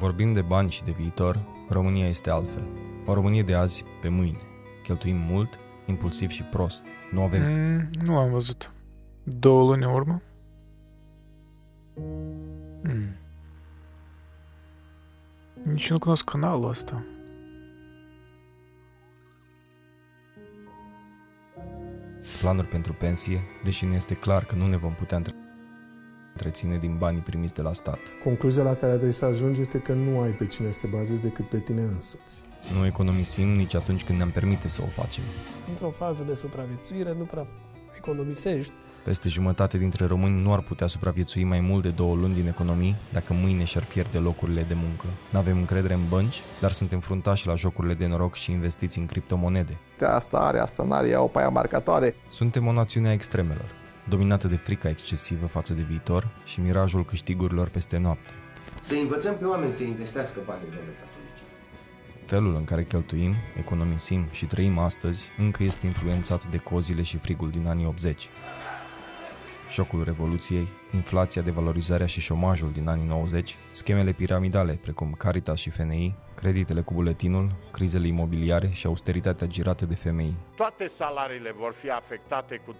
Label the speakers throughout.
Speaker 1: vorbim de bani și de viitor, România este altfel. O Românie de azi pe mâine. Cheltuim mult, impulsiv și prost. Nu avem...
Speaker 2: Mm, nu am văzut. Două luni în urmă? Mm. Nici nu cunosc canalul ăsta.
Speaker 1: planuri pentru pensie, deși nu este clar că nu ne vom putea întreține din banii primiți de la stat.
Speaker 3: Concluzia la care trebuie să ajungi este că nu ai pe cine să te bazezi decât pe tine însuți.
Speaker 1: Nu economisim nici atunci când ne-am permite să o facem.
Speaker 4: Într-o fază de supraviețuire nu prea economisești
Speaker 1: peste jumătate dintre români nu ar putea supraviețui mai mult de două luni din economii dacă mâine și-ar pierde locurile de muncă. Nu avem încredere în bănci, dar suntem fruntași la jocurile de noroc și investiți în criptomonede.
Speaker 5: Asta are, asta n-are, iau pe aia marcatoare.
Speaker 1: Suntem o națiune a extremelor, dominată de frica excesivă față de viitor și mirajul câștigurilor peste noapte.
Speaker 6: Să învățăm pe oameni să investească banii, domnule
Speaker 1: Felul în care cheltuim, economisim și trăim astăzi încă este influențat de cozile și frigul din anii 80 șocul Revoluției, inflația, devalorizarea și șomajul din anii 90, schemele piramidale precum Caritas și FNI, creditele cu buletinul, crizele imobiliare și austeritatea girată de femei.
Speaker 7: Toate salariile vor fi afectate cu 25%.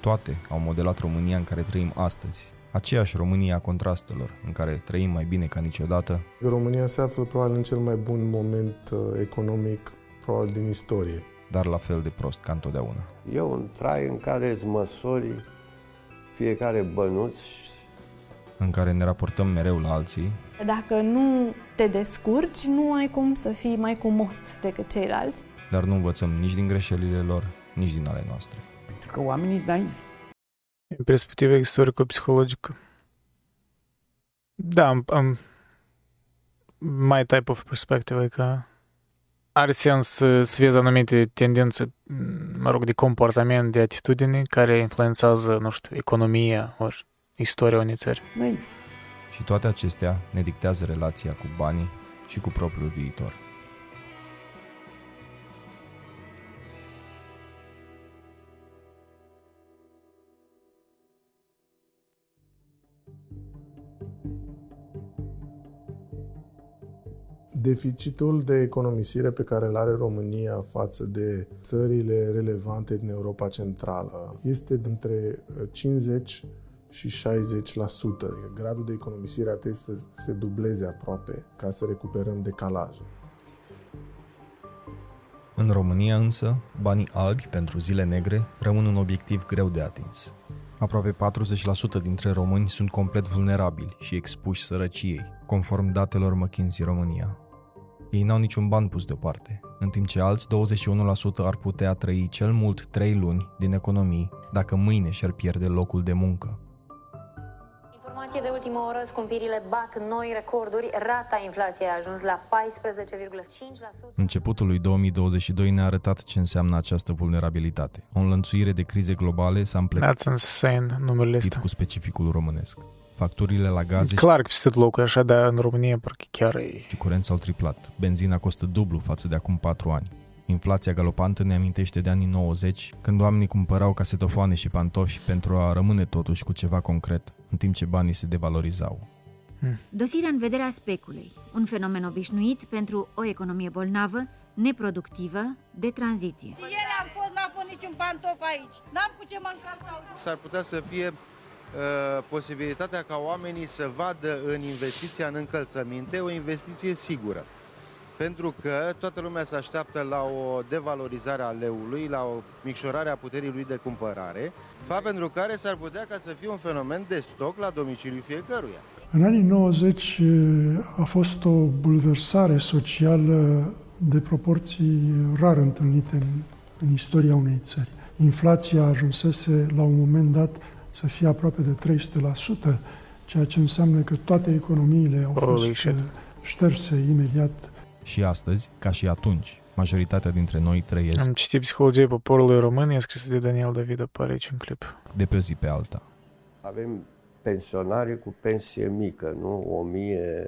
Speaker 1: Toate au modelat România în care trăim astăzi, aceeași România a contrastelor, în care trăim mai bine ca niciodată.
Speaker 3: România se află probabil în cel mai bun moment uh, economic probabil din istorie
Speaker 1: dar la fel de prost ca întotdeauna.
Speaker 8: E un trai în care îți măsori fiecare bănuț.
Speaker 1: În care ne raportăm mereu la alții.
Speaker 9: Dacă nu te descurci, nu ai cum să fii mai comos decât ceilalți.
Speaker 1: Dar nu învățăm nici din greșelile lor, nici din ale noastre.
Speaker 10: Pentru că oamenii sunt naivi.
Speaker 2: În perspectivă istorico-psihologică. Da, am, am my type of perspective, că are sens să, să vezi anumite tendințe, mă rog, de comportament, de atitudine care influențează, nu știu, economia ori istoria unei țări.
Speaker 1: Și toate acestea ne dictează relația cu banii și cu propriul viitor.
Speaker 3: Deficitul de economisire pe care îl are România față de țările relevante din Europa Centrală este între 50 uh, și 60%. Gradul de economisire ar trebui să se dubleze aproape ca să recuperăm decalajul.
Speaker 1: În România însă, banii albi pentru zile negre rămân un obiectiv greu de atins. Aproape 40% dintre români sunt complet vulnerabili și expuși sărăciei, conform datelor McKinsey România. Ei n-au niciun ban pus deoparte, în timp ce alți 21% ar putea trăi cel mult 3 luni din economii dacă mâine și-ar pierde locul de muncă.
Speaker 11: Informație de ultimă oră, scumpirile bat noi recorduri, rata inflației a ajuns la 14,5%.
Speaker 1: Începutul lui 2022 ne-a arătat ce înseamnă această vulnerabilitate. O înlănțuire de crize globale s-a împletit
Speaker 2: That's insane, numele
Speaker 1: cu specificul românesc facturile la gaze...
Speaker 2: Clar că peste locul așa, dar în România parcă chiar e...
Speaker 1: Și curent s-au triplat. Benzina costă dublu față de acum 4 ani. Inflația galopantă ne amintește de anii 90, când oamenii cumpărau casetofoane și pantofi pentru a rămâne totuși cu ceva concret, în timp ce banii se devalorizau.
Speaker 12: Hmm. Dosirea în vederea speculei, un fenomen obișnuit pentru o economie bolnavă, neproductivă, de tranziție.
Speaker 13: Ieri am fost, n-am fost niciun pantof aici, n-am cu ce mânca
Speaker 14: S-ar putea să fie Uh, posibilitatea ca oamenii să vadă în investiția în încălțăminte o investiție sigură. Pentru că toată lumea se așteaptă la o devalorizare a leului, la o micșorare a puterii lui de cumpărare, fapt pentru care s-ar putea ca să fie un fenomen de stoc la domiciliul fiecăruia.
Speaker 15: În anii 90 uh, a fost o bulversare socială de proporții rar întâlnite în, în istoria unei țări. Inflația ajunsese la un moment dat să fie aproape de 300%, ceea ce înseamnă că toate economiile au Holy fost shit. Uh, șterse imediat.
Speaker 1: Și astăzi, ca și atunci, majoritatea dintre noi trăiesc...
Speaker 2: Am citit Psihologia poporului român, e scris de Daniel David, apare aici în clip.
Speaker 1: De pe o zi pe alta.
Speaker 8: Avem pensionari cu pensie mică, nu? O mie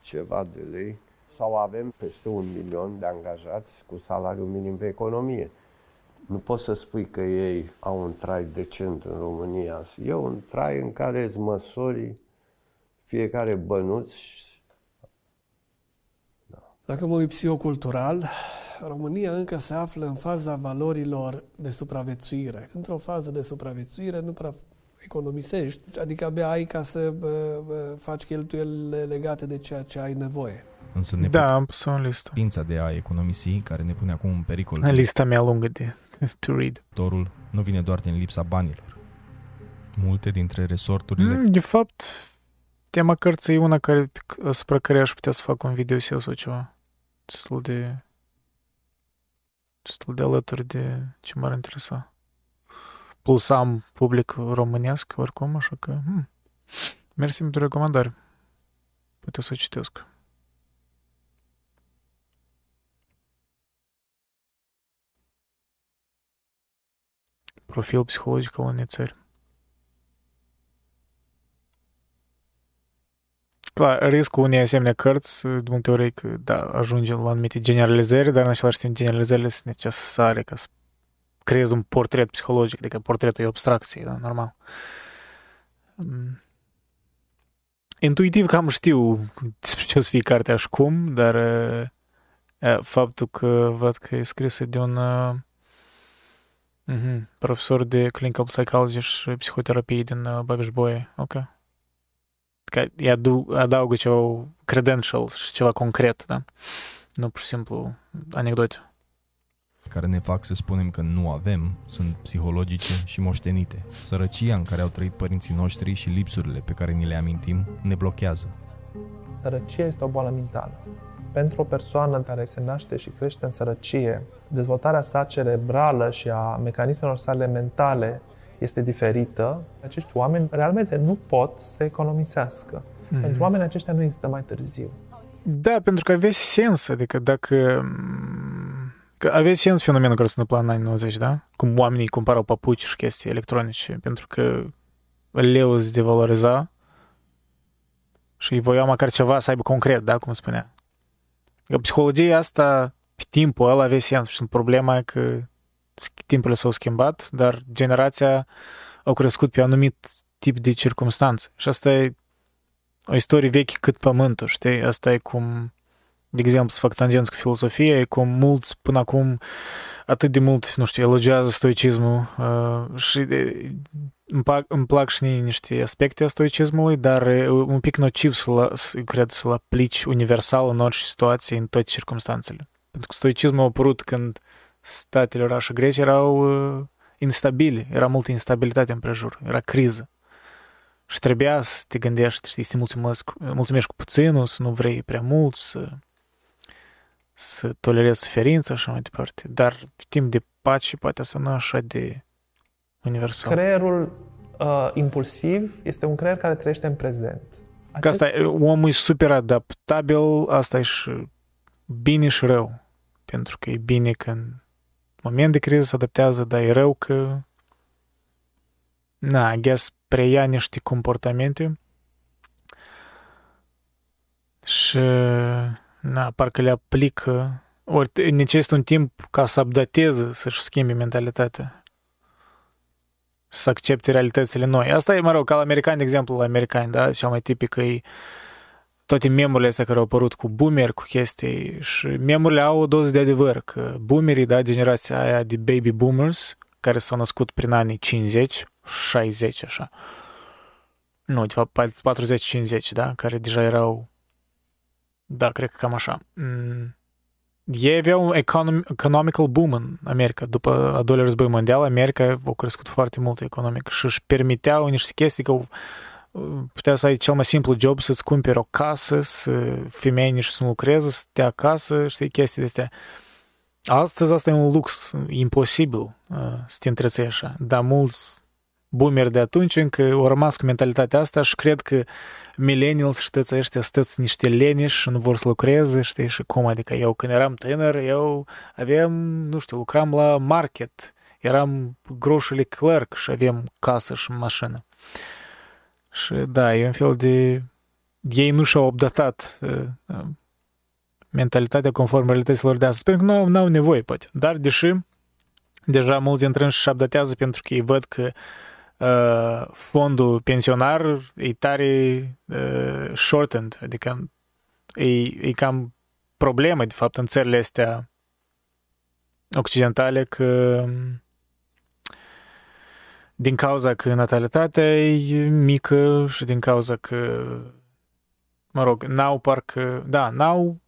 Speaker 8: ceva de lei. Sau avem peste un milion de angajați cu salariu minim pe economie. Nu poți să spui că ei au un trai decent în România. E un trai în care îți măsori fiecare bănuț.
Speaker 16: Da. Dacă mă uit psihocultural, România încă se află în faza valorilor de supraviețuire. Într-o fază de supraviețuire nu prea economisești, adică abia ai ca să bă, bă, faci cheltuielile legate de ceea ce ai nevoie.
Speaker 2: Însă ne da, am pus o listă.
Speaker 1: Pința de a economisi, care ne pune acum în pericol.
Speaker 2: Lista mea lungă de to read.
Speaker 1: Torul nu vine doar din lipsa banilor. Multe dintre resorturile...
Speaker 2: Mm, de fapt, tema cărții e una care, asupra care aș putea să fac un video sau ceva. Destul de... Destul de alături de ce m-ar interesa. Plus am public românesc oricum, așa că... Hmm. Mersi pentru recomandare. Puteți să o citesc. Profil psihologic al unei țări. Clar, riscul unei asemenea cărți, de multe ori, că, da, ajunge la anumite generalizări, dar în același timp generalizările sunt necesare ca să creezi un portret psihologic, adică portretul e abstracție, da, normal. Mm. Intuitiv cam știu despre ce o să fie cartea și cum, dar uh, faptul că văd că e scrisă de un uh, uh-huh, profesor de clinical psychology și psihoterapie din uh, Babeș-Bolyai, ok. Că adaugă ceva credential și ceva concret, da? Nu pur și simplu anecdote
Speaker 1: care ne fac să spunem că nu avem sunt psihologice și moștenite. Sărăcia în care au trăit părinții noștri și lipsurile pe care ni le amintim ne blochează.
Speaker 17: Sărăcia este o boală mentală. Pentru o persoană care se naște și crește în sărăcie, dezvoltarea sa cerebrală și a mecanismelor sale mentale este diferită. Acești oameni realmente nu pot să economisească. Mm-hmm. Pentru oamenii aceștia nu există mai târziu.
Speaker 2: Da, pentru că aveți sens, adică dacă Că avea sens fenomenul care se întâmpla în anii 90, da? Cum oamenii cumpărau papuci și chestii electronice, pentru că leu se devaloriza și îi voiau măcar ceva să aibă concret, da? Cum spunea. Că psihologia asta, pe timpul ăla avea sens și problema e că timpurile s-au schimbat, dar generația au crescut pe un anumit tip de circunstanțe. Și asta e o istorie veche cât pământul, știi? Asta e cum de exemplu, să fac tangență cu filosofia, cum mulți până acum atât de mult, nu știu, elogiază stoicismul uh, și de, îmi, plac, îmi plac și niște aspecte a stoicismului, dar e un pic nociv să, să cred, să-l aplici universal în orice situație, în toate circunstanțele. Pentru că stoicismul a apărut când statele oraș și greci erau uh, instabile, era multă instabilitate în prejur, era criză. Și trebuia să te gândești, știi, să te mulțumesc, mulțumești cu puținul, să nu vrei prea mult, să să tolerez suferința și mai departe, dar timp de pace poate să nu așa de universal.
Speaker 17: Creierul uh, impulsiv este un creier care trăiește în prezent.
Speaker 2: Acest... Asta e, omul e super adaptabil, asta e și bine și rău. Pentru că e bine că în moment de criză se adaptează, dar e rău că na, I guess, preia niște comportamente și na, parcă le aplică, ori necesită un timp ca să updateze, să-și schimbe mentalitatea să accepte realitățile noi. Asta e, mă rog, ca la americani, de exemplu, la americani, da? Cea mai tipică e toate memurile astea care au apărut cu boomer, cu chestii și memurile au o doză de adevăr, că boomerii, da, generația aia de baby boomers, care s-au născut prin anii 50, 60, așa. Nu, de fapt, 40-50, da, care deja erau da, cred că cam așa. Mm. Ei aveau un econom- economical boom în America. După a doilea război mondial, America a crescut foarte mult economic și își permiteau niște chestii că uh, putea să ai cel mai simplu job să-ți cumperi o casă, să femei nici să nu lucreze, să stea acasă, știi, chestii de astea. Astăzi asta e un lux imposibil uh, să te întreții așa, dar mulți boomeri de atunci încă au rămas cu mentalitatea asta și cred că millennials, știți, ăștia stăți niște leniși și nu vor să lucreze, știi, și cum, adică eu când eram tânăr, eu aveam, nu știu, lucram la market, eram groșele clerk și aveam casă și mașină. Și da, e un fel de... Ei nu și-au updatat uh, uh, mentalitatea conform realităților de astăzi, pentru că nu au nevoie, poate. Dar, deși deja mulți dintre ei și updatează pentru că ei văd că uh, fondul pensionar e tare uh, shortened, adică e, e cam problemă, de fapt, în țările astea occidentale că din cauza că natalitatea e mică și din cauza că, mă rog, n-au parcă, da, n-au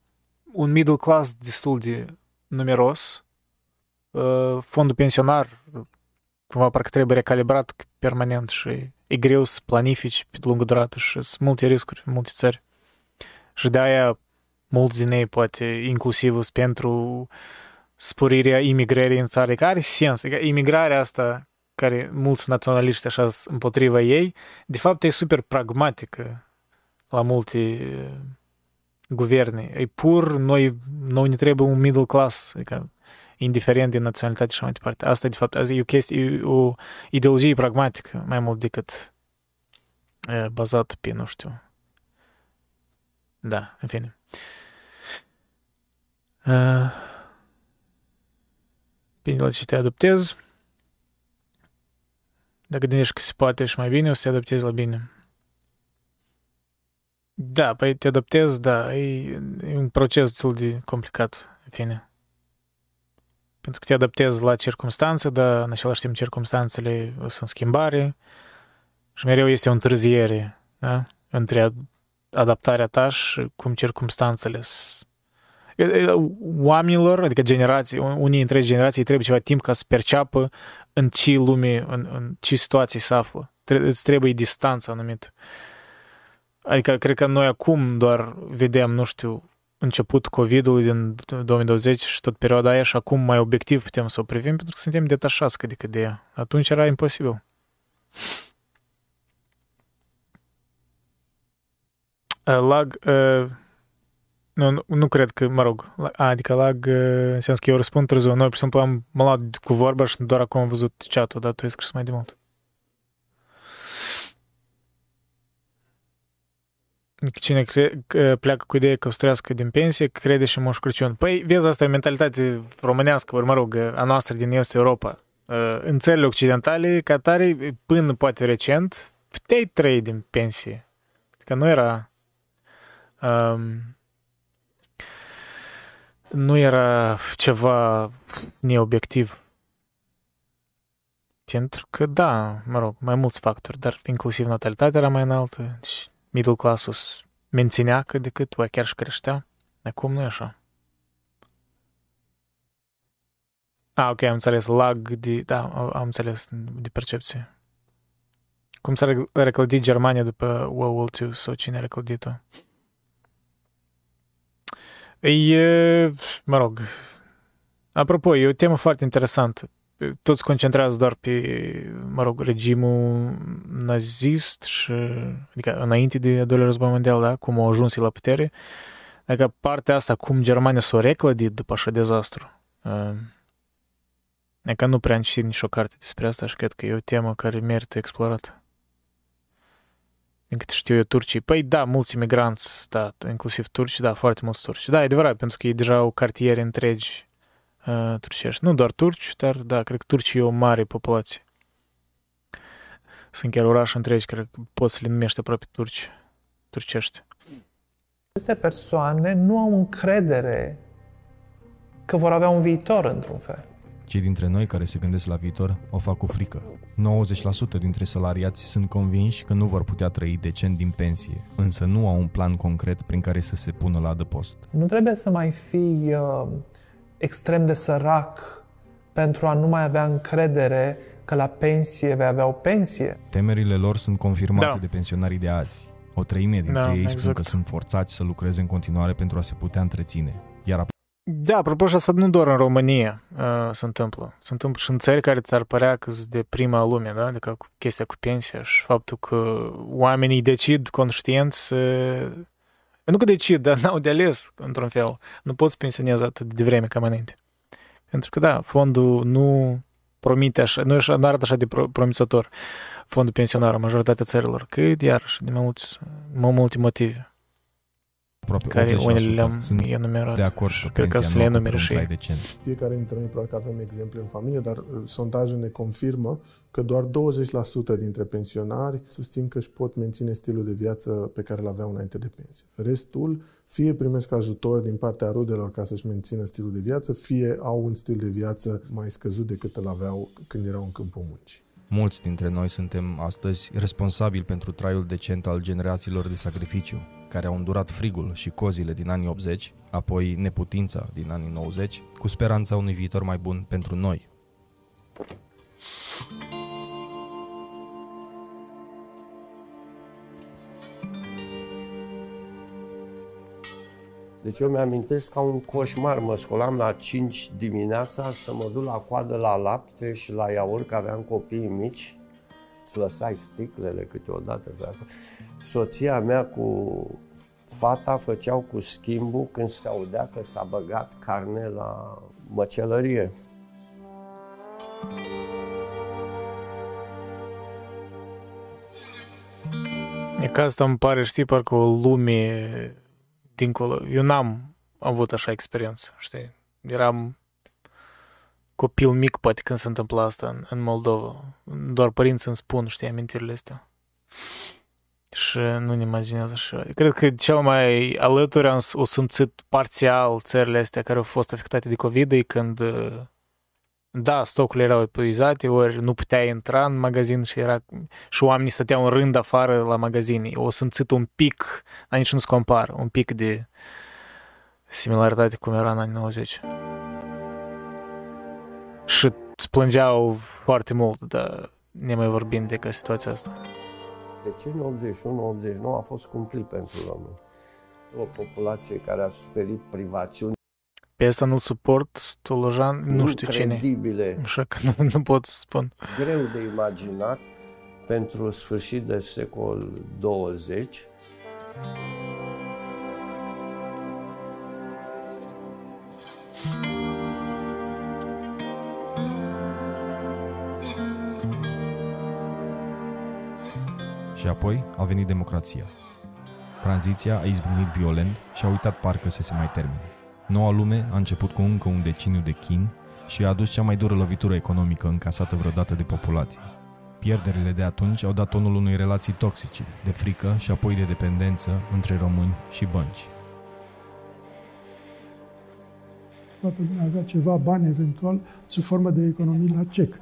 Speaker 2: un middle class destul de numeros, uh, fondul pensionar cumva parcă trebuie recalibrat permanent și e greu să planifici pe lungă durată și sunt multe riscuri în multe țări. Și de aia mulți din ei poate inclusiv pentru sporirea imigrării în țară, care are sens. Adică imigrarea asta care mulți naționaliști așa împotriva ei, de fapt e super pragmatică la multe uh, guverne. E pur, noi, noi ne trebuie un middle class, adică indiferent de naționalitate și mai departe. Asta, de fapt, e o chestie, e o ideologie pragmatică, mai mult decât e, bazat pe, nu știu. Da, în fine. Uh, bine, la ce te adoptezi. Dacă gândești că se poate și mai bine, o să te adaptezi la bine. Da, păi te adaptezi, da, e, e un proces destul de complicat, în fine. Pentru că te adaptezi la circunstanțe, dar în același timp circunstanțele sunt în schimbare și mereu este o întârziere da? între adaptarea ta și cum circunstanțele oamenilor, adică generații, unii dintre generații trebuie ceva timp ca să perceapă în ce lume, în, în ce situații se află. Îți trebuie distanță anumită. Adică cred că noi acum doar vedem, nu știu, început COVID-ul din 2020 și tot perioada aia și acum mai obiectiv putem să o privim pentru că suntem detașați cât de cât de ea. Atunci era imposibil. Lag, uh, nu, nu cred că, mă rog, adică lag uh, înseamnă că eu răspund târziu. Noi, pur și simplu, am mă luat cu vorba și doar acum am văzut chat-ul, dar tu ai scris mai de mult. Cine cre- pleacă cu ideea că o să trăiască din pensie, crede și Moș Crăciun. Păi, vezi, asta e mentalitate românească, mă rog, a noastră din Est Europa. În țările occidentale, ca tare, până poate recent, puteai trăi din pensie. Adică nu era... Um, nu era ceva neobiectiv. Pentru că, da, mă rog, mai mulți factori, dar inclusiv natalitatea era mai înaltă și middle class menținea cât de cât, oare chiar și creștea. Acum nu e așa. Ah, ok, am înțeles. Lag de... Da, am înțeles de percepție. Cum s-a reclădit Germania după World War II sau cine a reclădit-o? E, mă rog, apropo, e o temă foarte interesantă toți concentrează doar pe, mă rog, regimul nazist și, adică înainte de al doilea război mondial, da, cum au ajuns la putere, adică partea asta, cum Germania s-a reclădit după așa dezastru. Adică nu prea am citit nicio carte despre asta și cred că e o temă care merită explorată. Din câte știu eu, turcii. Păi da, mulți imigranți, da, inclusiv turci, da, foarte mulți turci. Da, e adevărat, pentru că ei deja au cartiere întregi uh, turcești. Nu doar turci, dar da, cred că turcii e o mare populație. Sunt chiar orașe întregi, cred că poți să le numești aproape turci, turcești.
Speaker 17: Aceste persoane nu au încredere că vor avea un viitor într-un fel.
Speaker 1: Cei dintre noi care se gândesc la viitor o fac cu frică. 90% dintre salariați sunt convinși că nu vor putea trăi decent din pensie, însă nu au un plan concret prin care să se pună la adăpost.
Speaker 17: Nu trebuie să mai fii uh, extrem de sărac pentru a nu mai avea încredere că la pensie vei avea o pensie.
Speaker 1: Temerile lor sunt confirmate da. de pensionarii de azi. O treime dintre da, ei exact. spun că sunt forțați să lucreze în continuare pentru a se putea întreține. Iar
Speaker 2: da, apropo, și asta nu doar în România uh, se întâmplă. Se întâmplă și în țări care ți-ar părea că sunt de prima lume, da? Adică chestia cu pensia și faptul că oamenii decid conștient să nu că decid, dar n-au de ales, într-un fel. Nu poți pensionezi atât de vreme ca înainte. Pentru că, da, fondul nu promite așa, nu, așa, nu arată așa de promițător fondul pensionar în majoritatea țărilor, cât, iarăși, de mai, mulți, mai multe motive.
Speaker 1: Aproape
Speaker 2: care
Speaker 1: 80%
Speaker 2: unele le-am
Speaker 1: sunt
Speaker 2: enumerat.
Speaker 1: de acord
Speaker 2: și
Speaker 1: că
Speaker 2: cred că
Speaker 1: pensia
Speaker 2: să
Speaker 1: nu
Speaker 2: le
Speaker 1: acoperă
Speaker 2: enumere
Speaker 1: un
Speaker 2: și
Speaker 1: trai
Speaker 2: ei.
Speaker 1: decent.
Speaker 18: Fiecare dintre noi probabil că avem exemple în familie, dar uh, sondajul ne confirmă că doar 20% dintre pensionari susțin că își pot menține stilul de viață pe care îl aveau înainte de pensie. Restul fie primesc ajutor din partea rudelor ca să-și mențină stilul de viață, fie au un stil de viață mai scăzut decât îl aveau când erau în câmpul muncii.
Speaker 1: Mulți dintre noi suntem astăzi responsabili pentru traiul decent al generațiilor de sacrificiu, care au îndurat frigul și cozile din anii 80, apoi neputința din anii 90, cu speranța unui viitor mai bun pentru noi.
Speaker 8: Deci eu mi-amintesc ca un coșmar. Mă scolam la 5 dimineața să mă duc la coadă la lapte și la iaurt, că aveam copii mici. Îți lăsai sticlele câteodată pe acolo. Soția mea cu fata făceau cu schimbul când se audea că s-a băgat carne la măcelărie.
Speaker 2: E că asta îmi pare, știi, parcă o lume dincolo. Eu n-am avut așa experiență, știi? Eram copil mic, poate, când se întâmpla asta în, în Moldova. Doar părinții îmi spun, știi, amintirile astea. Și nu ne imaginez așa. Cred că cel mai alături am, o simțit parțial țările astea care au fost afectate de COVID e când da, stocurile erau epuizate, ori nu puteai intra în magazin și era și oamenii stăteau în rând afară la magazine. O simțit un pic, dar nici nu se compară, un pic de similaritate cum era în anii 90. Și plângeau foarte mult, dar ne mai vorbind de că situația asta.
Speaker 8: Deci în 81-89 a fost cumplit pentru români. O populație care a suferit privațiuni
Speaker 2: Pe asta nu suport Tolojan, nu știu cine.
Speaker 8: incredibile,
Speaker 2: Așa că nu, nu pot să spun.
Speaker 8: greu de imaginat pentru sfârșit de secol 20.
Speaker 1: Și apoi a venit democrația. Tranziția a izbucnit violent și a uitat parcă să se mai termine. Noua lume a început cu încă un deceniu de chin și a adus cea mai dură lovitură economică încasată vreodată de populație. Pierderile de atunci au dat tonul unei relații toxice, de frică și apoi de dependență între români și bănci.
Speaker 15: Toată lumea avea ceva bani eventual sub formă de economii la cec.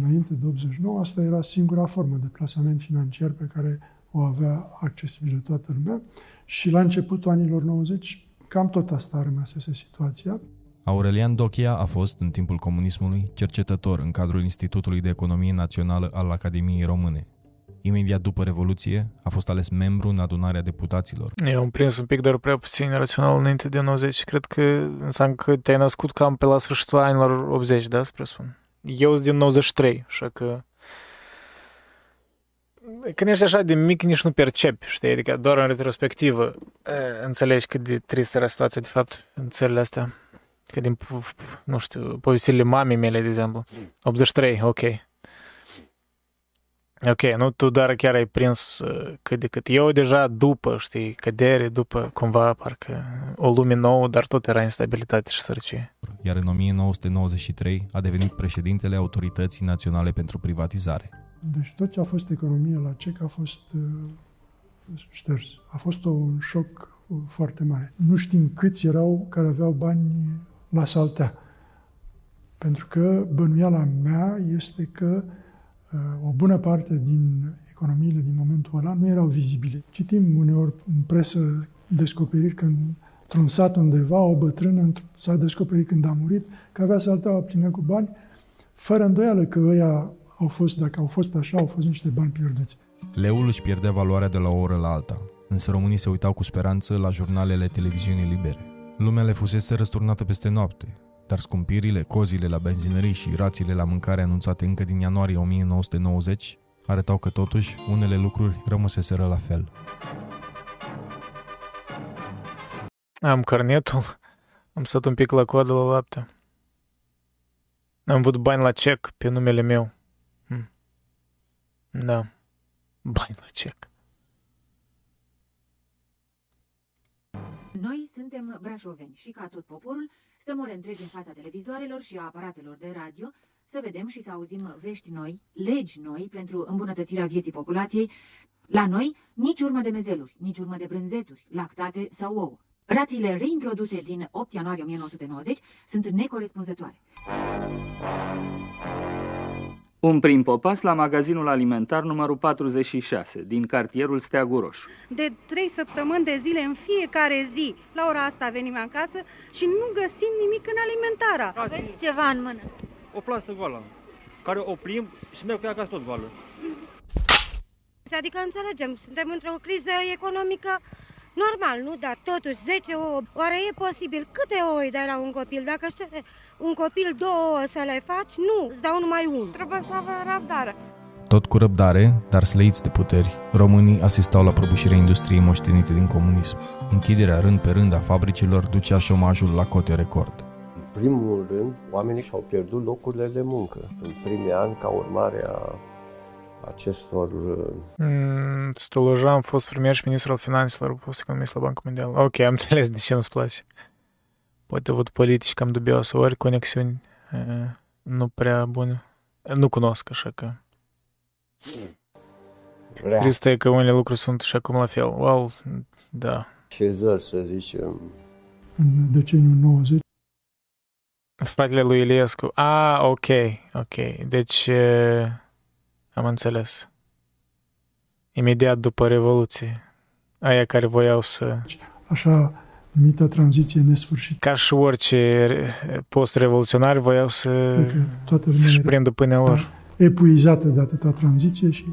Speaker 15: Înainte de 89, asta era singura formă de plasament financiar pe care o avea accesibilă toată lumea. Și la începutul anilor 90, cam tot asta rămăsese situația.
Speaker 1: Aurelian Dochia a fost, în timpul comunismului, cercetător în cadrul Institutului de Economie Națională al Academiei Române. Imediat după Revoluție, a fost ales membru în adunarea deputaților.
Speaker 2: Eu am prins un pic, dar prea puțin rațional înainte de 90. Cred că înseamnă că te-ai născut cam pe la sfârșitul anilor 80, da, spre spun. Eu sunt din 93, așa că... Când ești așa de mic, nici nu percepi, știi? Adică doar în retrospectivă e, înțelegi cât de tristă era situația, de fapt, în țările astea. Că din, nu știu, povestirile mamei mele, de exemplu. 83, ok. Ok, nu, tu doar chiar ai prins uh, cât de cât. Eu deja după, știi, cădere, după cumva parcă o lume nouă, dar tot era instabilitate și sărăcie.
Speaker 1: Iar în 1993 a devenit președintele Autorității Naționale pentru Privatizare.
Speaker 15: Deci tot ce a fost economie la CEC a fost uh, șters. A fost un șoc uh, foarte mare. Nu știm câți erau care aveau bani la saltea. Pentru că bănuiala mea este că uh, o bună parte din economiile din momentul ăla nu erau vizibile. Citim uneori în presă descoperiri când într-un sat undeva o bătrână s-a descoperit când a murit că avea salteaua plină cu bani, fără îndoială că ăia au fost, dacă au fost așa, au fost niște bani pierduți.
Speaker 1: Leul își pierdea valoarea de la o oră la alta, însă românii se uitau cu speranță la jurnalele televiziunii libere. Lumea le fusese răsturnată peste noapte, dar scumpirile, cozile la benzinării și rațiile la mâncare anunțate încă din ianuarie 1990 arătau că totuși unele lucruri rămăseseră la fel.
Speaker 2: Am carnetul, am stat un pic la coadă la lapte. Am avut bani la cec pe numele meu. Hm. Da, bani la cec.
Speaker 19: suntem brașoveni și ca tot poporul stăm ore întregi în fața televizoarelor și a aparatelor de radio să vedem și să auzim vești noi, legi noi pentru îmbunătățirea vieții populației. La noi, nici urmă de mezeluri, nici urmă de brânzeturi, lactate sau ouă. Rațiile reintroduse din 8 ianuarie 1990 sunt necorespunzătoare.
Speaker 20: Un prim popas la magazinul alimentar numărul 46 din cartierul Steagul Roșu.
Speaker 13: De trei săptămâni de zile în fiecare zi, la ora asta venim acasă și nu găsim nimic în alimentara.
Speaker 21: Aveți ceva în mână?
Speaker 22: O plasă goală, care o plimb și merg cu ea acasă tot goală.
Speaker 13: Adică înțelegem, suntem într-o criză economică normal, nu? Dar totuși 10 ouă, oare e posibil? Câte ouă îi dai la un copil? Dacă știi un copil două ouă să le faci, nu, îți dau numai unul. Trebuie să avem răbdare.
Speaker 1: Tot cu răbdare, dar slăiți de puteri, românii asistau la prăbușirea industriei moștenite din comunism. Închiderea rând pe rând a fabricilor ducea șomajul la cote record.
Speaker 8: În primul rând, oamenii și-au pierdut locurile de muncă în primii ani ca urmare a acestor...
Speaker 2: Mm, Stolojan a fost premier și ministru al finanțelor, a fost economist la Banca Mondială. Ok, am înțeles de ce nu-ți place. Poate avut politici cam dubioase, ori conexiuni uh, nu prea bune. Nu cunosc, așa că... Trist că unele lucruri sunt și acum la fel. Well, da.
Speaker 8: Cezări, să zicem.
Speaker 15: În deceniul 90.
Speaker 2: Fratele lui Iliescu. Ah, ok, ok. Deci... Uh, am înțeles. Imediat după Revoluție. Aia care voiau să...
Speaker 15: Așa numită tranziție nesfârșită.
Speaker 2: Ca și orice post-revoluționari voiau să să-și prindă până lor.
Speaker 15: Epuizată de atâta tranziție și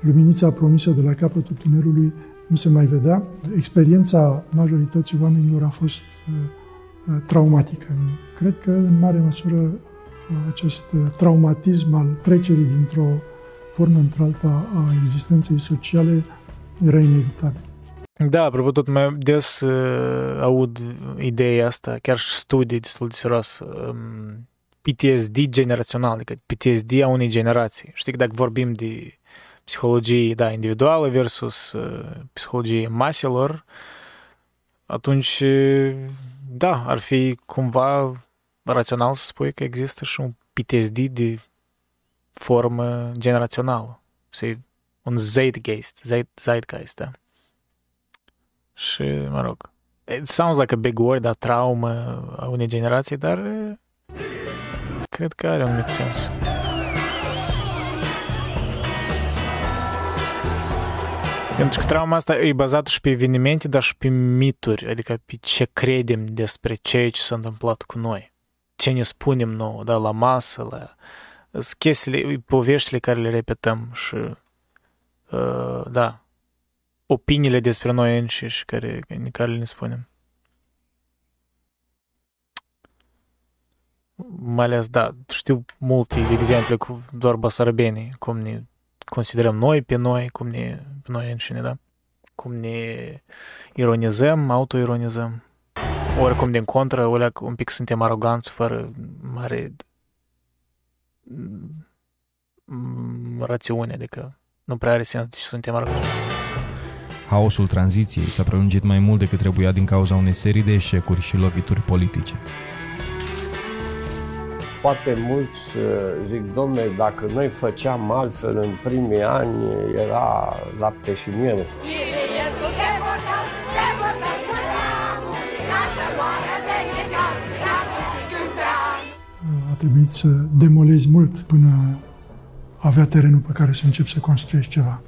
Speaker 15: luminița promisă de la capătul tunerului nu se mai vedea. Experiența majorității oamenilor a fost uh, traumatică. Cred că, în mare măsură, acest traumatism al trecerii dintr-o formă într-alta a existenței sociale era inevitabil.
Speaker 2: Da, apropo, tot mai des uh, aud ideea asta, chiar și studii destul de serioase. Um, PTSD generațional, adică PTSD a unei generații. Știi că dacă vorbim de psihologie da, individuală versus uh, psihologie maselor, atunci, da, ar fi cumva rațional să spui că există și un PTSD de formă generațională. Și un zeitgeist, zeitgeist, da. Și, mă rog, it sounds like a big word, a traumă a unei generații, dar cred că are un mic sens. Pentru că trauma asta e bazată și pe evenimente, dar și pe mituri, adică pe ce credem despre ceea ce s-a întâmplat cu noi. Ce ne spunem nou, da, la masă, la sunt chestiile, poveștile care le repetăm și uh, da, opiniile despre noi înșiși care, care le spunem. Mai ales, da, știu multe exemple cu doar basarbenii, cum ne considerăm noi pe noi, cum ne, pe noi înșine, da? Cum ne ironizăm, autoironizăm. Oricum, din contră, un pic suntem aroganți, fără mare rațiune, adică nu prea are sens și suntem arăcați.
Speaker 1: Haosul tranziției s-a prelungit mai mult decât trebuia din cauza unei serii de eșecuri și lovituri politice.
Speaker 8: Foarte mulți zic, domne, dacă noi făceam altfel în primii ani, era lapte și miere.
Speaker 15: Trebuit să demolezi mult până avea terenul pe care să începi să construiești ceva.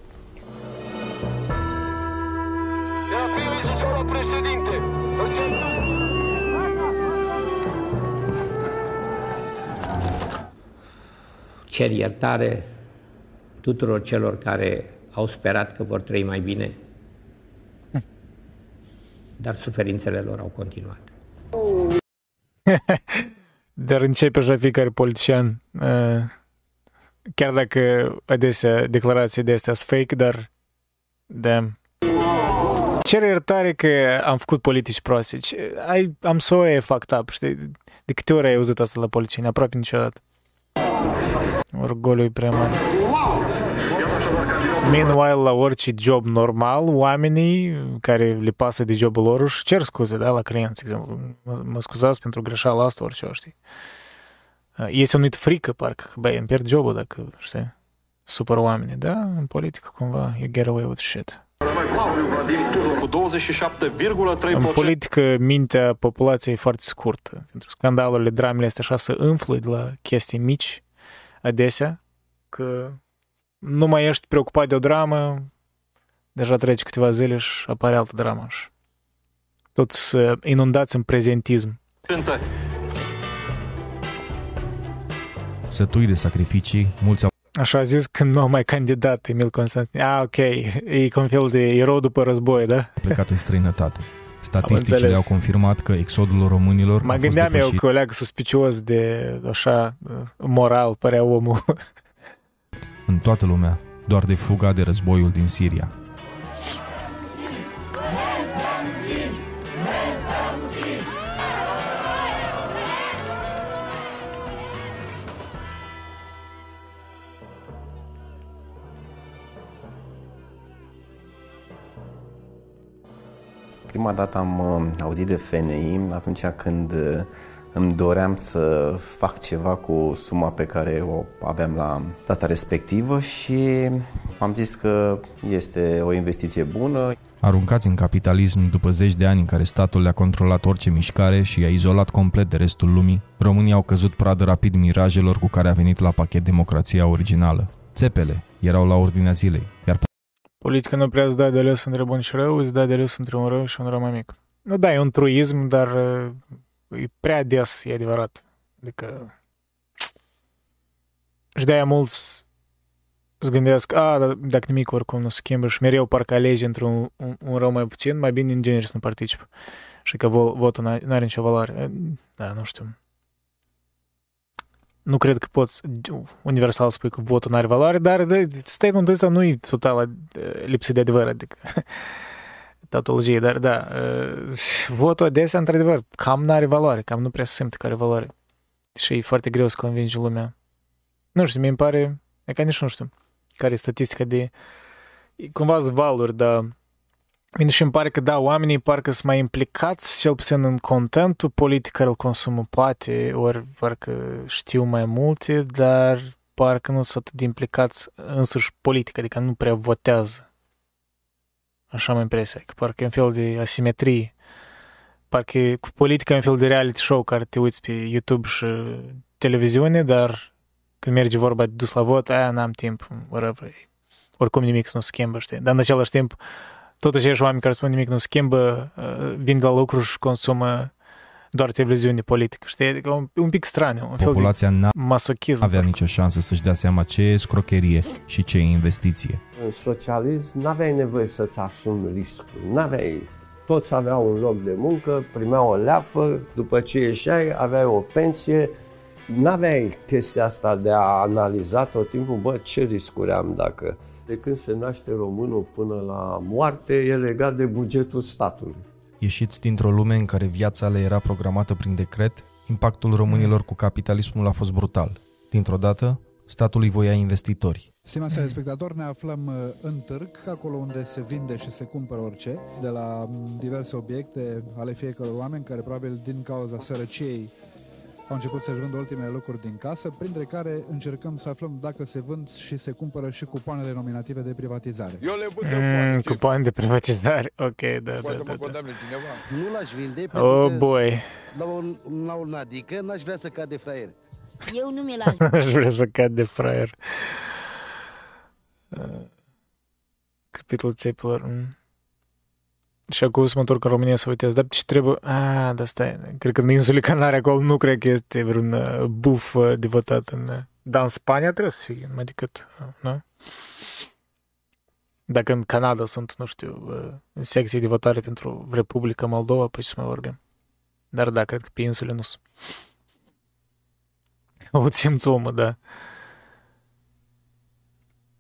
Speaker 23: Cer iertare tuturor celor care au sperat că vor trăi mai bine, dar suferințele lor au continuat.
Speaker 2: Dar începe așa fiecare politician, chiar dacă adesea declarații de astea sunt fake, dar da. Cer iertare că am făcut politici proaste. I, am so fucked up, știi? De câte ori ai auzit asta la politicieni? Aproape niciodată. Orgoliu e prea mare. Meanwhile, la orice job normal, oamenii care le pasă de jobul lor își cer scuze, da, la clienți, exemplu. Mă, mă scuzați pentru greșeala asta, orice, știi? Este un frică, parcă, că, băi, îmi pierd jobul dacă, știi, supăr oamenii, da? În politică, cumva, you get away with shit.
Speaker 24: Cu 27,3%.
Speaker 2: În politică, mintea populației e foarte scurtă. Pentru scandalurile, dramele astea așa să înflă de la chestii mici, adesea, că nu mai ești preocupat de o dramă, deja trece câteva zile și apare altă dramă. Și toți inundați în prezentism.
Speaker 1: Sătui de sacrificii, mulți au
Speaker 2: Așa a zis când nu a mai candidat Emil Constantin. Ah, ok, e ca un fel de erou după război, da?
Speaker 1: plecat în străinătate. Statisticile au confirmat că exodul românilor
Speaker 2: Mă
Speaker 1: a fost
Speaker 2: gândeam
Speaker 1: depășit
Speaker 2: eu că leagă suspicios de așa moral, părea omul.
Speaker 1: în toată lumea, doar de fuga de războiul din Siria.
Speaker 25: Prima dată am uh, auzit de FNI atunci când uh, îmi doream să fac ceva cu suma pe care o aveam la data respectivă și am zis că este o investiție bună.
Speaker 1: Aruncați în capitalism după zeci de ani în care statul le-a controlat orice mișcare și i-a izolat complet de restul lumii, românii au căzut pradă rapid mirajelor cu care a venit la pachet democrația originală. Țepele erau la ordinea zilei, iar
Speaker 2: Politica nu prea îți dă de ales între bun și rău, îți dă de ales între un rău și un rău mai mic. Nu, da, e un truism, dar uh, e prea des, e adevărat. Adică... Și de-aia mulți îți gândesc, a, dar dacă nimic oricum nu se schimbă și mereu parcă alegi într-un un, un rău mai puțin, mai bine în genere să nu participă. Și că votul nu are nicio valoare. Da, nu știu. Nu cred că poți universal spui că votul nu are valoare, dar de, statementul ăsta nu e total lipsit de adevăr, adică tautologie, dar da, votul adesea, într-adevăr, cam nu are valoare, cam nu prea se simte că are valoare. Și e foarte greu să convingi lumea. Nu știu, mi îmi pare, e ca nici nu știu, care e statistica de, cumva valuri, dar Bine, și îmi pare că, da, oamenii parcă sunt mai implicați, cel puțin în contentul politic care îl consumă, poate, ori parcă știu mai multe, dar parcă nu sunt atât de implicați însuși politic, adică nu prea votează. Așa am impresia, că parcă e un fel de asimetrie. Parcă cu politica e un fel de reality show care te uiți pe YouTube și televiziune, dar când merge vorba de dus la vot, aia n-am timp, whatever. Oricum nimic nu schimbă, știi? Dar în același timp, tot aceiași oameni care spun nimic nu schimbă, vin la lucru și consumă doar televiziune politică, știi? Adică un, un pic straniu, un
Speaker 1: Populația
Speaker 2: fel de masochism.
Speaker 1: avea nicio șansă să-și dea seama ce e scrocherie și ce e investiție.
Speaker 8: În socialism n-aveai nevoie să-ți asumi riscul, n-aveai toți aveau un loc de muncă, primeau o leafă, după ce ieșeai aveai o pensie, n-aveai chestia asta de a analiza tot timpul, bă, ce riscuri am dacă de când se naște românul până la moarte e legat de bugetul statului.
Speaker 1: Ieșiți dintr-o lume în care viața le era programată prin decret, impactul românilor cu capitalismul a fost brutal. Dintr-o dată, statul îi voia investitori.
Speaker 26: Stimați telespectatori, ne aflăm uh, în târg, acolo unde se vinde și se cumpără orice, de la mm, diverse obiecte ale fiecărui oameni care probabil din cauza sărăciei au început să-și vândă ultimele lucruri din casă, printre care încercăm să aflăm dacă se vând și se cumpără și cupoanele nominative de privatizare.
Speaker 2: Eu le vând mm, cupoane de privatizare, ok, da,
Speaker 27: Poate
Speaker 2: da,
Speaker 27: mă
Speaker 2: da, da.
Speaker 27: condamne cineva.
Speaker 28: Nu l-aș vinde
Speaker 2: Oh, boy.
Speaker 28: la un, la un adică n-aș vrea să cad de fraier.
Speaker 29: Eu nu mi l-aș
Speaker 2: Aș vrea să cad de fraier. Uh, Capitolul țepilor. Mm. Și acum să mă întorc în România să uitez. Dar ce trebuie... Ah, da, stai. Cred că în insule Canare acolo nu cred că este vreun uh, buf uh, devotat în... Uh, dar în Spania trebuie să fie, mai decât... Uh, nu? Dacă în Canada sunt, nu știu, uh, secții de votare pentru Republica Moldova, păi ce să mai vorbim. Dar da, cred că pe insule nu sunt. O simți omul, da.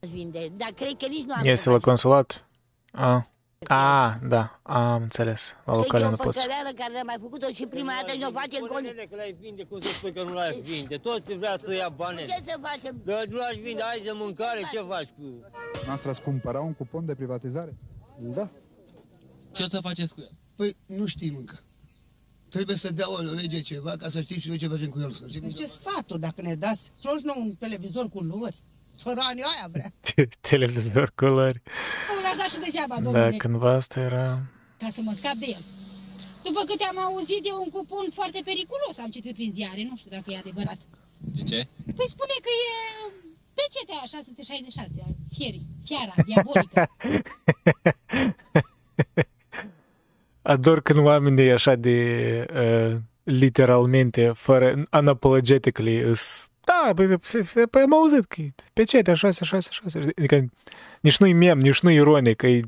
Speaker 29: aș vinde, dar cred că nici nu am
Speaker 2: Iese la consulat? A. A, da, am înțeles. La locale nu
Speaker 29: Deci e o
Speaker 2: poți.
Speaker 29: păcăleală care am mai făcut-o și prima dată și ne-o facem în con...
Speaker 22: că l-ai vinde, cum să spui că nu l-aș vinde? Toți vrea să ia bani.
Speaker 29: Ce să facem?
Speaker 22: Dar nu l-aș vinde, ai de mâncare, ce faci cu...
Speaker 26: Noastră ați cumpăra un cupon de privatizare?
Speaker 28: Da.
Speaker 30: Ce o să faceți cu el?
Speaker 31: Păi nu știm încă. Trebuie să dea o lege ceva ca să știm și noi ce facem cu el. Să știm
Speaker 32: Deci ce sfaturi dacă ne dați? Să luați nou un televizor cu luri. Săranii aia vrea.
Speaker 2: Televizor colori.
Speaker 32: Nu l-aș da și degeaba,
Speaker 2: Da,
Speaker 32: domnule,
Speaker 2: cândva asta era...
Speaker 32: ca să mă scap de el. După câte am auzit, e un cupon foarte periculos, am citit prin ziare, nu știu dacă e adevărat.
Speaker 30: De ce?
Speaker 32: Păi spune că e PCTA 666, fierii, fiara diabolică.
Speaker 2: Ador când oamenii așa de uh, literalmente, fără unapologetically, îs, da, păi, păi, păi am auzit că e pe ce te 666, adică nici nu-i mem, nici nu-i ironic, e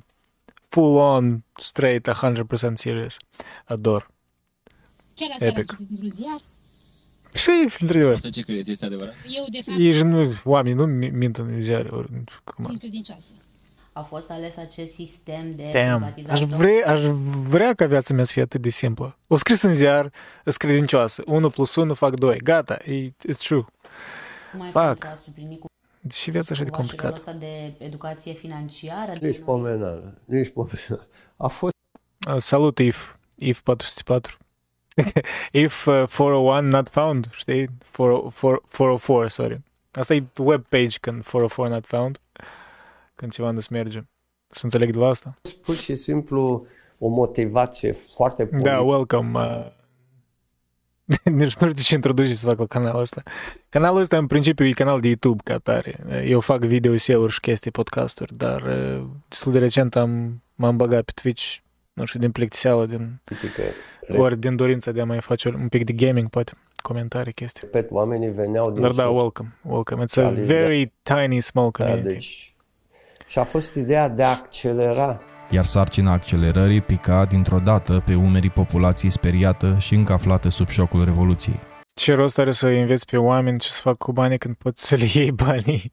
Speaker 2: full on, straight, 100% serious. Ador.
Speaker 32: Chiar aseară am
Speaker 2: Epic.
Speaker 32: citit într-un ziar.
Speaker 2: Și, într-adevăr,
Speaker 30: Asta ce credeți? Este adevărat?
Speaker 32: Eu, de fapt,
Speaker 2: ei nu, oamenii nu mi- mint în ziare. Ori, cum
Speaker 32: sunt credincioasă.
Speaker 27: A fost ales acest sistem de
Speaker 2: Damn.
Speaker 27: privatizare.
Speaker 2: Aș vrea, aș vrea ca viața mea să fie atât de simplă. O scris în ziar, îs credincioasă. 1 plus 1 fac 2. Gata, e, it's true.
Speaker 27: Mai
Speaker 2: Fac.
Speaker 27: pentru a suplini cu
Speaker 2: Și viața așa de
Speaker 27: cumva și
Speaker 2: complicată.
Speaker 27: rolul ăsta de educație financiară.
Speaker 8: Nici pomenală, nici pomenală. A fost
Speaker 2: Uh, Salut, if. If 404. if uh, 401 not found, știi? 404, 404, sorry. Asta e web page când 404 not found. Când ceva nu-ți merge. Să înțeleg de la asta.
Speaker 8: pur și simplu o motivație foarte politică.
Speaker 2: Da, welcome. Uh... Nici nu știu ce introduce să fac la canalul ăsta. Canalul ăsta în principiu e canal de YouTube ca tare. Eu fac video-uri și chestii, podcasturi, dar uh, destul de recent am, m-am băgat pe Twitch, nu știu, din plictiseală, din, ori din dorința de a mai face un pic de gaming, poate, comentarii, chestii.
Speaker 8: Repet, oamenii veneau din
Speaker 2: Dar da,
Speaker 8: sud.
Speaker 2: welcome, welcome. It's a
Speaker 8: Adică-
Speaker 2: very tiny, small
Speaker 8: Da,
Speaker 2: community.
Speaker 8: deci, și a fost ideea de a accelera
Speaker 1: iar sarcina accelerării pica dintr-o dată pe umerii populației speriată și încă aflată sub șocul Revoluției.
Speaker 2: Ce rost are să înveți pe oameni ce să fac cu banii când poți să le iei banii?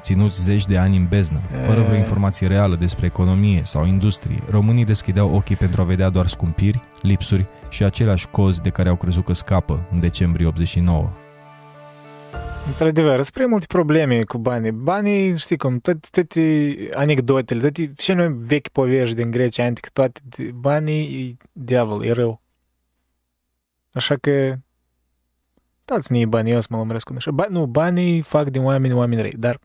Speaker 1: Ținuți zeci de ani în beznă, fără vreo informație reală despre economie sau industrie, românii deschideau ochii pentru a vedea doar scumpiri, lipsuri și aceleași cozi de care au crezut că scapă în decembrie 89.
Speaker 2: Într-adevăr, sunt prea multe probleme cu banii. Banii, știi cum, toate, toate anecdotele, toate cele mai vechi povești din Grecia antică, toate banii e diavol, e rău. Așa că dați-ne bani, eu să mă lămuresc cu așa. Ba, nu, banii fac din oameni oameni răi, dar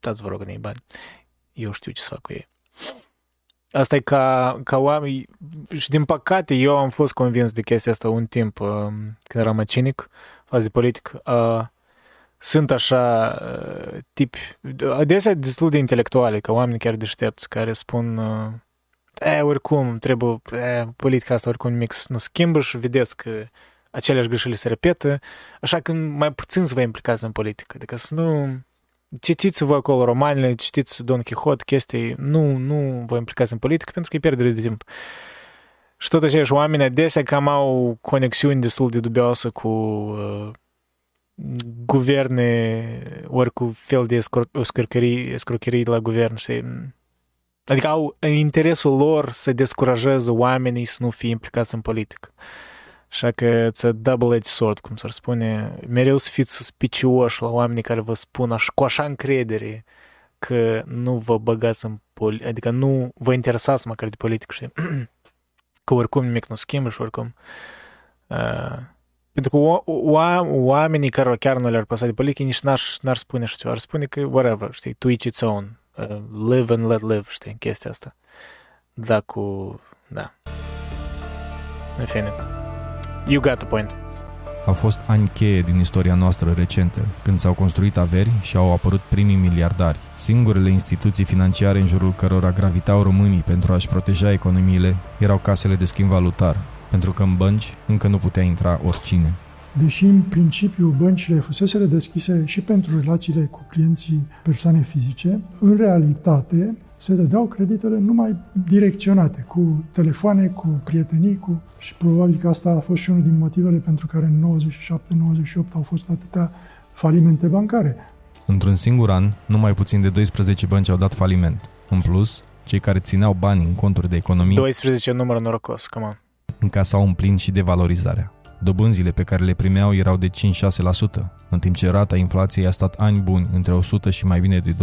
Speaker 2: dați vă rog ne bani. Eu știu ce să fac cu ei. Asta e ca, ca oameni, și din păcate eu am fost convins de chestia asta un timp uh, când eram cinic, fază de politic. Uh, sunt așa uh, tipi, adesea destul de intelectuale, ca oameni chiar deștepți, care spun uh, e, oricum, trebuie, e, politica asta oricum nimic nu schimbă și vedeți că aceleași greșeli se repetă, așa că mai puțin să vă implicați în politică. Adică să nu... Citiți-vă acolo romanele, citiți Don Quixote, chestii, nu, nu vă implicați în politică pentru că e pierdere de timp. Și tot aceiași oameni adesea cam au conexiuni destul de dubioase cu uh, guverne, ori cu fel de escrocherii, escrocherii la guvern, știi? Adică au în interesul lor să descurajeze oamenii să nu fie implicați în politică. Așa că it's a double-edged sword, cum s-ar spune. Mereu să fiți suspicioși la oamenii care vă spun așa, cu așa încredere că nu vă băgați în politică, adică nu vă interesați măcar de politică, știi? că oricum nimic nu schimbă și oricum... Uh, pentru că o, o, oamenii care chiar nu le-ar păsa de politică nici n-ar, n-ar spune așa ceva, ar spune că whatever, știi, to each its own, uh, live and let live, știi, chestia asta. Da, cu... da. În fine. You got the point.
Speaker 1: Au fost ani cheie din istoria noastră recentă, când s-au construit averi și au apărut primii miliardari. Singurele instituții financiare în jurul cărora gravitau românii pentru a-și proteja economiile erau casele de schimb valutar, pentru că în bănci încă nu putea intra oricine.
Speaker 15: Deși în principiu băncile fuseseră deschise și pentru relațiile cu clienții persoane fizice, în realitate se dădeau creditele numai direcționate, cu telefoane, cu prietenii, cu... și probabil că asta a fost și unul din motivele pentru care în 97-98 au fost atâtea falimente bancare.
Speaker 1: Într-un singur an, numai puțin de 12 bănci au dat faliment. În plus, cei care țineau bani în conturi de economie
Speaker 2: 12 număr norocos, come on.
Speaker 1: Încasau un plin și devalorizarea. Dobânzile pe care le primeau erau de 5-6%, în timp ce rata inflației a stat ani buni între 100 și mai bine de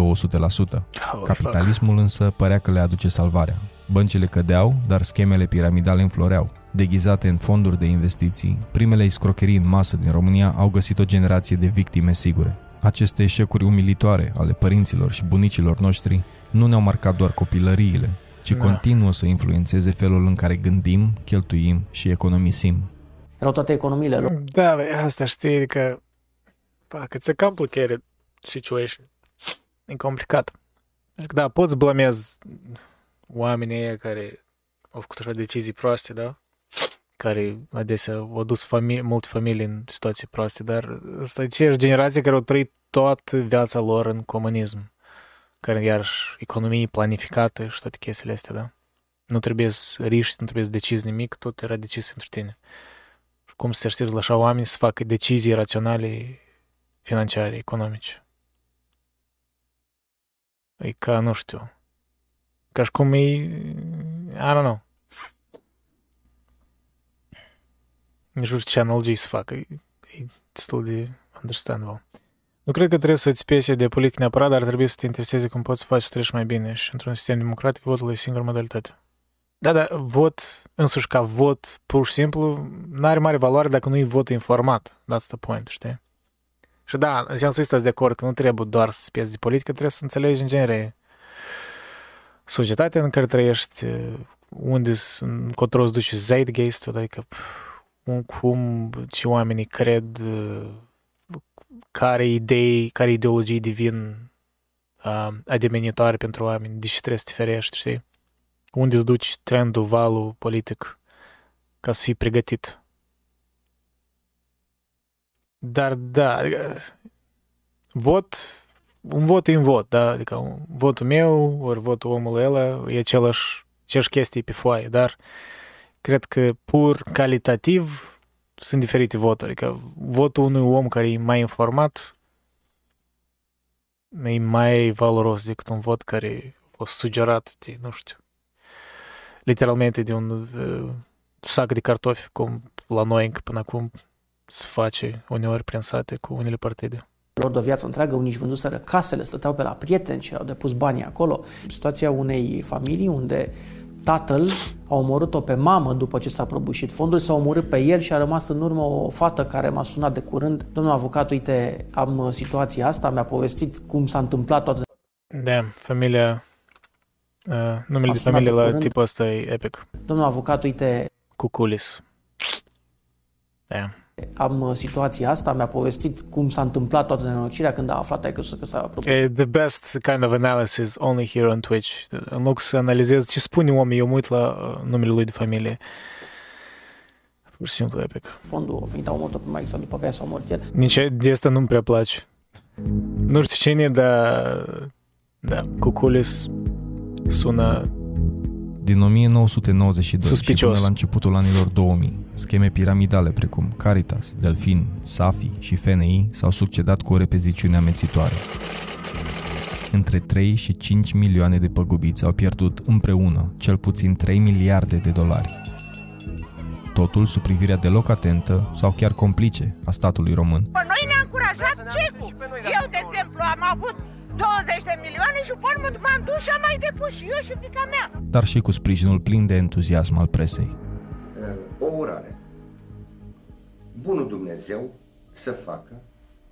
Speaker 1: 200%. Capitalismul însă părea că le aduce salvarea. Băncile cădeau, dar schemele piramidale înfloreau. Deghizate în fonduri de investiții, primele iscrocherii în masă din România au găsit o generație de victime sigure. Aceste eșecuri umilitoare ale părinților și bunicilor noștri nu ne-au marcat doar copilăriile, ci
Speaker 2: Da.
Speaker 1: continuă să influențeze felul în care gândim, cheltuim și economisim.
Speaker 33: Erau toate economiile lor.
Speaker 2: Da, bă, asta știi că... Fuck, it's a complicated situation. E complicat. Adică, Da, poți blamezi oamenii ăia care au făcut așa decizii proaste, da? Care adesea au dus famili- multe familii în situații proaste, dar asta e aceeași generație care au trăit toată viața lor în comunism. Care iarăși economie planificată și toate chestiile astea, da? Nu trebuie să riști, nu trebuie să decizi nimic, tot era decis pentru tine cum să se aștepți la așa oameni să facă decizii raționale financiare, economice. E ca, nu știu, ca și cum e, I don't know. Nici nu știu ce analogii să facă, e, e destul de understandable. Nu cred că trebuie să-ți pese de politică neapărat, dar trebuie să te intereseze cum poți să faci să treci mai bine și într-un sistem democratic votul e singura modalitate. Da, da, vot, însuși ca vot, pur și simplu, nu are mare valoare dacă nu e vot informat. That's the point, știi? Și da, înseamnă să stați de acord că nu trebuie doar să spezi de politică, trebuie să înțelegi în genere societatea în care trăiești, unde sunt, încotro îți duce zeitgeist-ul, adică cum, cum ce oamenii cred, care idei, care ideologii devin uh, ademenitoare pentru oameni, de ce trebuie să te ferești, știi? Unde îți duci trendul, valul politic ca să fii pregătit. Dar da, adică, vot, un vot e un vot, da? Adică un, votul meu ori votul omului ăla e același, aceeași chestie pe foaie, dar cred că pur calitativ sunt diferite voturi. Adică votul unui om care e mai informat e mai valoros decât un vot care a fost sugerat de, nu știu, literalmente de un uh, sac de cartofi, cum la noi încă până acum se face uneori prin sate cu unele partide.
Speaker 33: lor de o viață întreagă, unii își vânduseră casele, stăteau pe la prieteni și au depus banii acolo. Situația unei familii unde tatăl a omorât-o pe mamă după ce s-a prăbușit fondul, s-a omorât pe el și a rămas în urmă o fată care m-a sunat de curând. Domnul avocat, uite, am uh, situația asta, mi-a povestit cum s-a întâmplat toată
Speaker 2: Da, familia, uh, numele
Speaker 33: A
Speaker 2: de
Speaker 33: sunat
Speaker 2: familie
Speaker 33: de
Speaker 2: la
Speaker 33: curând.
Speaker 2: tipul ăsta e epic.
Speaker 33: Domnul avocat, uite,
Speaker 2: Cuculis. Da.
Speaker 33: Am uh, situația asta, mi-a povestit cum s-a întâmplat toată nenorocirea când a aflat că, că s-a prăbușit.
Speaker 2: E the best kind of analysis only here on Twitch. În loc să analizez ce spune omul, eu mă uit la uh, numele lui de familie. Pur și simplu epic.
Speaker 33: Fondul a venit, a omorât-o pe Mike sau după care s-a omorât el.
Speaker 2: Nici de asta nu-mi prea place. Nu știu cine, dar da, Cuculis sună
Speaker 1: Din 1992 și
Speaker 2: Suspicios.
Speaker 1: până la începutul anilor 2000, scheme piramidale precum Caritas, Delfin, Safi și FNI s-au succedat cu o repeziciune amețitoare. Între 3 și 5 milioane de păgubiți au pierdut împreună cel puțin 3 miliarde de dolari. Totul sub privirea deloc atentă sau chiar complice a statului român.
Speaker 34: Pe noi ne-a încurajat cecul. Eu, de exemplu, am avut 20 de milioane și pe urmă m-am dus și am mai depus și eu și fica mea.
Speaker 1: dar și cu sprijinul plin de entuziasm al presei.
Speaker 6: o urare. Bunul Dumnezeu să facă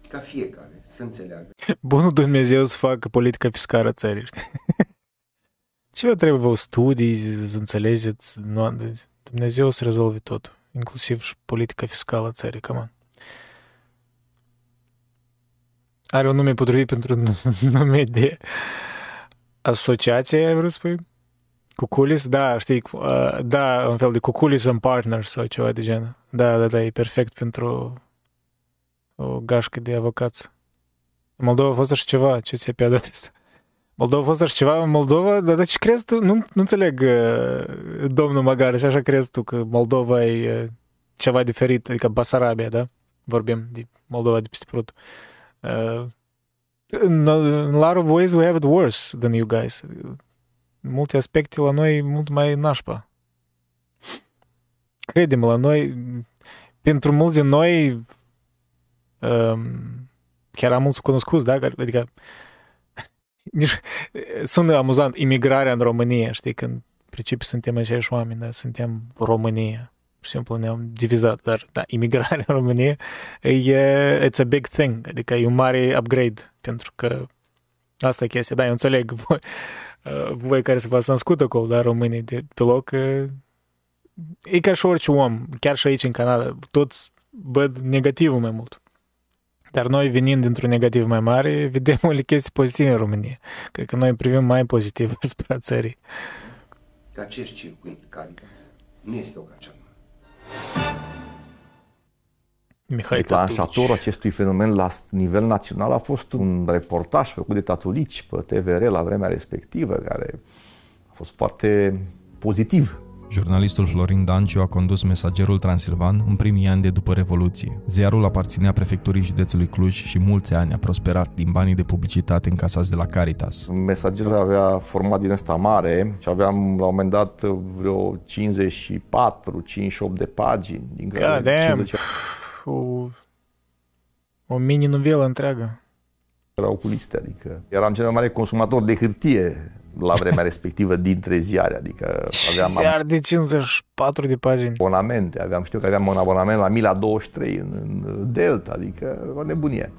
Speaker 6: ca fiecare să înțeleagă
Speaker 2: bunul Dumnezeu să facă politica fiscală a țării, știi? Ce vă trebuie vă studii, să înțelegeți? Nu, deci Dumnezeu să rezolve totul, inclusiv și politica fiscală a țării, come on. Are un nume potrivit pentru un nume de asociație, ai vrut să spui? Cuculis? Da, știi, uh, da, un fel de Cuculis and Partners sau ceva de genul. Da, da, da, e perfect pentru o gașcă de avocați. În Moldova a fost așa ceva, ce ți-a pe dat asta? Moldova a fost așa ceva în Moldova, dar de ce crezi tu? Nu, nu înțeleg, uh, domnul Magar, și așa crezi tu că Moldova e uh, ceva diferit, adică Basarabia, da? Vorbim de Moldova de peste Prut. Uh, in, in a lot of ways we have it worse than you guys. În multe aspecte la noi e mult mai nașpa. Credem la noi pentru mulți din noi, um, chiar am mulți cunoscuți, da? Adică nici, sună amuzant imigrarea în România, știi, când principiu suntem aceiași oameni, da? Suntem România. Pur și simplu ne-am divizat, dar da, imigrarea în România e it's a big thing, adică e un mare upgrade, pentru că asta e chestia, da, eu înțeleg voi, voi care se v-ați născut acolo, da, românii de pe loc, e ca și orice om, chiar și aici în Canada, toți văd negativul mai mult. Dar noi, venind dintr-un negativ mai mare, vedem o chestii pozitive în România. Cred că noi privim mai pozitiv spre țării.
Speaker 6: Că acest circuit Caritas nu este o cea
Speaker 2: Mihai
Speaker 5: Declanșatorul acestui fenomen la nivel național a fost un reportaj făcut de Tatulici pe TVR la vremea respectivă, care a fost foarte pozitiv
Speaker 1: Jurnalistul Florin Danciu a condus Mesagerul Transilvan în primii ani de după Revoluție. Ziarul aparținea prefecturii județului Cluj și mulți ani a prosperat din banii de publicitate încasați de la Caritas.
Speaker 5: Mesagerul avea format din ăsta mare și aveam la un moment dat vreo 54, 58 de pagini. Din
Speaker 2: care God 50... O, o mini-novelă întreagă.
Speaker 5: Erau cu liste, adică eram cel mai mare consumator de hârtie la vremea respectivă dintre ziare, adică aveam...
Speaker 2: Ziar de 54 de pagini.
Speaker 5: Abonamente, aveam, știu că aveam un abonament la Mila 23 în, în Delta, adică o nebunie.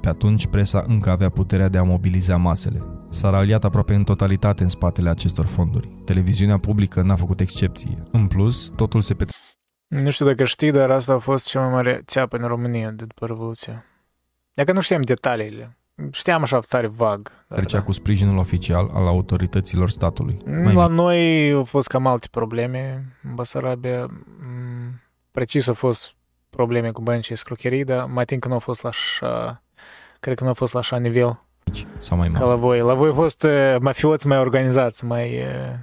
Speaker 1: Pe atunci presa încă avea puterea de a mobiliza masele. S-a raliat aproape în totalitate în spatele acestor fonduri. Televiziunea publică n-a făcut excepție. În plus, totul se petre...
Speaker 2: Nu știu dacă știi, dar asta a fost cea mai mare țeapă în România de după Revoluție. Dacă nu știam detaliile, Știam așa tare vag.
Speaker 1: Trecea da. cu sprijinul oficial al autorităților statului.
Speaker 2: Mai La mic. noi au fost cam alte probleme. În Basarabia, precis au fost probleme cu bani și scrocherii, dar mai timp că nu au fost la așa, cred că nu au fost la așa nivel.
Speaker 1: Sau mai mare.
Speaker 2: Ca la voi. La voi au fost uh, mafioți mai organizați, mai uh,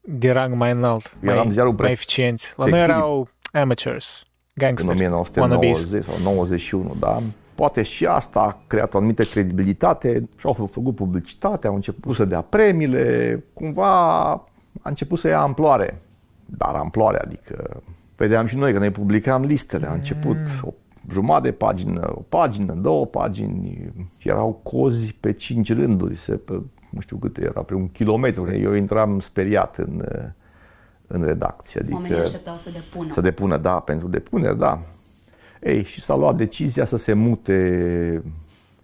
Speaker 2: de rang mai înalt, mai, mai eficienți. La noi erau amateurs, gangsters,
Speaker 5: În 1990 sau 91, da? Poate și asta a creat o anumită credibilitate și au făcut publicitate, au început să dea premiile, cumva a început să ia amploare. Dar amploare, adică vedeam și noi că ne publicam listele, a început mm. o jumătate de pagină, o pagină, două pagini, și erau cozi pe cinci rânduri, se, pe, nu știu câte era, pe un kilometru. Eu intram speriat în, în redacție.
Speaker 27: Adică Oamenii așteptau să depună.
Speaker 5: Să depună, da, pentru depunere, da. Ei, și s-a luat decizia să se mute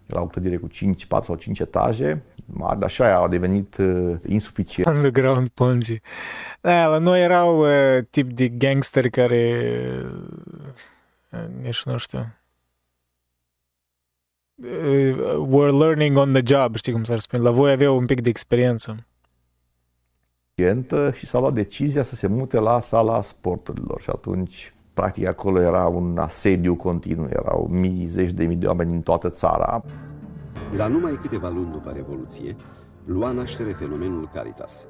Speaker 5: la o clădire cu 5, 4 sau 5 etaje, dar așa a devenit uh, insuficient.
Speaker 2: Underground Ponzi. Da, la noi erau uh, tip de gangsteri care uh, nici nu știu uh, were learning on the job, știi cum s-ar spune. La voi aveau un pic de experiență.
Speaker 5: Și s-a luat decizia să se mute la sala sporturilor și atunci Practic acolo era un asediu continuu, erau mii, zeci de mii de oameni din toată țara.
Speaker 35: La numai câteva luni după Revoluție, lua naștere fenomenul Caritas.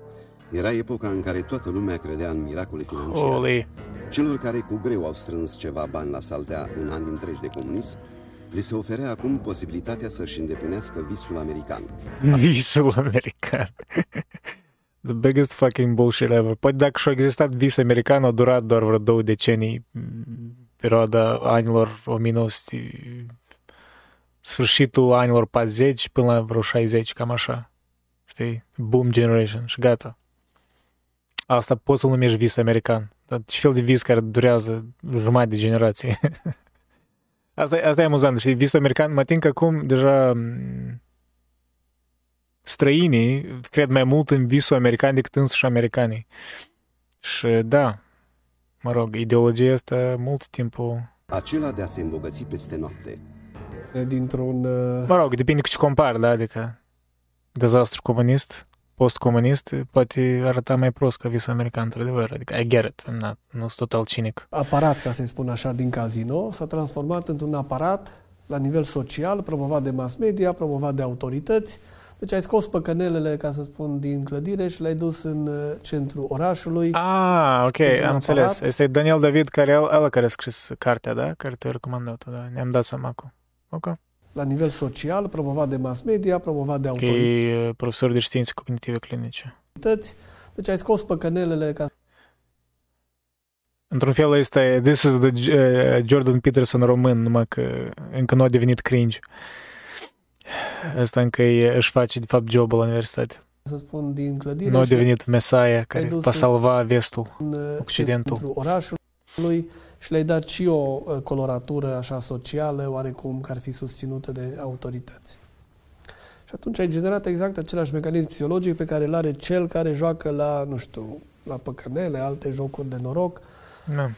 Speaker 35: Era epoca în care toată lumea credea în miracole financiare.
Speaker 2: Holy.
Speaker 35: Celor care cu greu au strâns ceva bani la saldea în ani întregi de comunism, li se oferea acum posibilitatea să-și îndeplinească visul american.
Speaker 2: Visul american. The biggest fucking bullshit ever. Poate dacă și-a existat vis american, a durat doar vreo două decenii, perioada anilor 1900, sfârșitul anilor 40 până la vreo 60, cam așa. Știi? Boom generation și gata. Asta poți să-l numești vis american. Dar ce fel de vis care durează jumătate de generație? asta, asta e amuzant. Știi, visul american, mă tin că acum deja străinii cred mai mult în visul american decât însuși americanii. Și da, mă rog, ideologia asta mult timpul...
Speaker 35: Acela de a se îmbogăți peste noapte.
Speaker 36: Dintr-un... Uh...
Speaker 2: Mă rog, depinde cu ce compar, da, adică dezastru comunist, post-comunist, poate arăta mai prost ca visul american, într-adevăr. Adică, I get it, not, nu sunt total cinic.
Speaker 36: Aparat, ca să-i spun așa, din casino s-a transformat într-un aparat la nivel social, promovat de mass media, promovat de autorități, deci ai scos păcănelele, ca să spun, din clădire și le-ai dus în uh, centrul orașului.
Speaker 2: Ah, ok, am înțeles. Este Daniel David, care el care a scris cartea, da? Care te-a recomandat da? Ne-am dat seama cu. Ok.
Speaker 36: La nivel social, promovat de mass media, promovat de autorități.
Speaker 2: Ok, uh, profesor de științe cognitive clinice.
Speaker 36: Deci ai scos păcănelele ca
Speaker 2: Într-un fel este This is the uh, Jordan Peterson român, numai că încă nu a devenit cringe. Asta încă e, își face, de fapt, jobul la universitate.
Speaker 36: Să spun, din clădire.
Speaker 2: Nu a
Speaker 36: și
Speaker 2: devenit Mesaia care
Speaker 36: dus
Speaker 2: va
Speaker 36: în-
Speaker 2: salva vestul,
Speaker 36: în, uh,
Speaker 2: Occidentul.
Speaker 36: Pentru orașul lui și le-ai dat și o uh, coloratură așa socială, oarecum, care ar fi susținută de autorități. Și atunci ai generat exact același mecanism psihologic pe care îl are cel care joacă la, nu știu, la păcănele, alte jocuri de noroc,
Speaker 2: Da.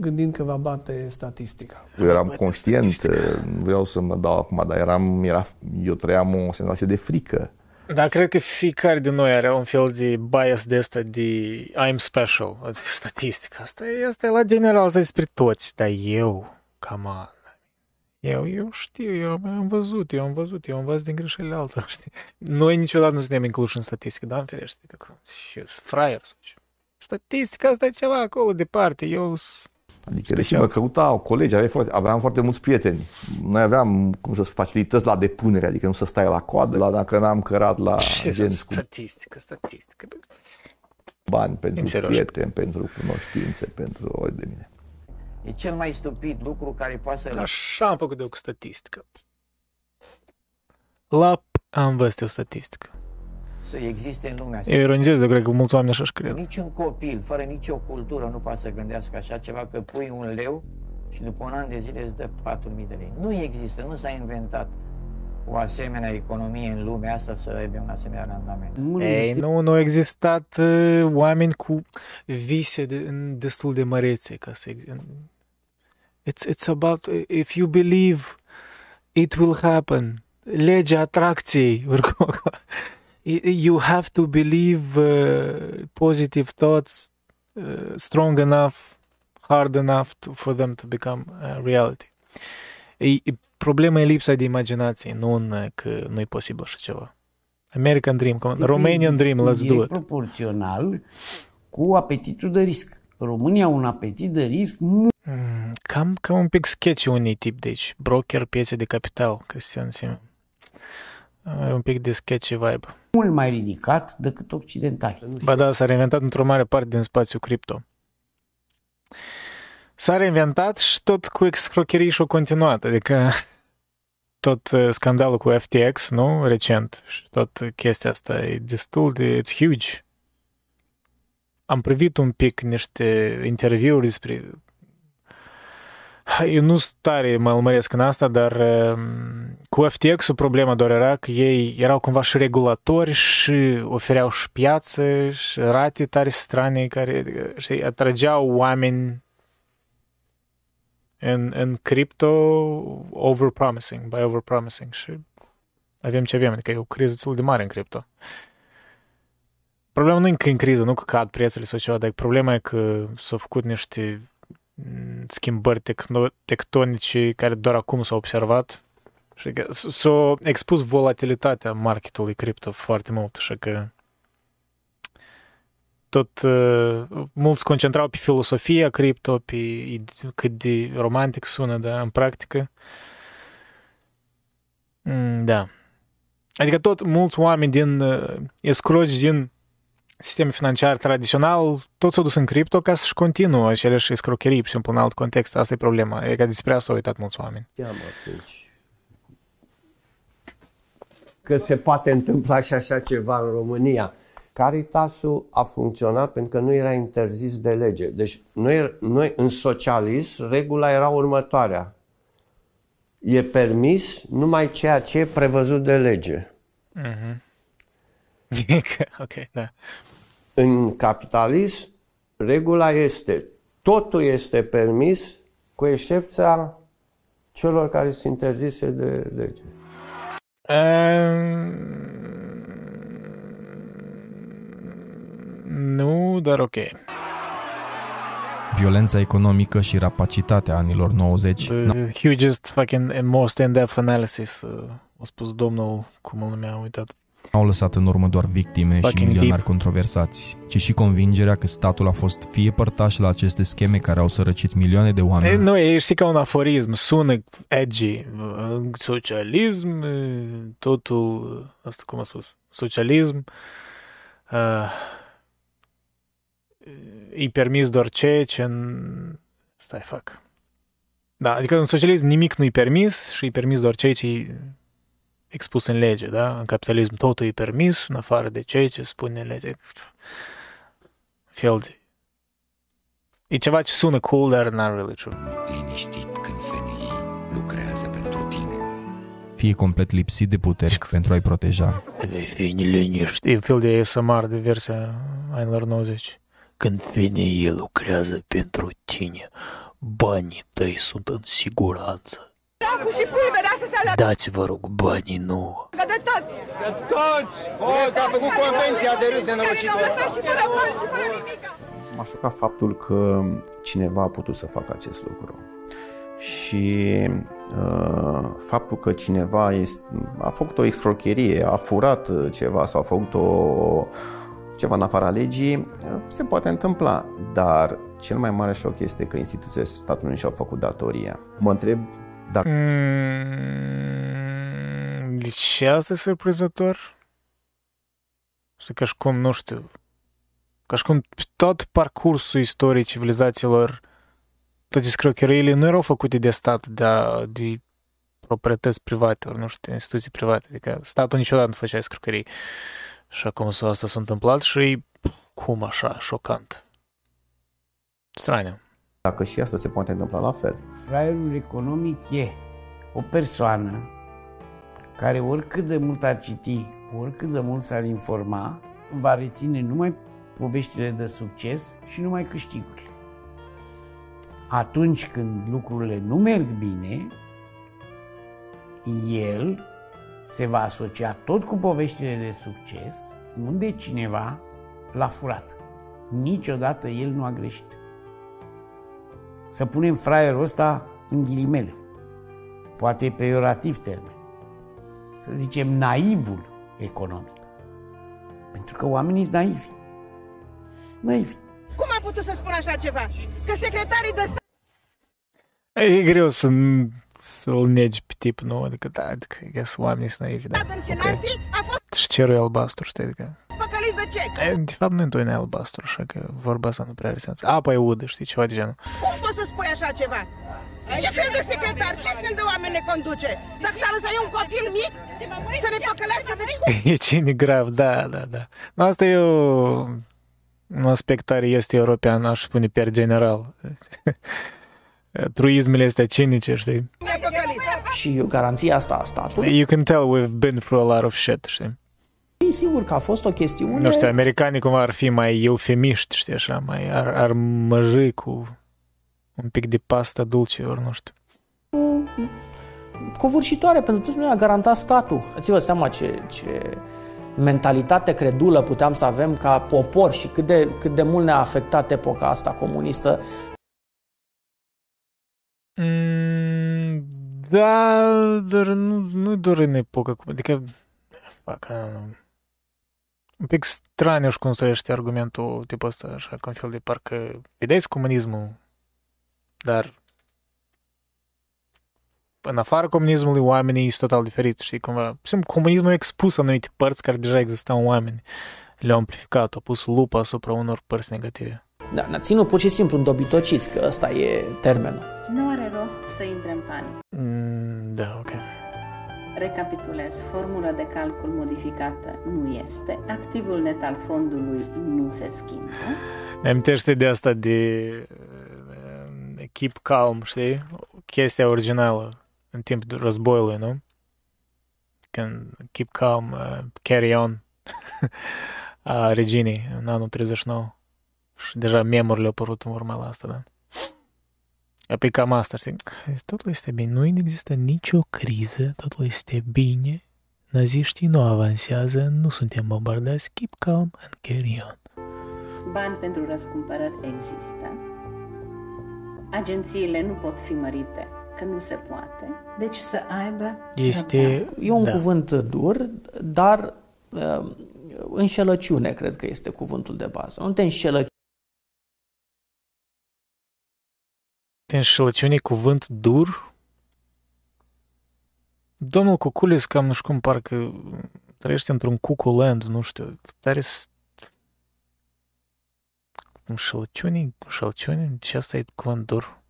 Speaker 36: Gândind că va bate statistica.
Speaker 5: Eu eram conștient, nu vreau să mă dau acum, dar eram, era, eu trăiam o senzație de frică.
Speaker 2: Dar cred că fiecare din noi are un fel de bias de asta de I'm special, adică statistica. Asta e, asta e la general, asta e despre toți, dar eu, come on. Eu, eu știu, eu am văzut, eu am văzut, eu am învăț din greșelile altora, știi? Noi niciodată nu suntem incluși în statistică, da, în ferește, că cum, și eu sunt fraier sau ce. Statistica asta e ceva acolo departe, eu sunt
Speaker 5: Adică, deși mă căutau colegi, aveam foarte, aveam foarte mulți prieteni. Noi aveam, cum să spun, facilități la depunere, adică nu să stai la coadă, la dacă n-am cărat la
Speaker 2: Ce
Speaker 5: gen
Speaker 2: să-
Speaker 5: cu
Speaker 2: statistică, statistică. bă.
Speaker 5: bani pentru
Speaker 2: serios.
Speaker 5: prieteni, pentru cunoștințe, pentru ori de mine.
Speaker 37: E cel mai stupid lucru care poate să...
Speaker 2: Așa am făcut eu cu statistică. La p- am văzut eu statistică.
Speaker 37: Să existe în lumea asta.
Speaker 2: Eu ironizez, eu cred că mulți oameni așa-și cred.
Speaker 37: Niciun copil, fără nicio cultură, nu poate să gândească așa ceva, că pui un leu și după un an de zile îți dă 4.000 de lei. Nu există, nu s-a inventat o asemenea economie în lumea asta să aibă un asemenea randament.
Speaker 2: Ei, nu, nu au existat uh, oameni cu vise de, în destul de mărețe ca să ex- It's, it's about, if you believe, it will happen. Legea atracției. oricum. You have to believe uh, positive thoughts uh, strong enough, hard enough to, for them to become uh, reality. E, e, problema e lipsa de imaginație, nu în uh, că nu e posibil așa ceva. American Dream, come on, Romanian Dream, let's do
Speaker 10: direct
Speaker 2: it.
Speaker 10: proporțional cu apetitul de risc. România un apetit de risc mult
Speaker 2: Mm, Cam, cam un pic sketchy unui tip de aici. Broker, piețe de capital, Cristian Simen. Are un pic de sketchy vibe.
Speaker 10: mult mai ridicat decât occidentali.
Speaker 2: Ba da, s-a reinventat într-o mare parte din spațiu cripto. S-a reinventat și tot cu excrocherii și-o continuat. Adică tot uh, scandalul cu FTX, nu? Recent. Și tot uh, chestia asta e destul de... It's huge. Am privit un pic niște interviuri despre... Eu nu sunt tare mă urmăresc în asta, dar um, cu FTX-ul problema doar era că ei erau cumva și regulatori și ofereau și piață și rate tare strane care, știi, atrageau oameni în, în cripto overpromising, by overpromising și avem ce avem, adică e o criză destul de mare în cripto. Problema nu e că e în criză, nu că cad prețurile sau ceva, dar problema e că s-au făcut niște mm, schimbări tecno- tectonice care doar acum s-au observat și că s- s-a expus volatilitatea marketului cripto foarte mult, așa că tot uh, mulți concentrau pe filosofia cripto, pe ide- cât de romantic sună, da, în practică. Mm, da. Adică tot mulți oameni din uh, escroci din sistemul financiar tradițional, tot s-au dus în cripto ca să-și continuă aceleași escrocherii, pe simplu, în alt context. Asta e problema. E că despre asta au uitat mulți oameni.
Speaker 8: Cheamă atunci. Că se poate întâmpla și așa ceva în România. Caritasul a funcționat pentru că nu era interzis de lege. Deci noi, noi în socialism, regula era următoarea. E permis numai ceea ce e prevăzut de lege.
Speaker 2: Mhm. ok, da.
Speaker 8: În capitalism, regula este totul este permis cu excepția celor care sunt interzise de lege.
Speaker 2: Nu, dar ok.
Speaker 1: Violența economică și rapacitatea anilor 90
Speaker 2: The hugest fucking and most in-depth analysis, uh, a spus domnul, cum îl numea, am uitat.
Speaker 1: N-au lăsat în urmă doar victime și
Speaker 2: Fucking
Speaker 1: milionari
Speaker 2: deep.
Speaker 1: controversați, ci și convingerea că statul a fost fie părtaș la aceste scheme care au sărăcit milioane de
Speaker 2: E,
Speaker 1: oameni,
Speaker 2: nu, e știi ca un aforism, sună edgy. Uh, Socialism, uh, totul, uh, asta cum a spus, socialism, uh, îi permis doar ce ce în... Stai, fac. Da, adică în socialism nimic nu-i permis și îi permis doar ceea ce e expus în lege, da? În capitalism totul e permis, în afară de ceea ce spune în lege. Fel de... E ceva ce sună cool, dar not really true.
Speaker 6: Liniștit când femeii lucrează pentru tine.
Speaker 1: Fie complet lipsit de puteri pentru a-i proteja.
Speaker 2: Vei fi liniștit. E un fel de ASMR de versia anilor 90. Când femeie lucrează pentru tine, banii tăi sunt în siguranță.
Speaker 34: Praful și pulberea să se alea...
Speaker 2: Dați, vă rog, banii nouă.
Speaker 34: Că de toți!
Speaker 38: De toți! O, a făcut convenția de râs de
Speaker 34: norocitor. și fără bani și fără nimic.
Speaker 5: M-a șocat faptul că cineva a putut să facă acest lucru. Și uh, faptul că cineva este, a făcut o extrocherie, a furat ceva sau a făcut o, ceva în afara legii, se poate întâmpla. Dar cel mai mare șoc este că instituțiile statului nu și-au făcut datoria. Mă întreb dacă...
Speaker 2: Mm, deci asta e surprinzător? Este ca și cum, nu știu, ca și cum tot parcursul istoriei civilizațiilor, toate scrocheriile nu erau făcute de stat, de, de proprietăți private, ori nu știu, instituții private. Adică statul niciodată nu făcea scrocherii. Și acum asta s-a întâmplat și cum așa, șocant. Straniu.
Speaker 5: Dacă și asta se poate întâmpla la fel.
Speaker 10: Fraierul economic e o persoană care oricât de mult ar citi, oricât de mult s-ar informa, va reține numai poveștile de succes și numai câștigurile. Atunci când lucrurile nu merg bine, el se va asocia tot cu poveștile de succes, unde cineva l-a furat. Niciodată el nu a greșit. Să punem fraierul ăsta în ghilimele. Poate e peiorativ termen. Să zicem naivul economic. Pentru că oamenii sunt naivi. Naivi.
Speaker 34: Cum a putut să spun așa ceva? Că secretarii de stat...
Speaker 2: E greu să, să-l negi pe tip, nu? Adică, da, adică, I guess, oamenii sunt naivi, da.
Speaker 34: în finanțe a fost
Speaker 2: Și cerul e albastru, știi, adică...
Speaker 34: păcăliți de ce?
Speaker 2: E, de fapt, nu întotdeauna e albastru, așa că vorba asta nu prea are sens. Apa e udă, știi, ceva de genul.
Speaker 34: Cum poți să spui așa ceva? Ce fel de secretar, ce fel de oameni ne conduce? Dacă s-ar lăsa un copil mic să ne păcălească, deci cum?
Speaker 2: E cine grav, da, da, da. No, asta e o, un aspect tare este european, aș spune per general. Truismele astea cinice, știi?
Speaker 34: Ne-a păcălit.
Speaker 33: Și garanția asta a statului.
Speaker 2: You can tell we've been through a lot of shit, știi?
Speaker 33: E sigur că a fost o chestiune...
Speaker 2: Nu știu, americanii cumva ar fi mai eufemiști, știi, așa, mai ar, ar măji cu un pic de pasta dulce, ori nu știu.
Speaker 33: covârșitoare pentru toți noi a garantat statul. Ți-vă seama ce, ce mentalitate credulă puteam să avem ca popor și cât de, cât de mult ne-a afectat epoca asta comunistă.
Speaker 2: Mm, da, dar nu, nu doar în epoca, adică, fac, un pic straniu își construiește argumentul tipul ăsta, așa, ca un fel de parcă vedeți comunismul, dar în afara comunismului oamenii sunt total diferiți, știi, cumva. Simt, comunismul a expus anumite părți care deja existau în oameni. Le-au amplificat, au pus lupa asupra unor părți negative.
Speaker 33: Da, ne-a ținut pur și simplu îndobitociți, că ăsta e termenul.
Speaker 27: Nu are rost să intre în panic.
Speaker 2: Mm, da, ok.
Speaker 27: Recapitulez, formula de calcul modificată nu este, activul net al fondului nu se schimbă.
Speaker 2: Ne amintește de asta de uh, Keep Calm, știi? Chestia originală în timpul războiului, nu? Când Keep Calm, uh, Carry On a reginei în anul 39. Și deja memorile au apărut în urma la asta, da? Apoi cam asta, știi? Totul este bine, nu există nicio criză, totul este bine, naziștii nu avansează, nu suntem bombardați, keep calm and carry on.
Speaker 27: Bani pentru răscumpărări există. Agențiile nu pot fi mărite, că nu se poate. Deci să aibă
Speaker 2: Este...
Speaker 33: E un
Speaker 2: da.
Speaker 33: cuvânt dur, dar uh, înșelăciune cred că este cuvântul de bază. Nu te înșelă
Speaker 2: Te înșelăciune cuvânt dur? Domnul Cuculis cam nu știu cum parcă trăiește într-un cuculand, nu știu, tare s- Înșelăciuni, înșelăciuni, ce asta e cuvânt dur.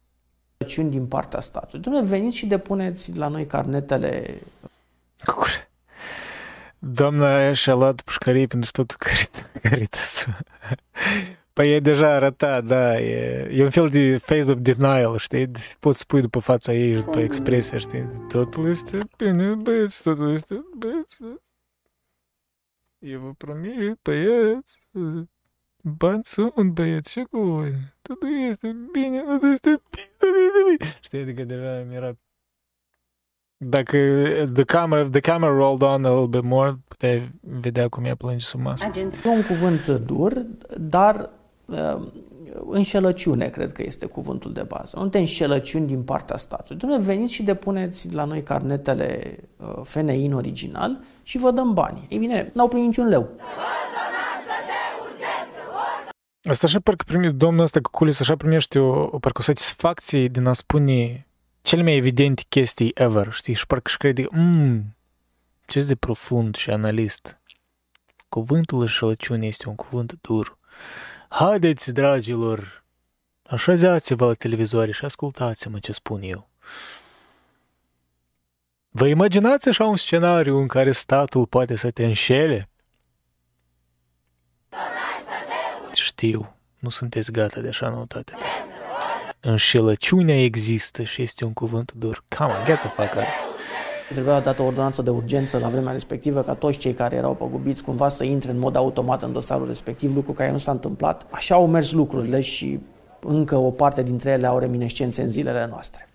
Speaker 33: Înșelăciuni din partea statului. Dom'le, veniți și depuneți la noi carnetele
Speaker 2: Doamna și-a luat pușcării pentru tot Caritas. Păi e deja arătat, da, e, e un fel de phase of denial, știi? Poți spui după fața ei și după expresia, știi? Totul este bine, băieți, totul este băieți. Eu vă promit, băieți, bani sunt, băieți, și cu voi. Totul este bine, totul este bine, totul este bine. Știi, adică deja mi-era dacă the camera, the camera rolled on a little bit more, puteai vedea cum ea plânge sub masă.
Speaker 33: E un cuvânt dur, dar uh, înșelăciune cred că este cuvântul de bază. Nu te înșelăciuni din partea statului. Dumnezeu, veniți și depuneți la noi carnetele uh, FNI în original și vă dăm bani. Ei bine, n-au primit niciun leu.
Speaker 2: Asta așa parcă primi, domnul ăsta cu culis, așa primește o, o parcă o satisfacție din a spune cele mai evidente chestii ever, știi? Și parcă și crede, mmm, ce de profund și analist. Cuvântul înșelăciune este un cuvânt dur. Haideți, dragilor, așezați-vă la televizoare și ascultați-mă ce spun eu. Vă imaginați așa un scenariu în care statul poate să te înșele? Știu, nu sunteți gata de așa noutate. Înșelăciunea există și este un cuvânt dur. Come on, get the fuck out.
Speaker 33: Trebuia dată o ordonanță de urgență la vremea respectivă ca toți cei care erau păgubiți cumva să intre în mod automat în dosarul respectiv, lucru care nu s-a întâmplat. Așa au mers lucrurile și încă o parte dintre ele au reminiscențe în zilele noastre.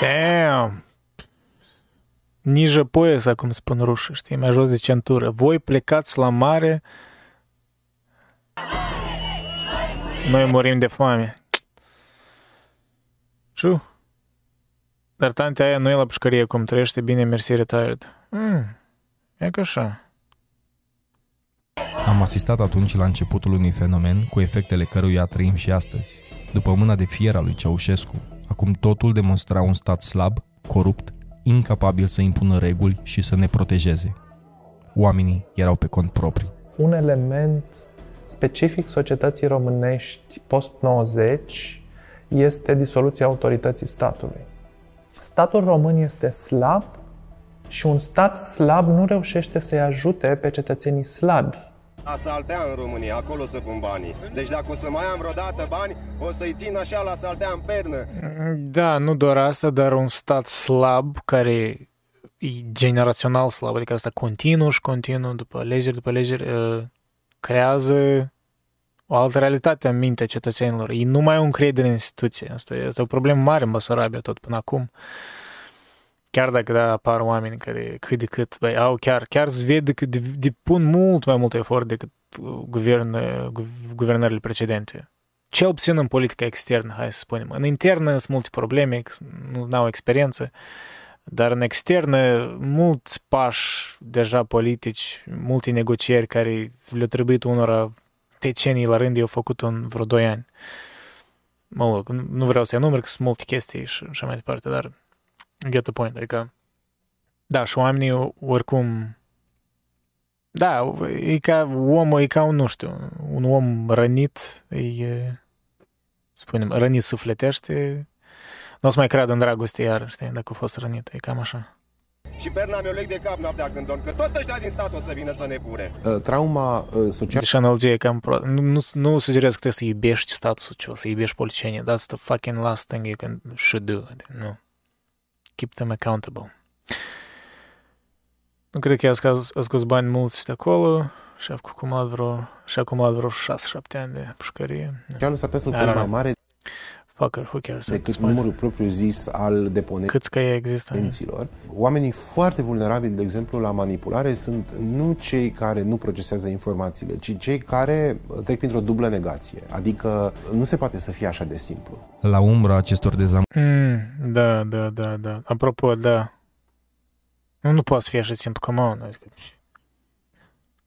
Speaker 2: Damn! Nici poiesa, cum spun rușii, știi, mai jos de centură. Voi plecați la mare Noi murim de foame. True. Dar tante aia nu e la pușcărie cum trăiește bine, mersi retired. Mm, e ca așa.
Speaker 1: Am asistat atunci la începutul unui fenomen cu efectele căruia trăim și astăzi. După mâna de fier a lui Ceaușescu, acum totul demonstra un stat slab, corupt, incapabil să impună reguli și să ne protejeze. Oamenii erau pe cont propriu.
Speaker 39: Un element specific societății românești post-90 este disoluția autorității statului. Statul român este slab și un stat slab nu reușește să-i ajute pe cetățenii slabi.
Speaker 38: A saltea în România, acolo să pun banii. Deci dacă o să mai am vreodată bani, o să-i țin așa la saltea în pernă.
Speaker 2: Da, nu doar asta, dar un stat slab care e generațional slab, adică asta continuu și continuu, după legeri, după legeri, creează o altă realitate în mintea cetățenilor. Ei nu mai au încredere în instituție. Asta este o problemă mare în Basarabia tot până acum. Chiar dacă da, apar oameni care cât de cât băi, au chiar, chiar se vede că depun mult mai mult efort decât guvern, guvernările precedente. Cel puțin în politica externă, hai să spunem. În internă sunt multe probleme, nu au experiență, dar în externă mulți pași deja politici, multe negocieri care le-au trebuit unora decenii la rând, eu făcut în vreo 2 ani. Mă rog, nu vreau să enumăr, că sunt multe chestii și așa mai departe, dar get the point, adică da, și oamenii oricum da, e ca omul, e ca un, nu știu, un om rănit, e, spunem, rănit sufletește, nu o să mai creadă în dragoste iar, știi, dacă a fost rănit, e cam așa
Speaker 38: și perna mi-o leg de cap noaptea când dorm, că tot ăștia din stat o să vină să ne fure.
Speaker 39: Uh, trauma uh, socială...
Speaker 2: Deci analogie e cam pro... Nu, nu, nu sugerez că trebuie să iubești statul, ce, să iubești politicienii. That's the fucking last thing you can should do. Nu. Keep them accountable. Nu cred că a scos bani mulți de acolo și a acumulat vreo, și a acumulat vreo 6-7 ani de pușcărie.
Speaker 39: Chiar s-ar putea să mai mare
Speaker 2: fucker, who cares?
Speaker 39: Decât numărul propriu zis al deponenților.
Speaker 2: Câți că există?
Speaker 39: Oamenii foarte vulnerabili, de exemplu, la manipulare sunt nu cei care nu procesează informațiile, ci cei care trec printr-o dublă negație. Adică nu se poate să fie așa de simplu.
Speaker 1: La umbra acestor dezamăgiri.
Speaker 2: Mm, da, da, da, da. Apropo, da. Nu, nu poate să fie așa simplu, come on. Adică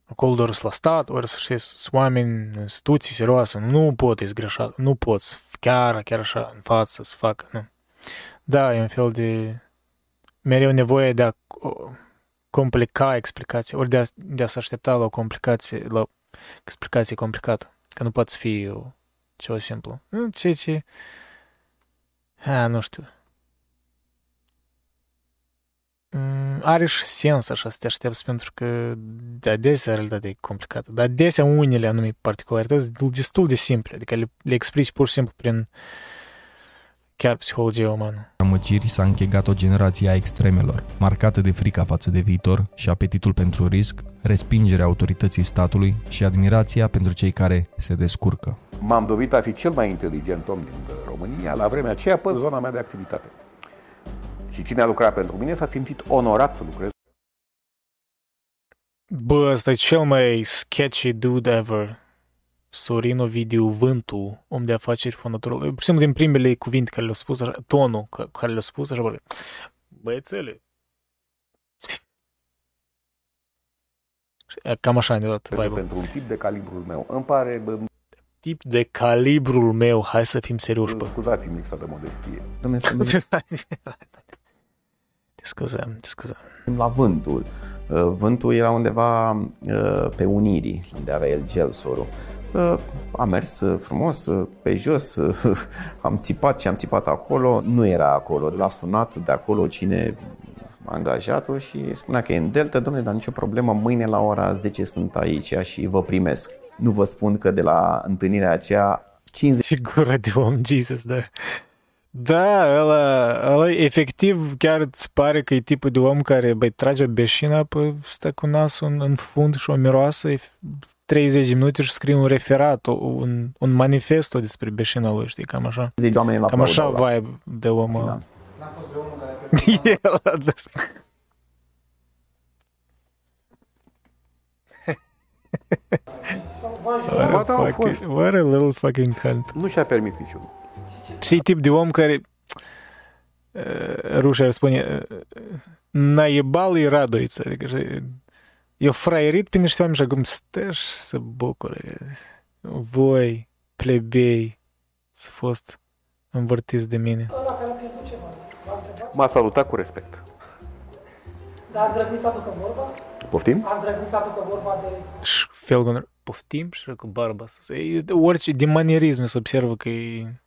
Speaker 2: acolo doar la stat, ori să știți, sunt oameni, instituții serioase, nu pot izgreșa, nu poți chiar, chiar așa, în față să facă, nu. Da, e un fel de mereu nevoie de a complica explicația, ori de a, de a se aștepta la o complicație, la o explicație complicată, că nu poate fi o, ceva simplu. Ce, ce... A, nu știu. Mm, are și sens așa să te aștepți, pentru că de adesea realitatea e complicată. Dar adesea unele anume particularități destul de simple, adică le, le explici pur și simplu prin chiar psihologia umană.
Speaker 1: Amăgiri s-a închegat o generație a extremelor, marcată de frica față de viitor și apetitul pentru risc, respingerea autorității statului și admirația pentru cei care se descurcă.
Speaker 5: M-am dovedit a fi cel mai inteligent om din România la vremea aceea pe zona mea de activitate. Și cine a lucrat pentru mine s-a simțit onorat să lucrez.
Speaker 2: Bă, ăsta e cel mai sketchy dude ever. Sorin Ovidiu Vântu, om de afaceri, fondatorul. Pur și simplu din primele cuvinte care le-au spus, așa, tonul care le-au spus, așa, bă, băiețele. Cam așa ne dat
Speaker 5: vibe Pentru un tip de calibrul meu. Îmi pare... Bă,
Speaker 2: tip de calibrul meu, hai să fim serioși, bă.
Speaker 5: Scuzați-mi lipsa de modestie.
Speaker 2: Te scuzăm, te scuzăm.
Speaker 40: La vântul. Vântul era undeva pe Unirii, unde avea el gelsorul. Am mers frumos pe jos, am țipat și am țipat acolo, nu era acolo. L-a sunat de acolo cine angajatul și spunea că e în Delta, domnule, dar nicio problemă, mâine la ora 10 sunt aici și vă primesc. Nu vă spun că de la întâlnirea aceea 50...
Speaker 2: Figura de om, Jesus, da. Da, ăla, ăla efectiv chiar îți pare că e tipul de om care băi, trage o beșină, pe stă cu nasul în, în fund și o miroasă 30 de minute și scrie un referat, un, un manifesto despre beșina lui, știi, cam așa.
Speaker 40: Zici oamenii la
Speaker 2: Cam așa vibe de om ăla. N-a fost de omul care El a dus. What a, fucking, what a little fucking cunt.
Speaker 5: Nu și-a permis niciunul.
Speaker 2: Știi tip de om care uh, rușii ar spune uh, naibal e radoiță. Adică, eu fraierit pe niște oameni și acum stă să bucure. Voi, plebei, ați fost învârtiți de mine.
Speaker 5: M-a salutat cu respect.
Speaker 41: Dar a îndrăznit să aducă vorba?
Speaker 5: Poftim?
Speaker 41: A îndrăznit să aducă vorba de...
Speaker 2: Și felul poftim și cu barba. Orice, din manierism se observă că e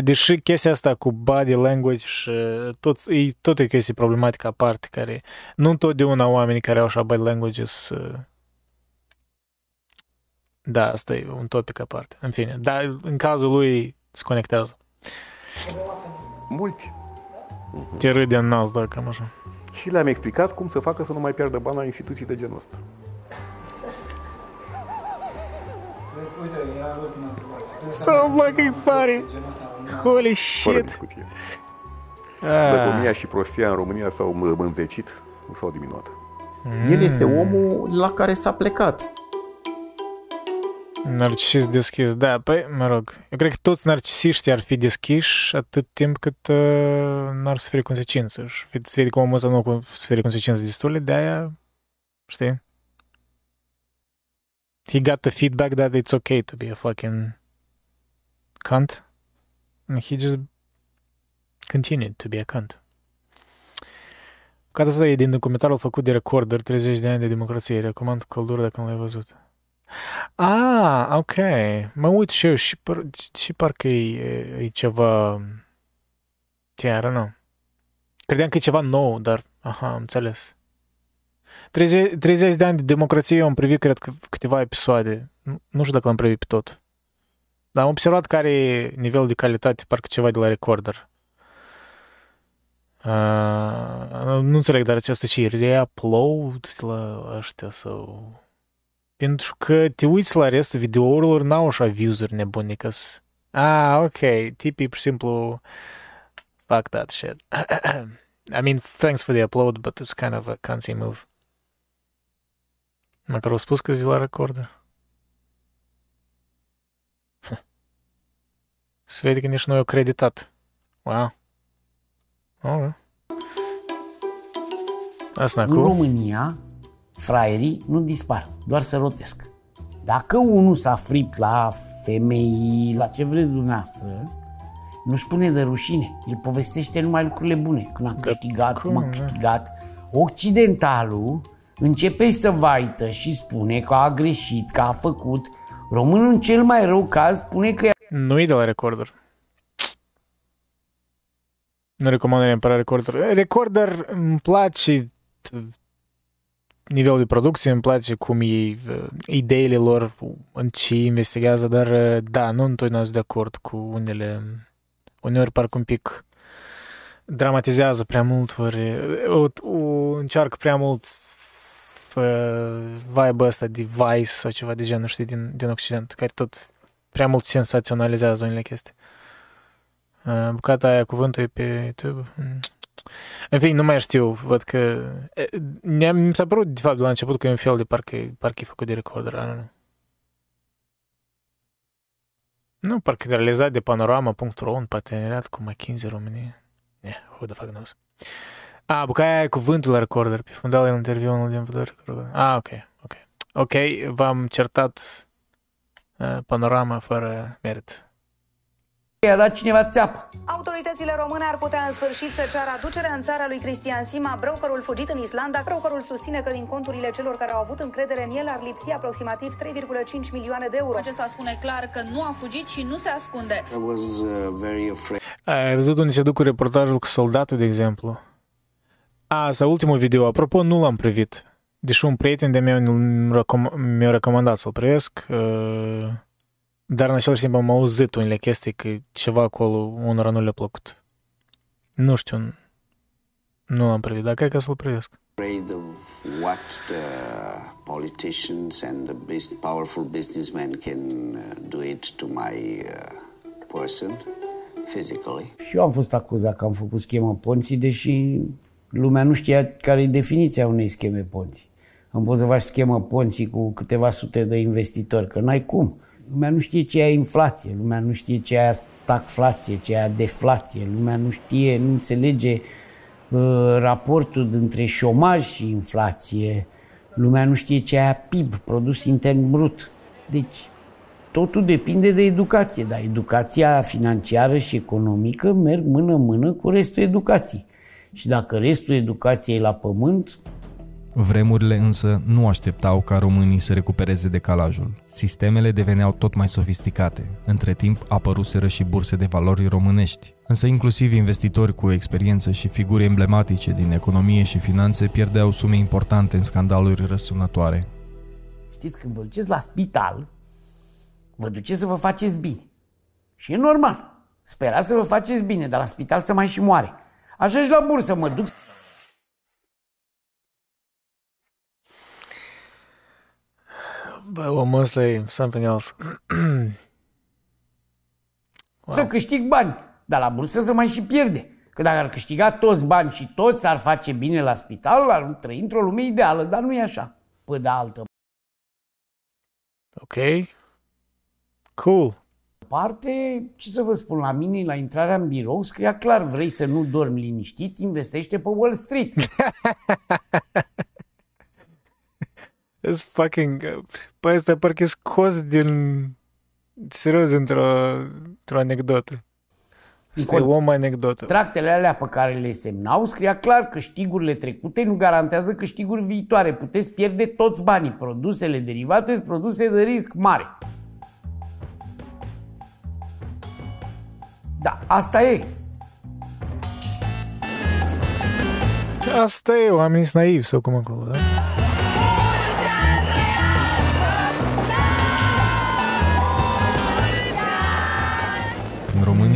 Speaker 2: Deși chestia asta cu body language și tot, e tot o chestie problematică aparte care nu întotdeauna oamenii care au așa body language să... Da, asta e un topic aparte. În fine, dar în cazul lui se conectează.
Speaker 5: Mulți.
Speaker 2: Te râde în nas, da, cam așa.
Speaker 5: Și le-am explicat cum să facă să nu mai pierdă bani la instituții de genul ăsta.
Speaker 2: So fucking funny. Holy shit! Fără
Speaker 5: discuție. Ah. Lăcomia și prostia în România s-au mânzecit, nu s-au diminuat.
Speaker 40: Mm. El este omul la care s-a plecat.
Speaker 2: Narcisist deschis, da, păi, mă rog, eu cred că toți narcisiștii ar fi deschiși atât timp cât uh, n-ar suferi consecințe. Și se vede că omul ăsta nu suferi consecințe destule, de aia, știi? He got the feedback that it's okay to be a fucking cunt. And he just continued to be a cunt. Cartea asta e din documentarul făcut de Recorder, 30 de ani de democrație. Recomand căldură dacă nu l-ai văzut. Ah, ok. Mă uit și eu și, par, și parcă e, e ceva... Chiar, nu. Credeam că e ceva nou, dar... Aha, am înțeles. 30, 30 de ani de democrație eu am privit, cred că, câteva episoade. Nu, nu știu dacă l-am privit pe tot. Dar am observat care e nivelul de calitate, parcă ceva de la recorder. Uh, nu înțeleg, dar aceasta ce e reupload la ăștia sau... Pentru că te uiți la restul videourilor, n-au așa views-uri nebune că Ah, ok, tipii pur și simplu fuck that shit. I mean, thanks for the upload, but it's kind of a cancy move. Măcar au spus că zi la recorder. Se vede că nici nu e acreditat. Wow. Oh. Asta
Speaker 10: În România, fraierii nu dispar, doar se rotesc. Dacă unul s-a fript la femei, la ce vreți dumneavoastră, nu spune de rușine, el povestește numai lucrurile bune. Când a câștigat, cum a câștigat. Occidentalul începe să vaită și spune că a greșit, că a făcut. Românul în cel mai rău caz spune că...
Speaker 2: Nu-i de la recorder. Nu recomand neapărat recorder. Recorder îmi place nivelul de producție, îmi place cum e ideile lor, în ce investigează, dar da, nu întotdeauna sunt de acord cu unele, uneori parcă un pic dramatizează prea mult, ori o, o, încearcă prea mult vibe ăsta de Vice sau ceva de genul, știi, din, din Occident, care tot prea mult sensaționalizează unele chestii. Bucata aia cuvântul e pe YouTube. În fin, nu mai știu, văd că... Mi s-a părut, de fapt, la început că e un fel de parcă, parcă e făcut de recorder, nu, nu. Nu, parcă e realizat de panorama.ro în parteneriat cu McKinsey România. Yeah, who the fuck knows. A, bucaia e cuvântul la recorder, pe fundal în interviu unul din vedere. Ah, ok, ok. Ok, v-am certat uh, panorama fără merit.
Speaker 10: I-a dat cineva țeapă.
Speaker 42: Autoritățile române ar putea în sfârșit să ceară aducerea în țara lui Cristian Sima, brokerul fugit în Islanda. Brokerul susține că din conturile celor care au avut încredere în el ar lipsi aproximativ 3,5 milioane de euro.
Speaker 43: Acesta spune clar că nu a fugit și nu se ascunde.
Speaker 44: I was uh, very afraid.
Speaker 2: Ai văzut unde se duc cu reportajul cu soldatul, de exemplu? A, asta ultimul video. Apropo, nu l-am privit. Deși un prieten de meu mi-a recomandat să-l privesc. Uh dar în același timp am auzit unele chestii că ceva acolo unora nu le-a plăcut. Nu știu, nu l-am privit, dar cred că să-l privesc.
Speaker 44: Afraid of what the politicians and the best powerful businessmen can do it to my person physically.
Speaker 10: Și eu am fost acuzat că am făcut schemă Ponzi, deși lumea nu știa care e definiția unei scheme Ponzi. Am pus să faci schemă Ponzi cu câteva sute de investitori, că n-ai cum. Lumea nu știe ce e inflație, lumea nu știe ce e stagflație, ce e deflație, lumea nu știe, nu înțelege uh, raportul dintre șomaj și inflație, lumea nu știe ce e PIB, produs intern brut. Deci totul depinde de educație, dar educația financiară și economică merg mână-mână cu restul educației. Și dacă restul educației e la pământ,
Speaker 1: Vremurile însă nu așteptau ca românii să recupereze decalajul. Sistemele deveneau tot mai sofisticate. Între timp apăruseră și burse de valori românești. Însă inclusiv investitori cu experiență și figuri emblematice din economie și finanțe pierdeau sume importante în scandaluri răsunătoare.
Speaker 10: Știți, când vă duceți la spital, vă duceți să vă faceți bine. Și e normal. Sperați să vă faceți bine, dar la spital să mai și moare. Așa și la bursă mă duc
Speaker 2: Bă, omul ăsta e something else. wow.
Speaker 10: Să câștig bani, dar la bursă să mai și pierde. Că dacă ar câștiga toți bani și toți ar face bine la spital, ar trăi într-o lume ideală, dar nu e așa. Pe de altă
Speaker 2: Ok. Cool.
Speaker 10: Parte, ce să vă spun, la mine, la intrarea în birou, scria clar, vrei să nu dormi liniștit, investește pe Wall Street.
Speaker 2: It's fucking... Păi ăsta parcă e scos din... Serios, într-o, într-o anecdotă. Este o om anecdotă.
Speaker 10: Tractele alea pe care le semnau scria clar că câștigurile trecute nu garantează câștiguri viitoare. Puteți pierde toți banii. Produsele derivate sunt produse de risc mare. Da, asta e.
Speaker 2: Asta e, oamenii sunt naivi sau cum acolo, da?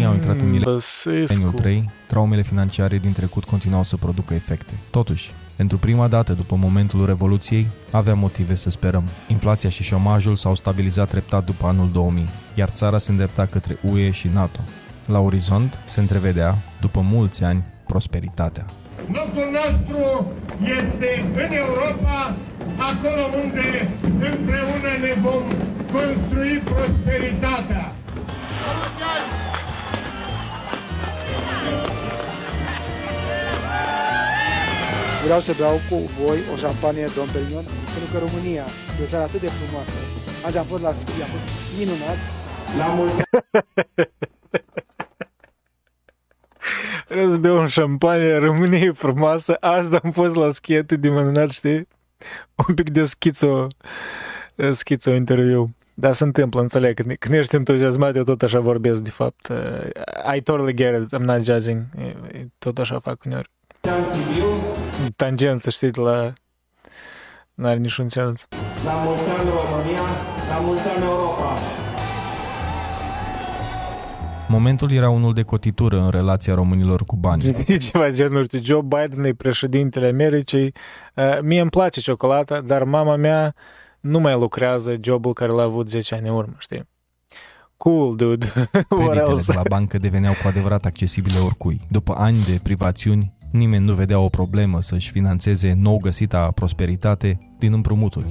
Speaker 1: România au intrat în mileniul 3, traumele financiare din trecut continuau să producă efecte. Totuși, pentru prima dată după momentul Revoluției, avea motive să sperăm. Inflația și șomajul s-au stabilizat treptat după anul 2000, iar țara se îndrepta către UE și NATO. La orizont se întrevedea, după mulți ani, prosperitatea.
Speaker 7: Locul nostru este în Europa, acolo unde împreună ne vom construi prosperitatea.
Speaker 45: Vreau să beau cu voi o șampanie Dom Perignon, pentru că România e o țară atât de frumoasă. Azi am fost la schi, am fost minunat.
Speaker 7: La mulți
Speaker 2: Trebuie să beau un șampanie, România e frumoasă, asta am fost la schietul de minunat, știi? Un pic de schițo, schițo interviu. Da, se întâmplă, înțeleg. Când, când ești entuziasmat, eu tot așa vorbesc, de fapt. I totally get it, I'm not judging. Tot așa fac uneori. Tangență, știi, la... N-are niciun sens.
Speaker 7: La mulți ani România, la mulți ani Europa.
Speaker 1: Momentul era unul de cotitură în relația românilor cu banii.
Speaker 2: E ceva genul, știu, Joe Biden e președintele Americii, uh, mie îmi place ciocolata, dar mama mea nu mai lucrează jobul care l-a avut 10 ani în urmă, știi? Cool, dude.
Speaker 1: Creditele de la bancă deveneau cu adevărat accesibile oricui. După ani de privațiuni, nimeni nu vedea o problemă să-și financeze nou găsita prosperitate din împrumuturi.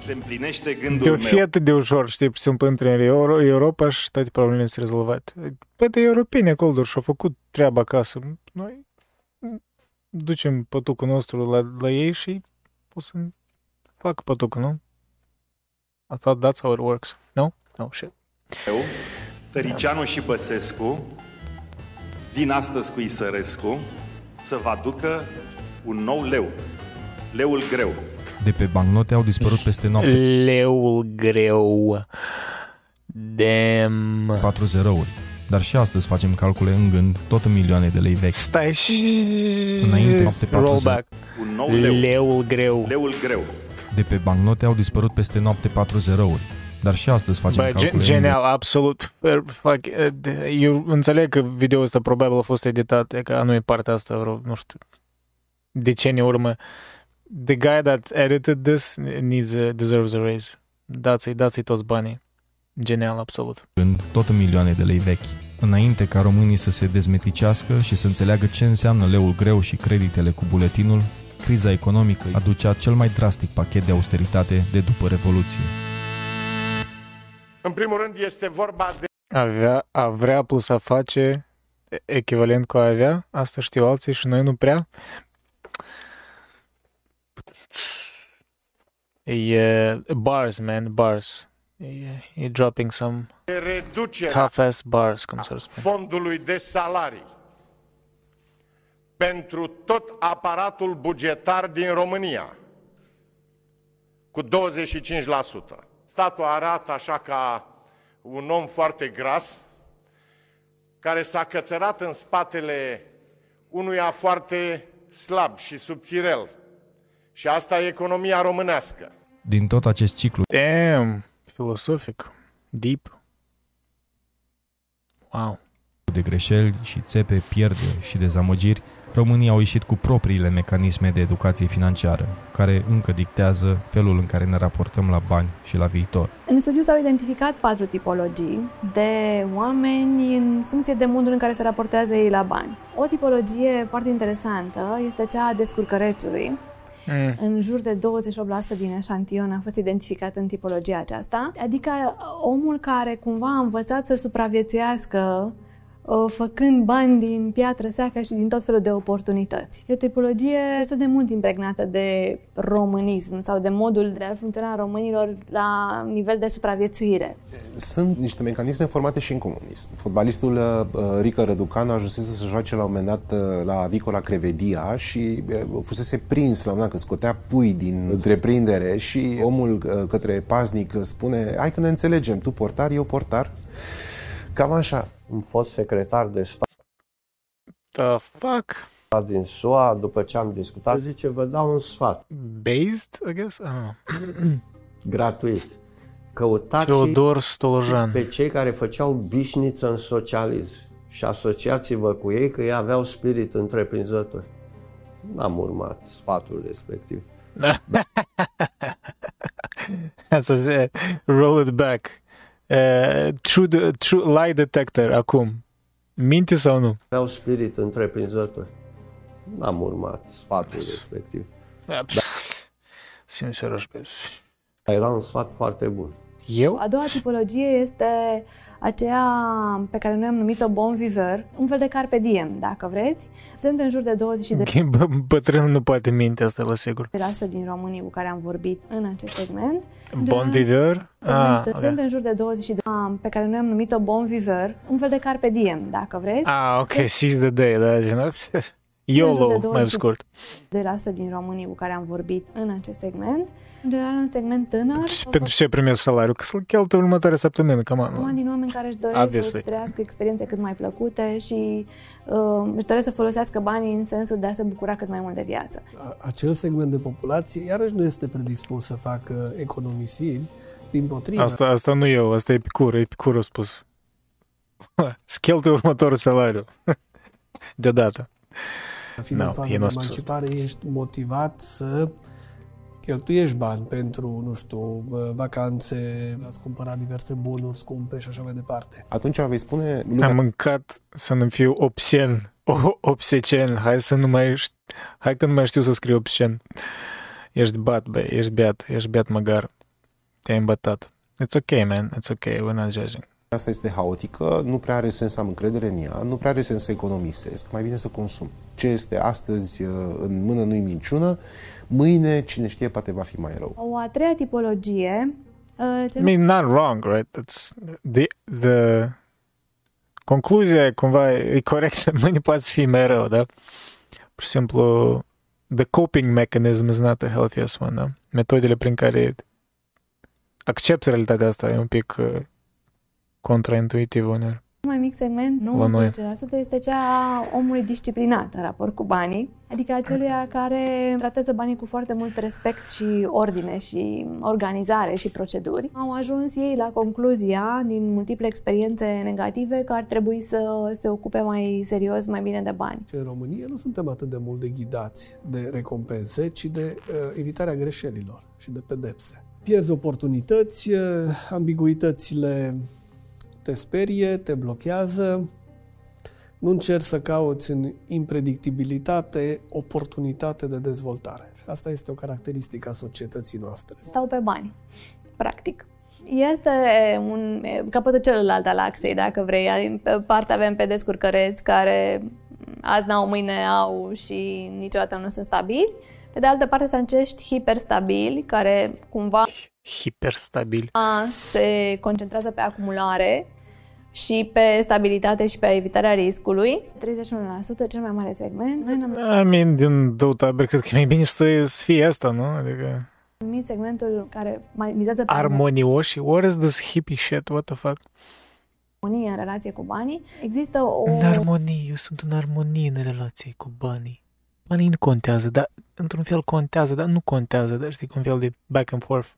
Speaker 46: Se împlinește gândul
Speaker 2: Eu
Speaker 46: meu.
Speaker 2: fi atât de ușor, știi, pur și simplu intri în Euro- Europa și toate problemele sunt rezolvate. Păi de europeni acolo doar și-au făcut treaba acasă. Noi ducem pătucul nostru la, la ei și o să facă pătucul, nu? I thought that's how it works. No? No, shit.
Speaker 46: Eu, Tăricianu și Băsescu vin astăzi cu Isărescu să vă aducă un nou leu. Leul greu.
Speaker 1: De pe bancnote au dispărut peste noapte
Speaker 2: Leul greu. Damn.
Speaker 1: 4 zerouri. Dar și astăzi facem calcule în gând, tot în milioane de lei vechi.
Speaker 2: Stai și...
Speaker 1: Înainte, noapte 4
Speaker 2: Rollback.
Speaker 46: Un nou leu.
Speaker 2: Leul greu.
Speaker 46: Leul greu.
Speaker 1: De pe bancnote au dispărut peste noapte 4 zerouri. Dar și astăzi facem
Speaker 2: Bă,
Speaker 1: calcule
Speaker 2: gen-
Speaker 1: în
Speaker 2: genial, absolut. Fuck, eu înțeleg că video ăsta probabil a fost editat, e că nu e partea asta, vreo, nu știu, decenii urmă. The guy that edited this needs a, deserves a raise. Dați-i, dați-i toți banii. Genial, absolut.
Speaker 1: gând, tot în milioane de lei vechi. Înainte ca românii să se dezmeticească și să înțeleagă ce înseamnă leul greu și creditele cu buletinul, criza economică aducea cel mai drastic pachet de austeritate de după Revoluție.
Speaker 7: În primul rând este vorba de
Speaker 2: Avea, a vrea plus a face e- echivalent cu a avea, asta știu alții și noi nu prea. E bars, man, bars. E, e dropping some
Speaker 7: reducerea
Speaker 2: tough ass bars, cum să spun.
Speaker 7: fondului de salarii pentru tot aparatul bugetar din România cu 25%. Statul arată așa ca un om foarte gras care s-a cățărat în spatele unuia foarte slab și subțirel. Și asta e economia românească.
Speaker 1: Din tot acest ciclu
Speaker 2: Damn, filosofic, deep. Wow.
Speaker 1: de greșeli și țepe, pierderi și dezamăgiri, România au ieșit cu propriile mecanisme de educație financiară, care încă dictează felul în care ne raportăm la bani și la viitor.
Speaker 9: În studiu s-au identificat patru tipologii de oameni în funcție de modul în care se raportează ei la bani. O tipologie foarte interesantă este cea a descurcărețului.
Speaker 2: Mm.
Speaker 9: În jur de 28% din eșantion a fost identificat în tipologia aceasta, adică omul care cumva a învățat să supraviețuiască uh, făcând bani din piatră seacă și din tot felul de oportunități. E o tipologie destul de mult impregnată de românism sau de modul de a funcționa a românilor la nivel de supraviețuire.
Speaker 47: Sunt niște mecanisme formate și în comunism. Fotbalistul uh, Rică Răducanu ajunsese să joace la un moment dat uh, la Vicola Crevedia și uh, fusese prins la un moment dat că scotea pui din întreprindere și omul uh, către paznic spune hai că ne înțelegem, tu portar, eu portar. Cam așa.
Speaker 8: Un fost secretar de stat
Speaker 2: The fuck?
Speaker 8: din SUA, după ce am discutat, zice, vă dau un sfat
Speaker 2: Based, I guess? I don't know.
Speaker 8: gratuit. Căutați
Speaker 2: Teodor Stolojan.
Speaker 8: pe cei care făceau bișniță în socialism și asociați-vă cu ei că ei aveau spirit întreprinzător. N-am urmat sfatul respectiv.
Speaker 2: That's what I said. Roll it back. Uh, true, de- true lie detector acum. Minte sau nu?
Speaker 8: Aveau spirit întreprinzător. N-am urmat sfatul respectiv.
Speaker 2: Da. Sincer,
Speaker 8: Era un sfat foarte bun.
Speaker 2: Eu?
Speaker 9: A doua tipologie este aceea pe care noi am numit-o bon viveur, un fel de carpe diem, dacă vreți. Sunt în jur de 22
Speaker 2: Bătrânul nu poate minte asta, la sigur.
Speaker 9: de la asta din românii cu care am vorbit în acest segment. În
Speaker 2: Bon
Speaker 9: general,
Speaker 2: viveur? Ah,
Speaker 9: Sunt,
Speaker 2: ok.
Speaker 9: sunt în jur de 22 pe care noi am numit-o bon viveur, un fel de carpe diem, dacă vreți.
Speaker 2: Ah, ok, seize the day, da, gen, YOLO, mai scurt.
Speaker 9: De la asta din românii cu care am vorbit în acest segment. În general, un segment tânăr.
Speaker 2: Pentru ce primesc salariu? Că să-l cheltuie următoarea săptămână, cam
Speaker 9: Una din oameni care își doresc
Speaker 2: Obviously.
Speaker 9: să trăiască experiențe cât mai plăcute și uh, își doresc să folosească banii în sensul de a se bucura cât mai mult de viață.
Speaker 4: A- Acel segment de populație iarăși nu este predispus să facă economisiri, din potrivă.
Speaker 2: Asta, asta nu eu, asta e Epicur, Epicur a spus. Scheltuie următorul salariu. Deodată.
Speaker 4: Fiind
Speaker 2: Nu,
Speaker 4: în fază
Speaker 2: el nu
Speaker 4: de
Speaker 2: a spus asta.
Speaker 4: emancipare, ești motivat să cheltuiești bani pentru, nu știu, vacanțe, ați cumpărat diverse bunuri scumpe și așa mai departe.
Speaker 47: Atunci vei spune
Speaker 2: Am mâncat să nu fiu obscen. O, obscen. Hai să nu mai... șt- Hai că nu mai știu să scriu obscen. Ești bat, bă, ești beat, ești beat măgar. Te-ai îmbătat. It's okay, man. It's okay. We're not judging.
Speaker 47: Asta este haotică, nu prea are sens să am încredere în ea, nu prea are sens să economisesc, mai bine să consum. Ce este astăzi uh, în mână nu-i minciună, mâine, cine știe, poate va fi mai rău.
Speaker 9: O a treia tipologie... Uh,
Speaker 2: I
Speaker 9: cel
Speaker 2: mean, not wrong, right? It's the, the... Concluzia cumva e corectă. Mâine poate să fie mai rău, da? Pur și simplu, the coping mechanism is not the healthiest one, da? Metodele prin care accepti realitatea asta e un pic uh, contraintuitiv uneori.
Speaker 9: mai mic segment,
Speaker 2: La noi.
Speaker 9: 19%, este cea a omului disciplinat în raport cu banii, adică aceluia care tratează banii cu foarte mult respect și ordine și organizare și proceduri. Au ajuns ei la concluzia, din multiple experiențe negative, că ar trebui să se ocupe mai serios, mai bine de bani.
Speaker 4: Și în România nu suntem atât de mult de ghidați de recompense, ci de uh, evitarea greșelilor și de pedepse. Pierzi oportunități, uh, ambiguitățile te sperie, te blochează, nu încerci să cauți în impredictibilitate oportunitate de dezvoltare. Și asta este o caracteristică a societății noastre.
Speaker 9: Stau pe bani, practic. Este un capătul celălalt al axei, dacă vrei. Pe parte avem pe descurcăreți care azi n-au, mâine au și niciodată nu sunt stabili. Pe de altă parte, sunt acești hiperstabili care cumva
Speaker 2: Hiperstabil.
Speaker 9: se concentrează pe acumulare și pe stabilitate și pe evitarea riscului. 31% cel mai mare segment. Noi ne-am
Speaker 2: I mean, din două tabere, cred că e mai bine să, să fie asta, nu? Adică
Speaker 9: numit segmentul care mai mizează pe
Speaker 2: armonioși. What is this hippie shit? What the fuck?
Speaker 9: armonie în relație cu banii. Există o...
Speaker 2: În armonie, eu sunt în armonie în relație cu banii. Banii nu contează, dar într-un fel contează, dar nu contează, dar știi, un fel de back and forth.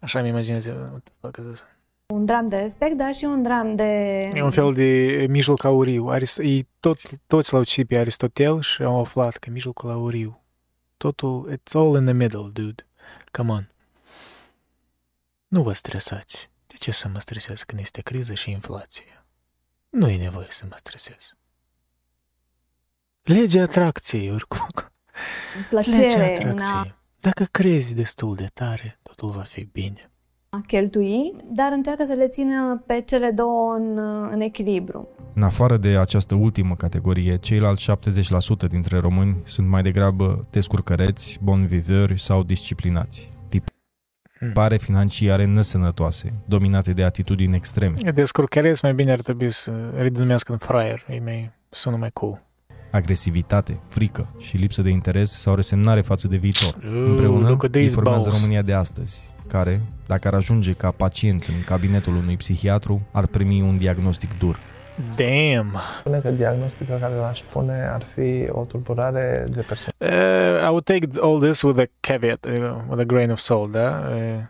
Speaker 2: Așa mi imaginez eu, what the fuck is this?
Speaker 9: Un dram de respect, dar și un dram de...
Speaker 2: E un fel de mijloc auriu. Arist- ei tot, toți l-au citit pe Aristotel și au aflat că mijlocul auriu. Totul, it's all in the middle, dude. Come on. Nu vă stresați. De ce să mă stresez când este criză și inflație? Nu e nevoie să mă stresez. Legea atracției, oricum. Legea
Speaker 9: plăcere în
Speaker 2: atracției.
Speaker 9: a
Speaker 2: Dacă crezi destul de tare, totul va fi bine.
Speaker 9: A cheltui, dar încearcă să le țină pe cele două în, în echilibru.
Speaker 1: În afară de această ultimă categorie, ceilalți 70% dintre români sunt mai degrabă descurcăreți, bon viveri sau disciplinați. Tipare financiare nesănătoase, dominate de atitudini extreme,
Speaker 2: Descurcăresc mai bine ar trebui să redenumească în fraier. E mai, sună mai cool.
Speaker 1: agresivitate, frică și lipsă de interes sau resemnare față de viitor. Împreună
Speaker 2: look at these
Speaker 1: informează
Speaker 2: balls.
Speaker 1: România de astăzi, care, dacă ar ajunge ca pacient în cabinetul unui psihiatru, ar primi un diagnostic dur.
Speaker 2: Damn!
Speaker 39: Spune că diagnosticul care l-aș pune ar fi o tulburare de persoană.
Speaker 2: Uh, I would take all this with a caveat, uh, with a grain of salt, da? Uh,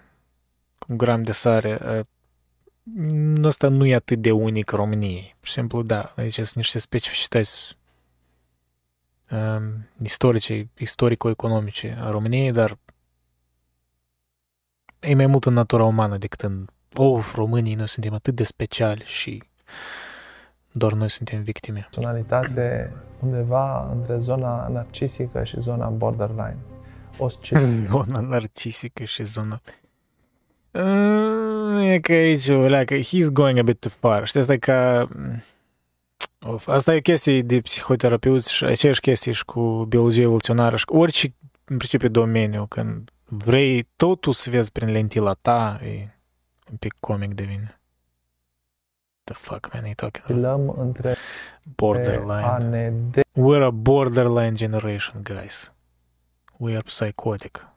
Speaker 2: cu un gram de sare. Uh, asta nu e atât de unic României. Pur și simplu, da, aici sunt niște specificități um, istorice, istorico-economice a României, dar e mai mult în natura umană decât în oh, românii noi suntem atât de speciali și doar noi suntem victime.
Speaker 39: Personalitate undeva între zona narcisică și zona borderline. Oscil.
Speaker 2: Zona narcisică și zona... Uh, e că aici, leacă, he's going a bit too far. Știi, asta e ca... Of, asta e chestie de psihoterapeuți și aceeași chestie și cu biologie evoluționară și orice, în principiu, domeniu, când vrei totul să vezi prin lentila ta, e un pic comic devine. The fuck, man, e talking
Speaker 39: about? între
Speaker 2: borderline. De... We're a borderline generation, guys. We are psychotic.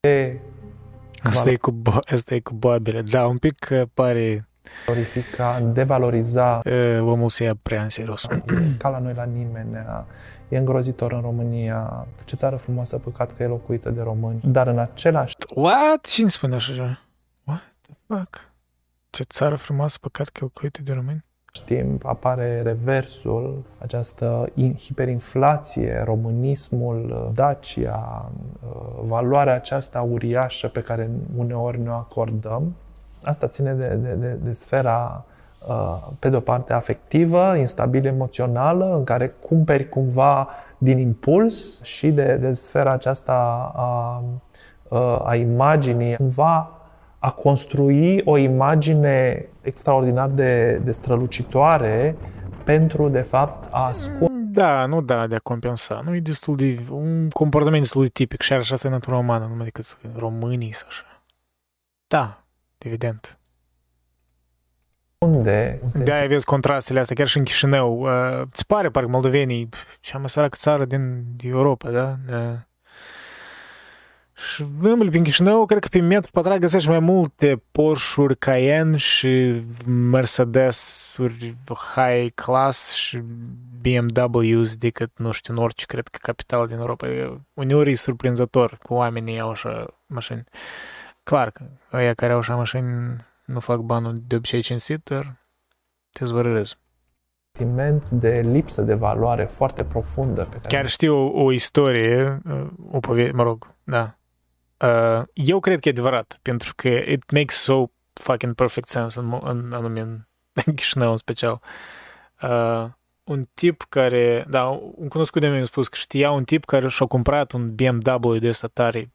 Speaker 39: De...
Speaker 2: Asta e, cu, asta e cu babele. Da, un pic pare...
Speaker 39: Valorifica, devaloriza.
Speaker 2: E, omul se ia prea în serios.
Speaker 39: Ca la noi la nimeni. E îngrozitor în România. Ce țară frumoasă, păcat că e locuită de români. Dar în același...
Speaker 2: What? Cine spune așa? What the fuck? Ce țară frumoasă, păcat că e locuită de români?
Speaker 39: timp apare reversul, această hiperinflație, românismul, Dacia, valoarea aceasta uriașă pe care uneori ne o acordăm. Asta ține de, de, de, de sfera, pe de o parte, afectivă, instabilă emoțională, în care cumperi cumva din impuls și de, de sfera aceasta a, a imaginii, cumva a construi o imagine extraordinar de, de strălucitoare pentru, de fapt, a ascunde.
Speaker 2: Da, nu da, de a compensa. Nu e destul de... un comportament destul de tipic și așa asta e natura umană, numai decât românii sau așa. Da, evident.
Speaker 39: Unde?
Speaker 2: De-aia vezi contrastele astea, chiar și în Chișinău. Uh, îți pare, parcă moldovenii, cea mai săracă țară din Europa, da? Uh, și vâmbli prin Chișinău, cred că pe metru pătrat găsești mai multe Porsche-uri Cayenne și Mercedes-uri high class și BMWs decât, nu știu, în orice, cred că, capital din Europa. Uneori e surprinzător cu oamenii au așa mașini. Clar că ăia care au așa mașini nu fac banul de obicei cinstit, dar te zvărărez
Speaker 39: sentiment de lipsă de valoare foarte profundă. Pe care
Speaker 2: Chiar știu o, o istorie, o poveste, mă rog, da, Uh, eu cred că e adevărat, pentru că it makes so fucking perfect sense în, în anume în, în Chișinău în special. Uh, un tip care, da, un cunoscut de mine a spus că știa un tip care și-a cumpărat un BMW de ăsta tare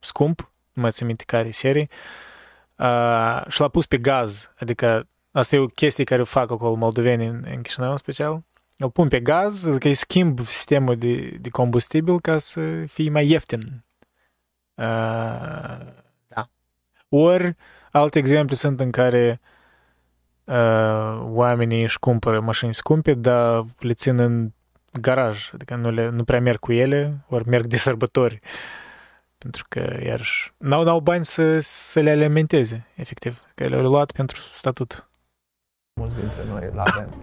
Speaker 2: scump, nu mai țin minte care serie, uh, și l-a pus pe gaz, adică asta e o chestie care o fac acolo moldovenii în, în Chișinău în special, îl pun pe gaz, adică îi schimb sistemul de, de combustibil ca să fie mai ieftin Uh, da. Ori alte exemple sunt în care uh, oamenii își cumpără mașini scumpe, dar le țin în garaj, adică nu, le, nu prea merg cu ele, ori merg de sărbători. Pentru că, iarăși, n-au, n-au bani să, să le alimenteze, efectiv, că le-au luat pentru statut.
Speaker 39: Mulți dintre noi îl avem.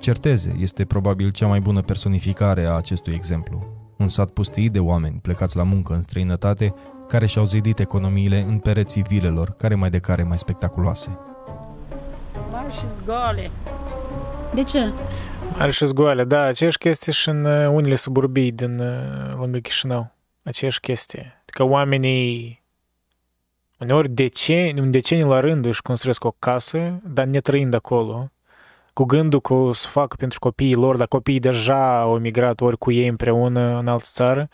Speaker 1: Certeze este probabil cea mai bună personificare a acestui exemplu. Un sat pustit de oameni plecați la muncă în străinătate, care și-au zidit economiile în pereții vilelor, care mai de care mai spectaculoase.
Speaker 48: Mari și zgoale.
Speaker 27: De ce?
Speaker 2: Mari și zgoale, da, aceeași chestie și în uh, unele suburbii din uh, lângă Chișinău. Aceeași chestie. Că oamenii uneori decenii, un decenii la rând își construiesc o casă, dar netrăind acolo, cu gândul că să facă pentru copiii lor, dar copiii deja au migrat ori cu ei împreună în altă țară,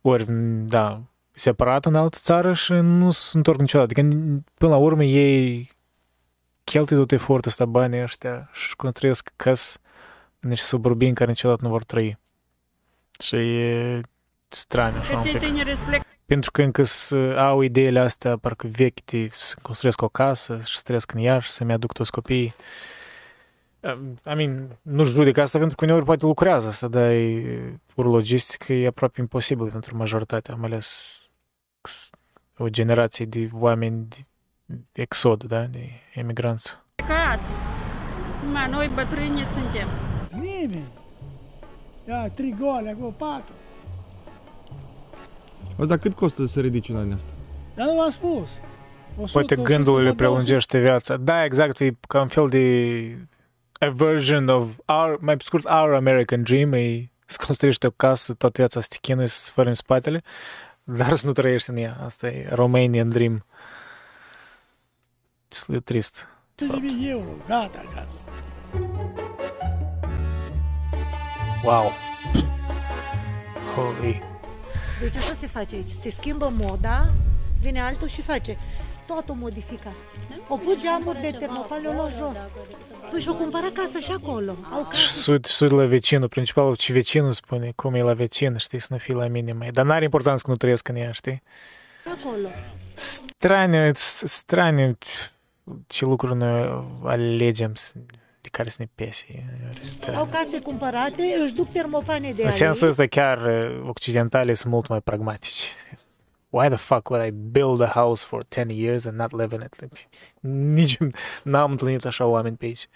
Speaker 2: ori, da, separat în altă țară și nu se întorc niciodată. Adică, până la urmă, ei cheltuie tot efortul ăsta, banii ăștia și construiesc căs în niște suburbii în care niciodată nu vor trăi. Și e straniu așa
Speaker 48: un pic.
Speaker 2: Pentru că încă au ideile astea, parcă vechi, să construiesc o casă și să trăiesc în ea și să-mi aduc toți copiii. I mean, nu judec asta pentru că uneori poate lucrează să dai pur logistică, e aproape imposibil pentru majoritatea, mai ales o generație de oameni de exod, da, de emigranți.
Speaker 48: Plecați! Numai noi bătrâni suntem.
Speaker 49: Nimeni. Ia, trei gole, acolo, patru.
Speaker 1: O, dar cât costă să ridici una din asta?
Speaker 49: Dar nu v-am spus.
Speaker 2: 100, Poate gândul le prelungește viața. Da, exact, e ca un fel de a version of our, mai scurt, our American dream, e să construiești o casă, toată viața să te chinui, să fără în spatele, dar să nu trăiești în ea. Asta e Romanian dream. Ce trist.
Speaker 49: Ce euro, gata, gata.
Speaker 2: Wow. Holy.
Speaker 50: Deci așa se face aici. Se schimbă moda, vine altul și face. Totul modificat. O pus geamuri de termopane, le-au luat jos. Păi și-o cumpărat casă și acolo. Au
Speaker 2: Și sud, sud la vecinul, principalul ce vecinul spune, cum e la vecin, știi, să nu fie la mine mai. Dar n-are importanță că nu trăiesc în ea, știi?
Speaker 50: acolo.
Speaker 2: Straniu, straniu ce lucruri noi alegem de care să ne pese.
Speaker 50: Au case cumpărate, își duc termopane de
Speaker 2: În
Speaker 50: aici.
Speaker 2: sensul ăsta chiar uh, occidentale sunt mult mai pragmatici. Why the fuck would I build a house for 10 years and not live in it? Nici n-am întâlnit așa oameni pe aici.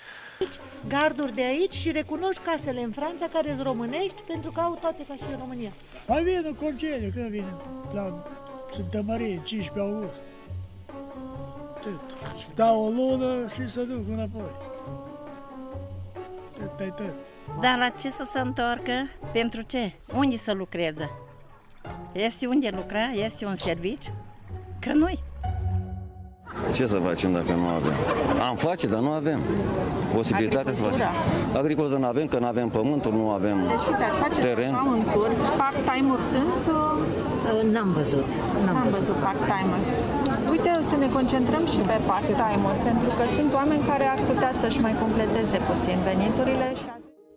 Speaker 50: Garduri de aici și recunoști casele în Franța care sunt românești pentru că au toate ca și în România.
Speaker 49: Mai vin în concediu, când vine la Sântămărie, 15 august. Atât. Stau o lună și să duc înapoi. Atât, atât.
Speaker 48: Dar la ce să se întoarcă? Pentru ce? Unde să lucreze? Este unde lucra? Este un serviciu? Că nu-i.
Speaker 51: Ce să facem dacă nu avem? Am face, dar nu avem. Posibilitatea să facem. Agricultură nu avem, că nu avem pământul, nu avem
Speaker 52: Deci fiți ar face
Speaker 51: teren.
Speaker 52: așa un tur. Part-time-uri sunt?
Speaker 50: N-am văzut.
Speaker 52: N-am văzut part-time Uite, să ne concentrăm și pe part-time-uri, pentru că sunt oameni care ar putea să-și mai completeze puțin veniturile și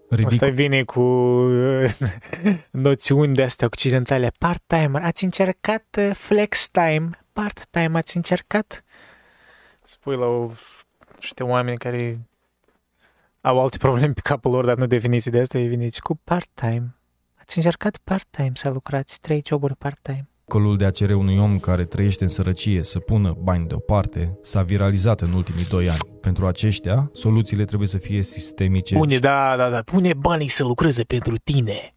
Speaker 2: Ridic. Asta vine cu uh, noțiuni de astea occidentale. Part-timer. Ați încercat uh, flex time? Part-time ați încercat? Spui la o, niște oameni care au alte probleme pe capul lor, dar nu definiții de asta, e vine aici cu part-time. Ați încercat part-time să lucrați trei joburi part-time?
Speaker 1: Colul de a cere unui om care trăiește în sărăcie să pună bani deoparte s-a viralizat în ultimii doi ani. Pentru aceștia, soluțiile trebuie să fie sistemice.
Speaker 2: Pune, da, da, da, pune banii să lucreze pentru tine.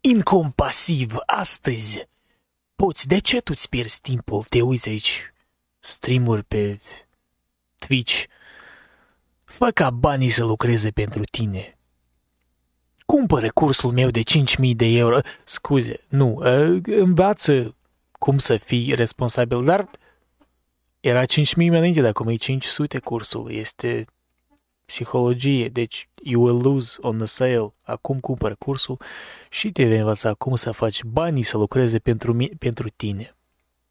Speaker 2: Incompasiv, astăzi. Poți, de ce tu-ți pierzi timpul? Te uiți aici, streamuri pe Twitch. Fă ca banii să lucreze pentru tine. Cumpără cursul meu de 5.000 de euro. Scuze, nu, ă, învață cum să fii responsabil, dar era 5.000 mai înainte, dar acum e 500 cursul. Este psihologie, deci you will lose on the sale. Acum cumpără cursul și te vei învăța cum să faci banii să lucreze pentru, mi- pentru tine.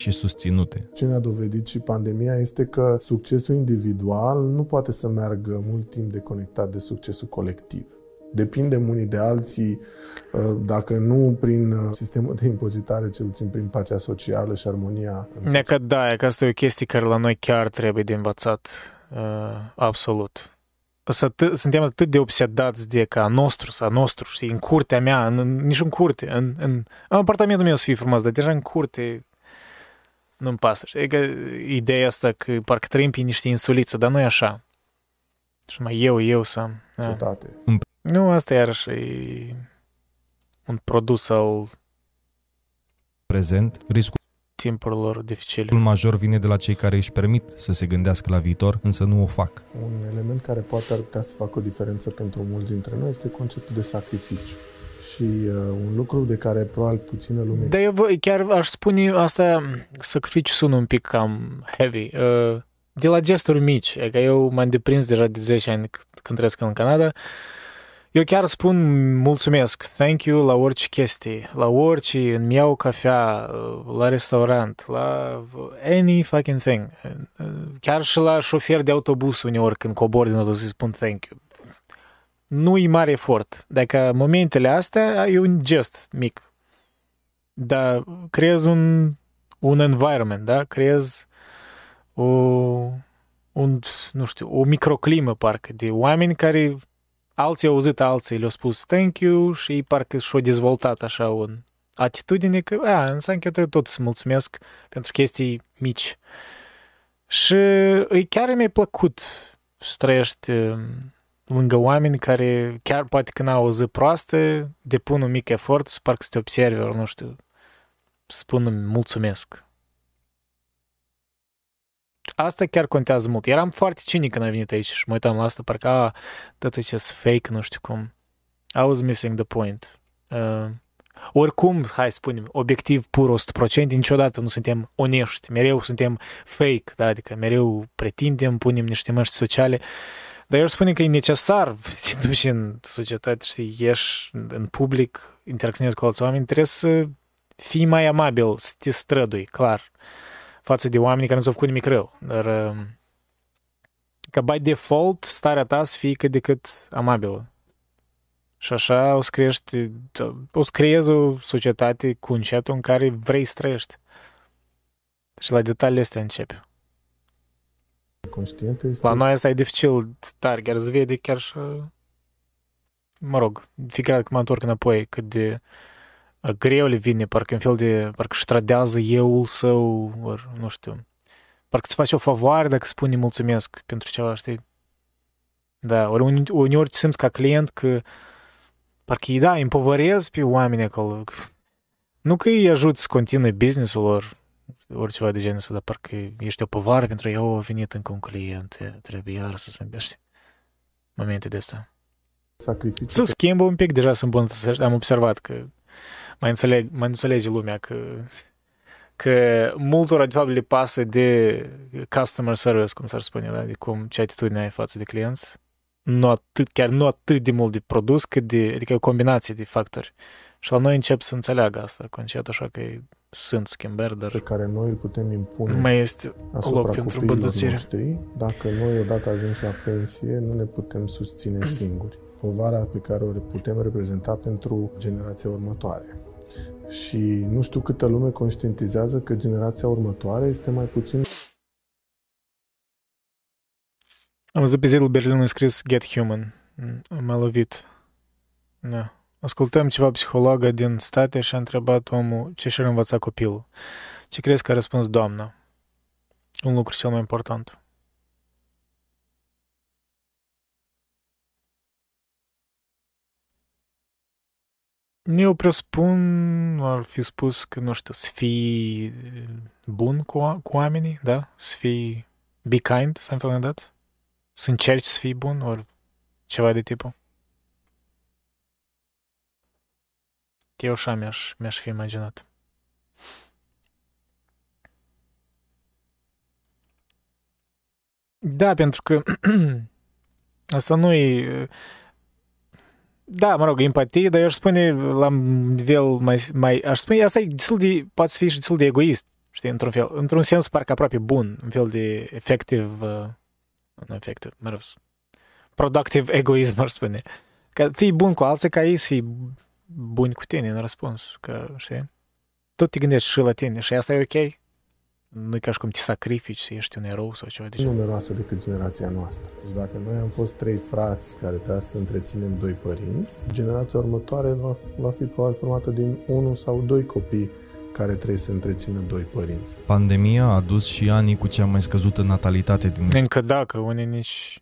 Speaker 1: și susținute.
Speaker 3: Ce ne-a dovedit și pandemia este că succesul individual nu poate să meargă mult timp deconectat de succesul colectiv. Depindem unii de alții, uh, dacă nu prin uh, sistemul de impozitare, cel puțin prin pacea socială și armonia.
Speaker 2: Ne că da, e că asta e o chestie care la noi chiar trebuie de învățat. Uh, absolut. Să t- suntem atât de obsedați de ca a nostru, să a nostru, știi, în curtea mea, în, în, nici în curte, în, în, în apartamentul meu să fie frumos, dar deja în curte nu-mi pasă. Știi? Că ideea asta că parcă trăim pe niște insulițe, dar nu e așa. Și mai eu, eu să am. da.
Speaker 3: Cetate.
Speaker 2: Nu, asta iarăși e un produs al
Speaker 1: Prezent, riscul
Speaker 2: timpurilor dificile.
Speaker 1: Riscul major vine de la cei care își permit să se gândească la viitor, însă nu o fac.
Speaker 3: Un element care poate ar putea să facă o diferență pentru mulți dintre noi este conceptul de sacrificiu. Și uh, un lucru de care probabil puțină lume
Speaker 2: Dar eu vă- chiar aș spune asta, sacrificiu sună un pic cam heavy. Uh, De la gesturi mici, e că eu m-am deprins deja de 10 ani c- când trăiesc în Canada, eu chiar spun mulțumesc, thank you la orice chestie, la orice, îmi iau cafea, uh, la restaurant, la any fucking thing. Uh, Chiar și la șofer de autobuz uneori când cobor din autobuz îi spun thank you. Nu e mare efort. Dacă momentele astea e un gest mic. Dar creezi un, un environment, da? Creezi o, un, nu știu, o microclimă parcă de oameni care alții au auzit alții, le-au spus thank you și ei parcă și-au dezvoltat așa un atitudine că, a, înseamnă că eu trebuie tot să mulțumesc pentru chestii mici. Și e chiar mi-a plăcut să trăiești um, lângă oameni care chiar poate când au o zi proastă, depun un mic efort să parcă să te observe, ori nu știu, să spun mulțumesc. Asta chiar contează mult. Eram foarte cinic când am venit aici și mă uitam la asta, parcă, a, tot acest fake, nu știu cum. I was missing the point. Uh, oricum, hai să spunem, obiectiv pur 100%, niciodată nu suntem onești, mereu suntem fake, da? adică mereu pretindem, punem niște măști sociale, Dar eu spune că e necesar să duci în societate, știi, ieși în public, interacționezi cu alți oameni, trebuie să fii mai amabil, să te strădui, clar, față de oamenii care nu s-au făcut nimic rău. Dar um, ca by default, starea ta să fie cât de cât amabilă. Și așa o să crești, o să creezi o societate cu încetul în care vrei să trăiești. Și la detaliile astea începi.
Speaker 3: Conștient este...
Speaker 2: La noi asta e dificil tare, chiar se vede chiar și... Mă rog, fiecare dată când mă întorc înapoi, cât de greu le vine, parcă un fel de... parcă își tradează euul său, ori, nu știu. Parcă îți face o favoare dacă spune mulțumesc pentru ceva, știi? Da, ori uneori te simți ca client că parcă da, îi împovărezi pe oameni acolo. Nu că îi ajut să continue business-ul lor, oriceva de genul ăsta, dar parcă ești o povară pentru ei, oh, a venit încă un client, trebuie iar să se îmbește. Momente de asta.
Speaker 3: Sacrificiu.
Speaker 2: Să schimbă un pic, deja sunt bun, am observat că mai, înțeleg, mai înțelege lumea că că multora de fapt le pasă de customer service, cum s-ar spune, da? de cum ce atitudine ai față de clienți. Nu atât, chiar nu atât de mult de produs, cât de, adică o combinație de factori. Și la noi încep să înțeleagă asta concet, așa că sunt schimbări, dar...
Speaker 3: Pe care noi îl putem impune
Speaker 2: mai este
Speaker 3: asupra
Speaker 2: loc pentru
Speaker 3: copiilor noștri. Dacă noi odată ajungi la pensie, nu ne putem susține singuri. Povara pe care o putem reprezenta pentru generația următoare. Și nu știu câtă lume conștientizează că generația următoare este mai puțin
Speaker 2: Am văzut pe zilul Berlinului scris Get Human. M-a lovit. Da. Ascultăm ceva psihologă din state și a întrebat omul ce și-ar învăța copilul. Ce crezi că a răspuns doamna? Un lucru cel mai important. Eu presupun, ar fi spus că, nu știu, să fii bun cu, cu oamenii, da? Să fii be kind, something like that? Să încerci să fii bun, ori ceva de tipul. Eu așa mi-aș, mi-aș fi imaginat. Da, pentru că asta nu e... Da, mă rog, empatie, dar eu aș spune la nivel mai, mai... Aș spune, asta e destul de... Poate fi și destul de egoist, știi, într-un fel. Într-un sens, parcă aproape bun, un fel de efectiv... Uh, nu efectiv, mă rog, productive egoism, aș spune. Că fii bun cu alții ca ei să fii buni cu tine în răspuns, că, știi? Tot te gândești și la tine și asta e ok. Nu e ca și cum te sacrifici să ești un erou sau ceva de
Speaker 3: genul. numeroasă decât generația noastră. Deci dacă noi am fost trei frați care trebuia să întreținem doi părinți, generația următoare va, va fi probabil formată din unul sau doi copii care trebuie să întrețină doi părinți.
Speaker 1: Pandemia a adus și anii cu cea mai scăzută natalitate din
Speaker 2: Încă da, că unii nici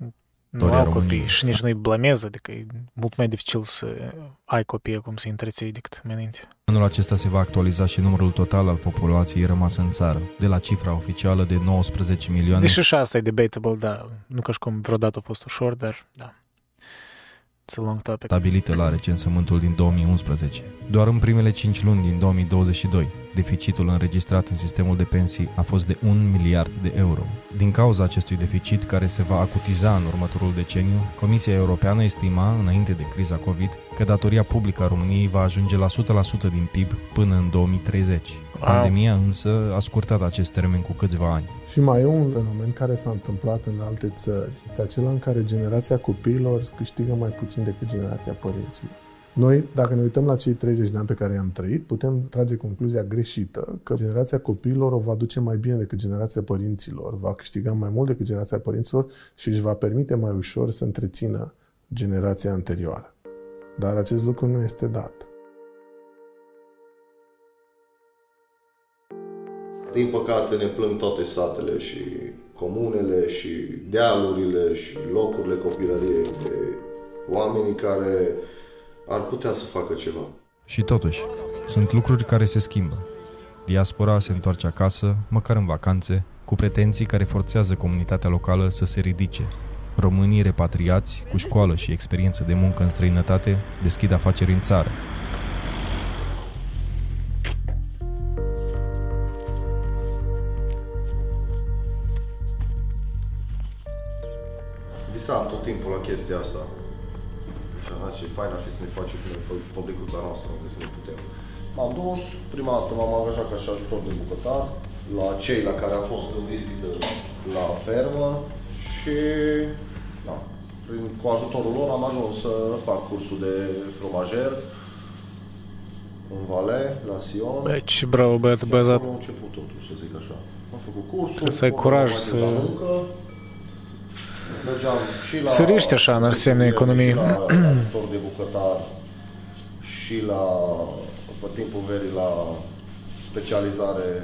Speaker 2: nu au copii și nici nu-i blamez, adică e mult mai dificil să ai copii acum să întreții decât mai înainte.
Speaker 1: Anul acesta se va actualiza și numărul total al populației rămas în țară, de la cifra oficială de 19 milioane.
Speaker 2: Deși și asta e debatable, da. Nu ca și cum vreodată a fost ușor, dar da. It's a long topic.
Speaker 1: Stabilită la recensământul din 2011. Doar în primele 5 luni din 2022, deficitul înregistrat în sistemul de pensii a fost de 1 miliard de euro. Din cauza acestui deficit care se va acutiza în următorul deceniu, Comisia Europeană estima, înainte de criza COVID, că datoria publică a României va ajunge la 100% din PIB până în 2030. Pandemia însă a scurtat acest termen cu câțiva ani.
Speaker 3: Și mai e un fenomen care s-a întâmplat în alte țări. Este acela în care generația copiilor câștigă mai puțin decât generația părinților. Noi, dacă ne uităm la cei 30 de ani pe care i-am trăit, putem trage concluzia greșită că generația copiilor o va duce mai bine decât generația părinților, va câștiga mai mult decât generația părinților și își va permite mai ușor să întrețină generația anterioară. Dar acest lucru nu este dat.
Speaker 53: Din păcate ne plâng toate satele și comunele și dealurile și locurile copilăriei de oamenii care ar putea să facă ceva.
Speaker 1: Și totuși, sunt lucruri care se schimbă. Diaspora se întoarce acasă, măcar în vacanțe, cu pretenții care forțează comunitatea locală să se ridice. Românii repatriați, cu școală și experiență de muncă în străinătate, deschid afaceri în țară,
Speaker 53: visam tot timpul la chestia asta. Și am zis, fain ar fi să ne facem fabricuța noastră, unde să ne putem. M-am dus, prima dată m-am angajat ca și ajutor de bucătar la cei la care am fost în vizită la fermă și da, prin, cu ajutorul lor am ajuns să fac cursul de fromager în Vale, la Sion.
Speaker 2: Bă, ce bravo băiatul băzat.
Speaker 53: Am început totul, să zic așa. Am făcut cursul.
Speaker 2: Trebuie să ai curaj să...
Speaker 53: Mergeam și la...
Speaker 2: Să riști așa în asemenea economie.
Speaker 53: Și la ajutor de bucătar și la, pe timpul verii, la specializare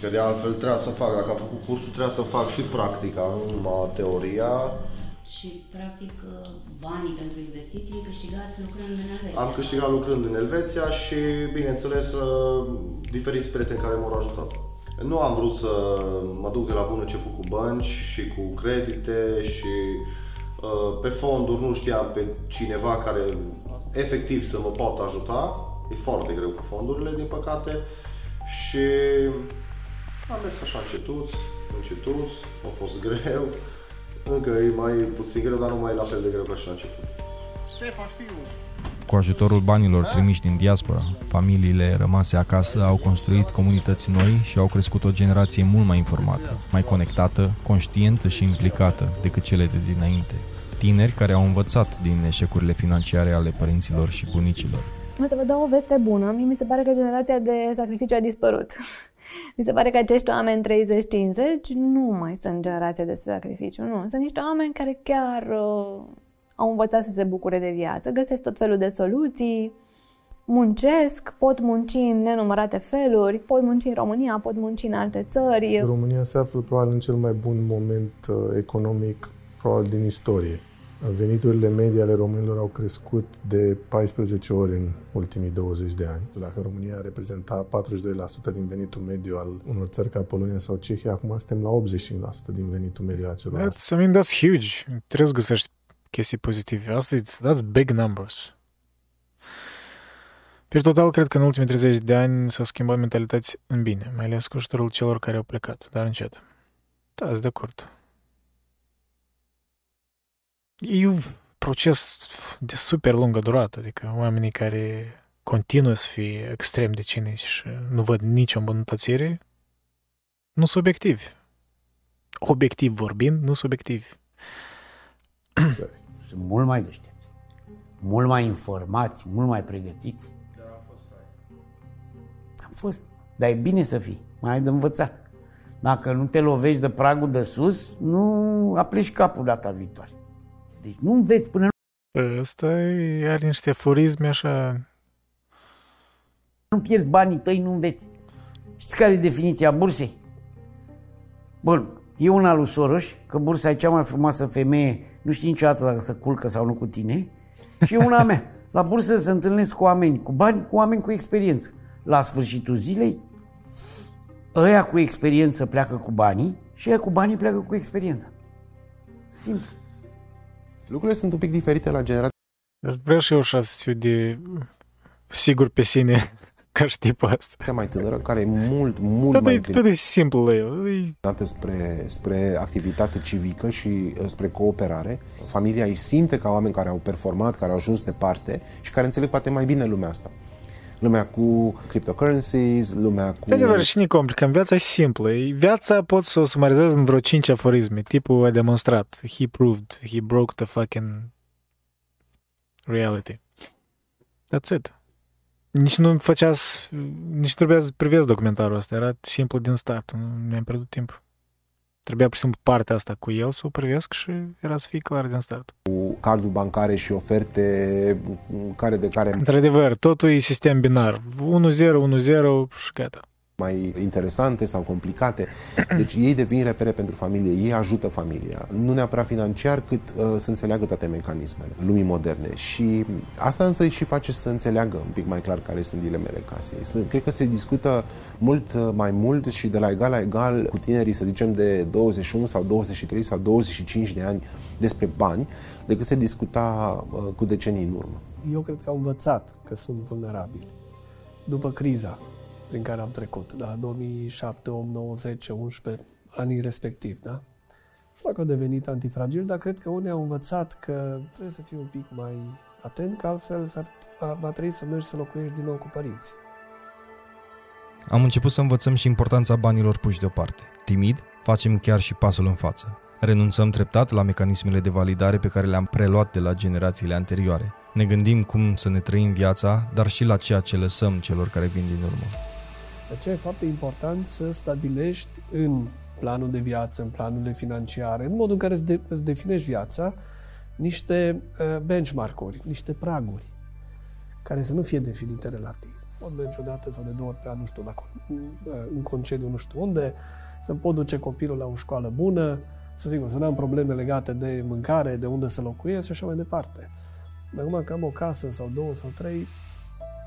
Speaker 53: Că de altfel trebuia să fac, dacă am făcut cursul, trebuia să fac și practica, nu numai teoria.
Speaker 12: Și, practic, banii pentru investiții câștigați lucrând în Elveția?
Speaker 53: Am câștigat lucrând în Elveția și, bineînțeles, diferiți prieteni care m-au ajutat. Nu am vrut să mă duc de la bun început cu bănci și cu credite și uh, pe fonduri nu știam pe cineva care efectiv să mă poată ajuta. E foarte greu cu fondurile, din păcate. Și am mers așa încetut, încetut, a fost greu. Încă e mai puțin greu, dar nu mai e la fel de greu ca și la început.
Speaker 1: Cu ajutorul banilor trimiși din diaspora, familiile rămase acasă au construit comunități noi și au crescut o generație mult mai informată, mai conectată, conștientă și implicată decât cele de dinainte. Tineri care au învățat din eșecurile financiare ale părinților și bunicilor.
Speaker 9: O să vă dau o veste bună. Mie mi se pare că generația de sacrificiu a dispărut. Mi se pare că acești oameni 30-50 nu mai sunt generația de sacrificiu, nu. Sunt niște oameni care chiar uh, au învățat să se bucure de viață, găsesc tot felul de soluții, muncesc, pot munci în nenumărate feluri, pot munci în România, pot munci în alte țări.
Speaker 3: România se află probabil în cel mai bun moment uh, economic probabil din istorie. Veniturile medii ale românilor au crescut de 14 ori în ultimii 20 de ani. Dacă România reprezenta 42% din venitul mediu al unor țări ca Polonia sau Cehia, acum suntem la 85% din venitul mediu al celor.
Speaker 2: That's, I mean, that's huge. Trebuie să găsești chestii pozitive. Asta that's big numbers. Per total, cred că în ultimii 30 de ani s-au schimbat mentalități în bine, mai ales cu ajutorul celor care au plecat, dar încet. Da, sunt de acord. E un proces de super lungă durată, adică oamenii care continuă să fie extrem de cinici și nu văd nicio îmbunătățire, nu sunt obiectivi. Obiectiv vorbind, nu sunt obiectivi.
Speaker 10: Sunt mult mai deștepți, mult mai informați, mult mai pregătiți. Am fost. Dar e bine să fii, mai ai de învățat. Dacă nu te lovești de pragul de sus, nu aplici capul data viitoare. Deci nu înveți până
Speaker 2: Ăsta are niște aforisme așa...
Speaker 10: Nu pierzi banii tăi, nu înveți. Știți care e definiția bursei? Bun, e una lui Soros, că bursa e cea mai frumoasă femeie, nu știi niciodată dacă se culcă sau nu cu tine. Și e una mea. La bursă se întâlnesc cu oameni cu bani, cu oameni cu experiență. La sfârșitul zilei, ăia cu experiență pleacă cu banii și ăia cu banii pleacă cu experiența. Simplu.
Speaker 47: Lucrurile sunt un pic diferite la generație.
Speaker 2: Vreau și eu așa să fiu de sigur pe sine ca și tipul ăsta.
Speaker 47: mai tânără, care e mult, mult
Speaker 2: tot
Speaker 47: mai
Speaker 2: e, tot e simplu la el. E...
Speaker 47: dată spre, spre activitate civică și uh, spre cooperare. Familia îi simte ca oameni care au performat, care au ajuns departe și care înțeleg poate mai bine lumea asta lumea cu cryptocurrencies, lumea cu...
Speaker 2: De adevăr, și nu complicăm. Viața e simplă. Viața pot să o sumarizez în vreo 5 aforisme. Tipul a demonstrat. He proved. He broke the fucking reality. That's it. Nici nu făcea, nici trebuia să privesc documentarul ăsta. Era simplu din start. Nu mi-am pierdut timp. Trebuia, pur și simplu, partea asta cu el să o privesc și era să fie clar din start.
Speaker 47: Cu cardul bancare și oferte care de care...
Speaker 2: Într-adevăr, totul e sistem binar. 1-0, 1-0 și gata
Speaker 47: mai interesante sau complicate. Deci ei devin repere pentru familie, ei ajută familia, nu neapărat financiar, cât uh, să înțeleagă toate mecanismele lumii moderne. Și asta însă îi și face să înțeleagă un pic mai clar care sunt dilemele casei. Cred că se discută mult uh, mai mult și de la egal la egal cu tinerii, să zicem, de 21 sau 23 sau 25 de ani despre bani, decât se discuta uh, cu decenii în urmă.
Speaker 4: Eu cred că au învățat că sunt vulnerabili. După criza prin care am trecut, da? 2007, 8, 9, 10, 11, anii respectiv, da? fac au devenit antifragil, dar cred că unii au învățat că trebuie să fii un pic mai atent, că altfel s-ar, va trebui să mergi să locuiești din nou cu părinții.
Speaker 1: Am început să învățăm și importanța banilor puși deoparte. Timid, facem chiar și pasul în față. Renunțăm treptat la mecanismele de validare pe care le-am preluat de la generațiile anterioare. Ne gândim cum să ne trăim viața, dar și la ceea ce lăsăm celor care vin din urmă.
Speaker 4: De aceea e foarte important să stabilești în planul de viață, în planurile financiare, în modul în care îți, de, îți definești viața, niște uh, benchmark-uri, niște praguri, care să nu fie definite relativ. Pot merge o dată sau de două ori pe an, nu știu, la, în concediu, nu știu unde, să pot duce copilul la o școală bună, să sigur, să nu am probleme legate de mâncare, de unde să locuiesc și așa mai departe. Dar acum că am o casă sau două sau trei,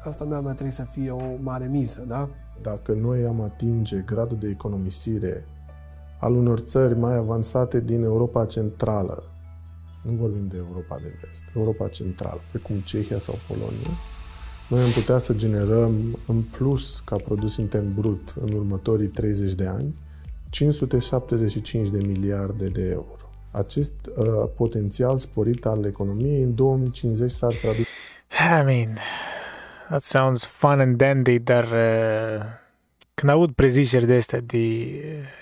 Speaker 4: asta nu mai trebuie să fie o mare miză, da?
Speaker 3: Dacă noi am atinge gradul de economisire al unor țări mai avansate din Europa Centrală, nu vorbim de Europa de Vest, Europa Centrală, precum Cehia sau Polonia, noi am putea să generăm în plus ca produs intern brut în următorii 30 de ani 575 de miliarde de euro. Acest uh, potențial sporit al economiei în 2050 s-ar traduce.
Speaker 2: I mean, that sounds fun and dandy, dar uh, când aud preziceri de astea de uh,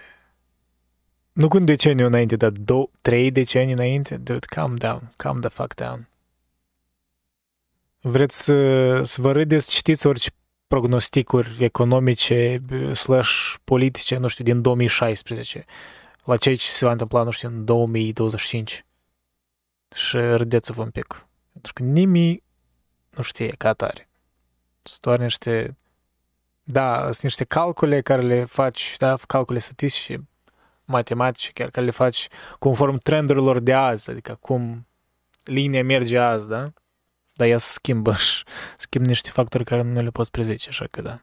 Speaker 2: nu cu un deceniu înainte, dar două, trei decenii înainte, dude, calm down, calm the fuck down. Vreți să, să vă râdeți, știți orice prognosticuri economice slash politice, nu știu, din 2016, la ceea ce se va întâmpla, nu știu, în 2025. Și râdeți-vă un pic. Pentru că nimic nu știe ca atare. Sunt doar niște... Da, sunt niște calcule care le faci, da, calcule statistice, matematice, chiar care le faci conform trendurilor de azi, adică cum linia merge azi, da? dar ea se schimbă și schimbă niște factori care nu le poți prezice, așa că da.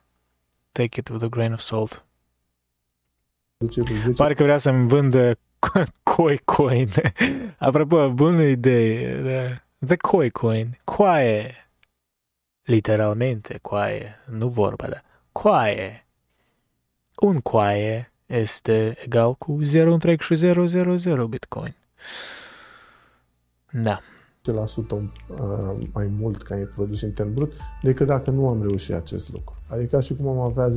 Speaker 2: Take it with a grain of salt. Pare că vrea să-mi vândă koi coin. Apropo, bună idee. Da. The koi coin. Coaie. Literalmente, coaie. Nu vorba, da. Coaie. Un coaie este egal cu 0,000 bitcoin. Da.
Speaker 3: 10% uh, mai mult ca e produs intern brut decât dacă nu am reușit acest lucru. Adică și cum am avea 10%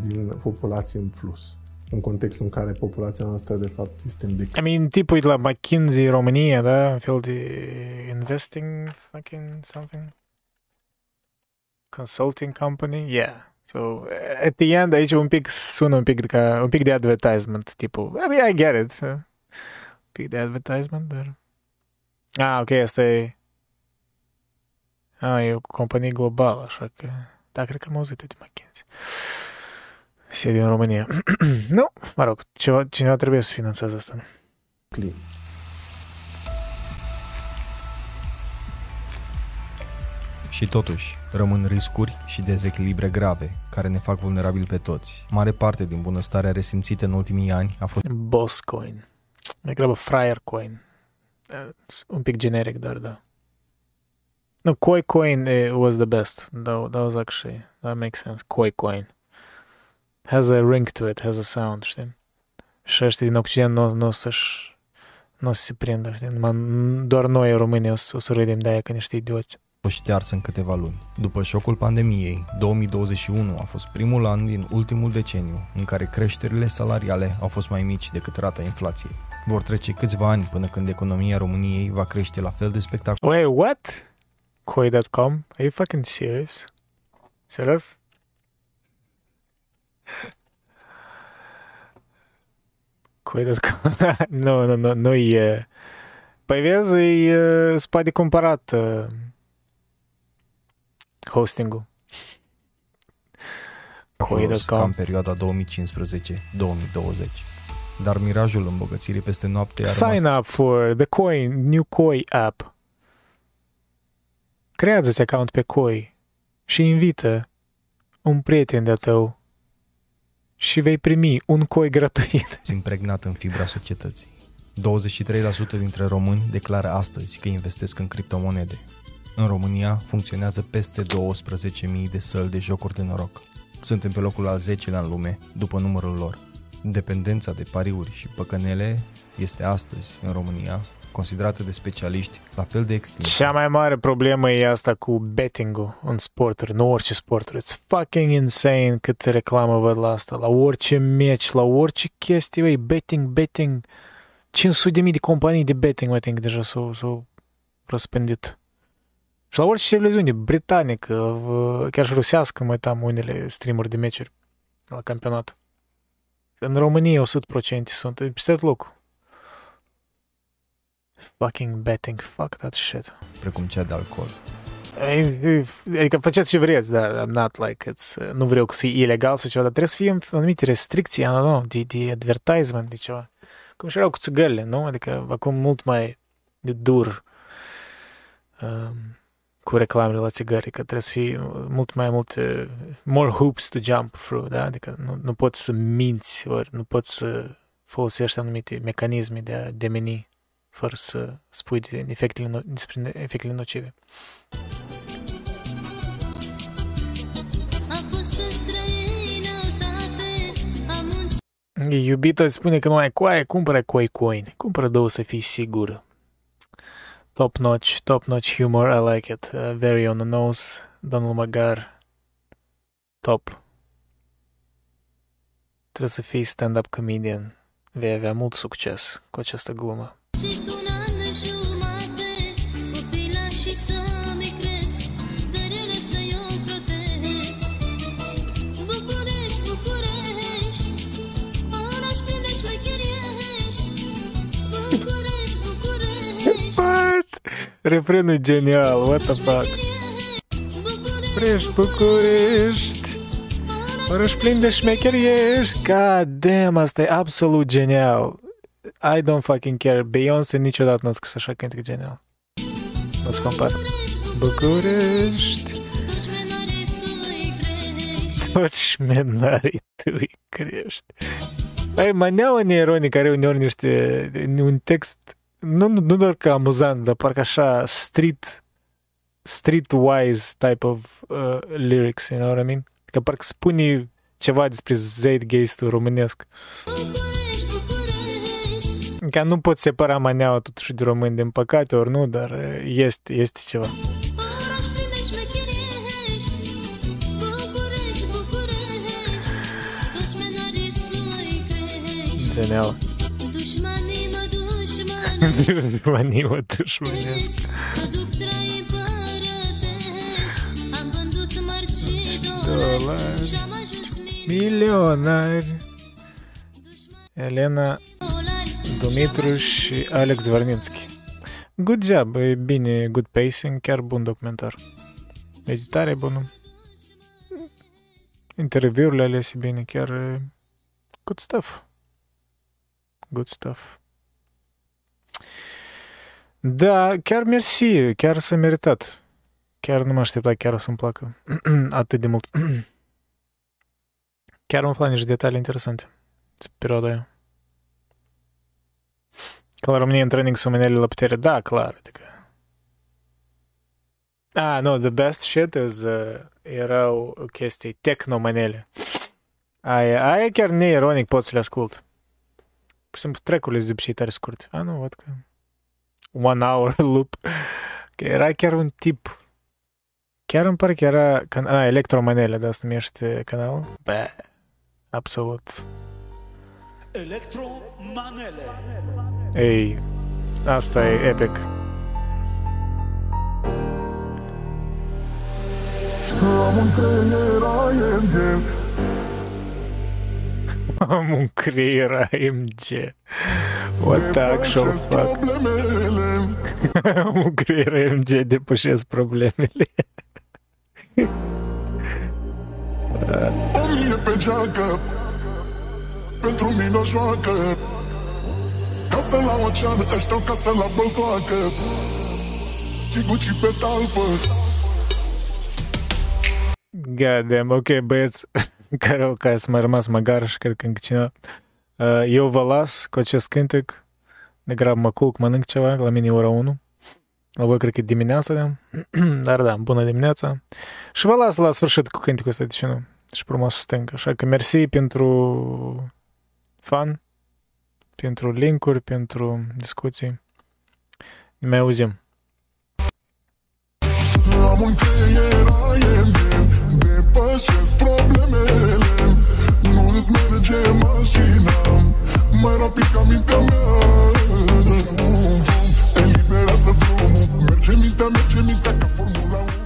Speaker 3: din populație în plus în contextul în care populația noastră de fapt este în declin.
Speaker 2: I mean, tipul la McKinsey România, da? Un fel de investing fucking something? Consulting company? Yeah. So, at the end, aici un pic sună un pic ca un pic de advertisement, tipul, I mean, I get it. Un pic de advertisement, dar... Ah, ok, asta e... Ah, e o companie globală, așa că... Da, cred că am auzit de McKinsey. Sediu în România. nu, mă rog, ceva, cineva trebuie să finanțeze asta.
Speaker 3: Clean.
Speaker 1: Și totuși, rămân riscuri și dezechilibre grave, care ne fac vulnerabili pe toți. Mare parte din bunăstarea resimțită în ultimii ani a fost...
Speaker 2: Boss coin. Mai grabă Friar coin. Uh, un pic generic, dar da. No, Koi coin uh, was the best. That, that was actually, that makes sense. Koi coin. Has a ring to it, has a sound, știi? Și ăștia din Occident nu, nu o să-și, nu o să se prindă, știi? Numai, doar noi, românii, o să, o să râdem de aia ca niște idioți
Speaker 1: fost ștearsă în câteva luni. După șocul pandemiei, 2021 a fost primul an din ultimul deceniu în care creșterile salariale au fost mai mici decât rata inflației. Vor trece câțiva ani până când economia României va crește la fel de spectaculos.
Speaker 2: Wait, what? Koi.com? Are you fucking serious? Serios? Koi.com? nu, nu, nu, nu e... Păi vezi, e spate de cumpărat uh, hosting-ul.
Speaker 1: Koi.com. Ca în perioada 2015-2020 dar mirajul îmbogățirii peste noapte a
Speaker 2: Sign
Speaker 1: rămas...
Speaker 2: up for the Coin, New Koi app. Creează-ți account pe Koi și invită un prieten de-a tău și vei primi un Koi gratuit.
Speaker 1: Impregnat în fibra societății. 23% dintre români declară astăzi că investesc în criptomonede. În România funcționează peste 12.000 de săli de jocuri de noroc. Suntem pe locul al 10-lea în lume, după numărul lor. Dependența de pariuri și păcănele este astăzi, în România, considerată de specialiști la fel de extinsă.
Speaker 2: Cea mai mare problemă e asta cu betting-ul în sporturi, nu orice sporturi. It's fucking insane cât reclamă văd la asta, la orice meci, la orice chestie, băi, betting, betting. 500 de mii de companii de betting, mă think, deja s-au, s-au răspândit. Și la orice televiziune britanică, chiar și rusească, mă uitam unele streamuri de meciuri la campionat. În România 100% sunt, peste tot locul. Fucking betting, fuck that shit.
Speaker 1: Precum cea de alcool.
Speaker 2: Adică faceți ce vreți, dar I'm not like it's, nu vreau să fie ilegal sau ceva, dar trebuie să fie anumite restricții, I don't know, de, de advertisement, de ceva. Cum și erau cu țigările, nu? Adică acum mult mai de dur um, cu reclamele la țigări, că trebuie să fie mult mai multe, more hoops to jump through, da? Adică nu, nu poți să minți, ori nu poți să folosești anumite mecanisme de a demeni fără să spui de efectele, despre efectele nocive. Iubita îți spune că nu ai coaie, cumpără coi coin. Cumpără două să fii sigur. Top notch, top notch humor, I like it. Uh, very on the nose. Domnul Magar. Top. Trebuie să fii stand-up comedian. Vei avea mult succes cu această glumă. Refrenul e genial, what the fuck. București, București, oraș plin de șmecheri ești. God damn, asta e absolut genial. I don't fucking care. Beyoncé niciodată nu a scris așa cântec genial. Nu-ți compar. București. Toți șmenarii tu îi crești. Ai, maneaua neironic are uneori niște, un text nu, nu doar că amuzant, dar parcă așa street streetwise type of uh, lyrics, you know what I mean? Că parcă spune ceva despre zeitgeistul românesc. Că nu pot separa maneaua totuși de români, din păcate, ori nu, dar uh, este, este ceva. Genial. Dușmanii mă dușmănesc. Dolari. Milionari. Elena Dumitru și Alex Varninski. Good job, e bine, good pacing, chiar bun documentar. Editare bună. Interviurile alese bine, chiar good stuff. Good stuff. Da, chiar mersi, chiar s-a meritat. Chiar nu mă aștepta chiar o să-mi placă atât de mult. chiar am aflat niște detalii interesante pe perioada aia. Că la România în training sunt manele la putere, da, clar, adică. Ah, nu, the best shit is, uh, erau chestii techno-manele. Aia, aia chiar neironic pot să le ascult. Pur și simplu trecurile zipșii tare scurt. Ah, nu, văd că one hour loop. Că era chiar un tip. Chiar îmi pare că era can- a, Electromanele, de asta numește canalul. Bă, absolut.
Speaker 54: Electromanele.
Speaker 2: Ei, asta e epic.
Speaker 54: Am un creier AMG
Speaker 2: Am un creier AMG What the actual fuck? Am un creier AMG Depășesc problemele.
Speaker 54: O mie pe geacă? Pentru mine o joacă. Casă la ocean, ăștia casă la băltoacă. Gucci pe talpă.
Speaker 2: God damn, ok, băieți care au care s-a mai rămas măgar și cred că încă cineva. Uh, eu vă las cu acest cântec. De grab mă culc, mănânc ceva, la mine e ora 1. La voi cred că e dimineața, da? dar da, bună dimineața. Și vă las la sfârșit cu cântecul ăsta, de ce nu? Și frumos stâng. Așa că mersi pentru fan, pentru linkuri, pentru discuții. Ne mai auzim.
Speaker 54: Am un creier așez problemele. Nu îți merge mașina. Mai rapid ca mintea mea. Eliberează drumul. Merge mintea, merge mintea ca formula 1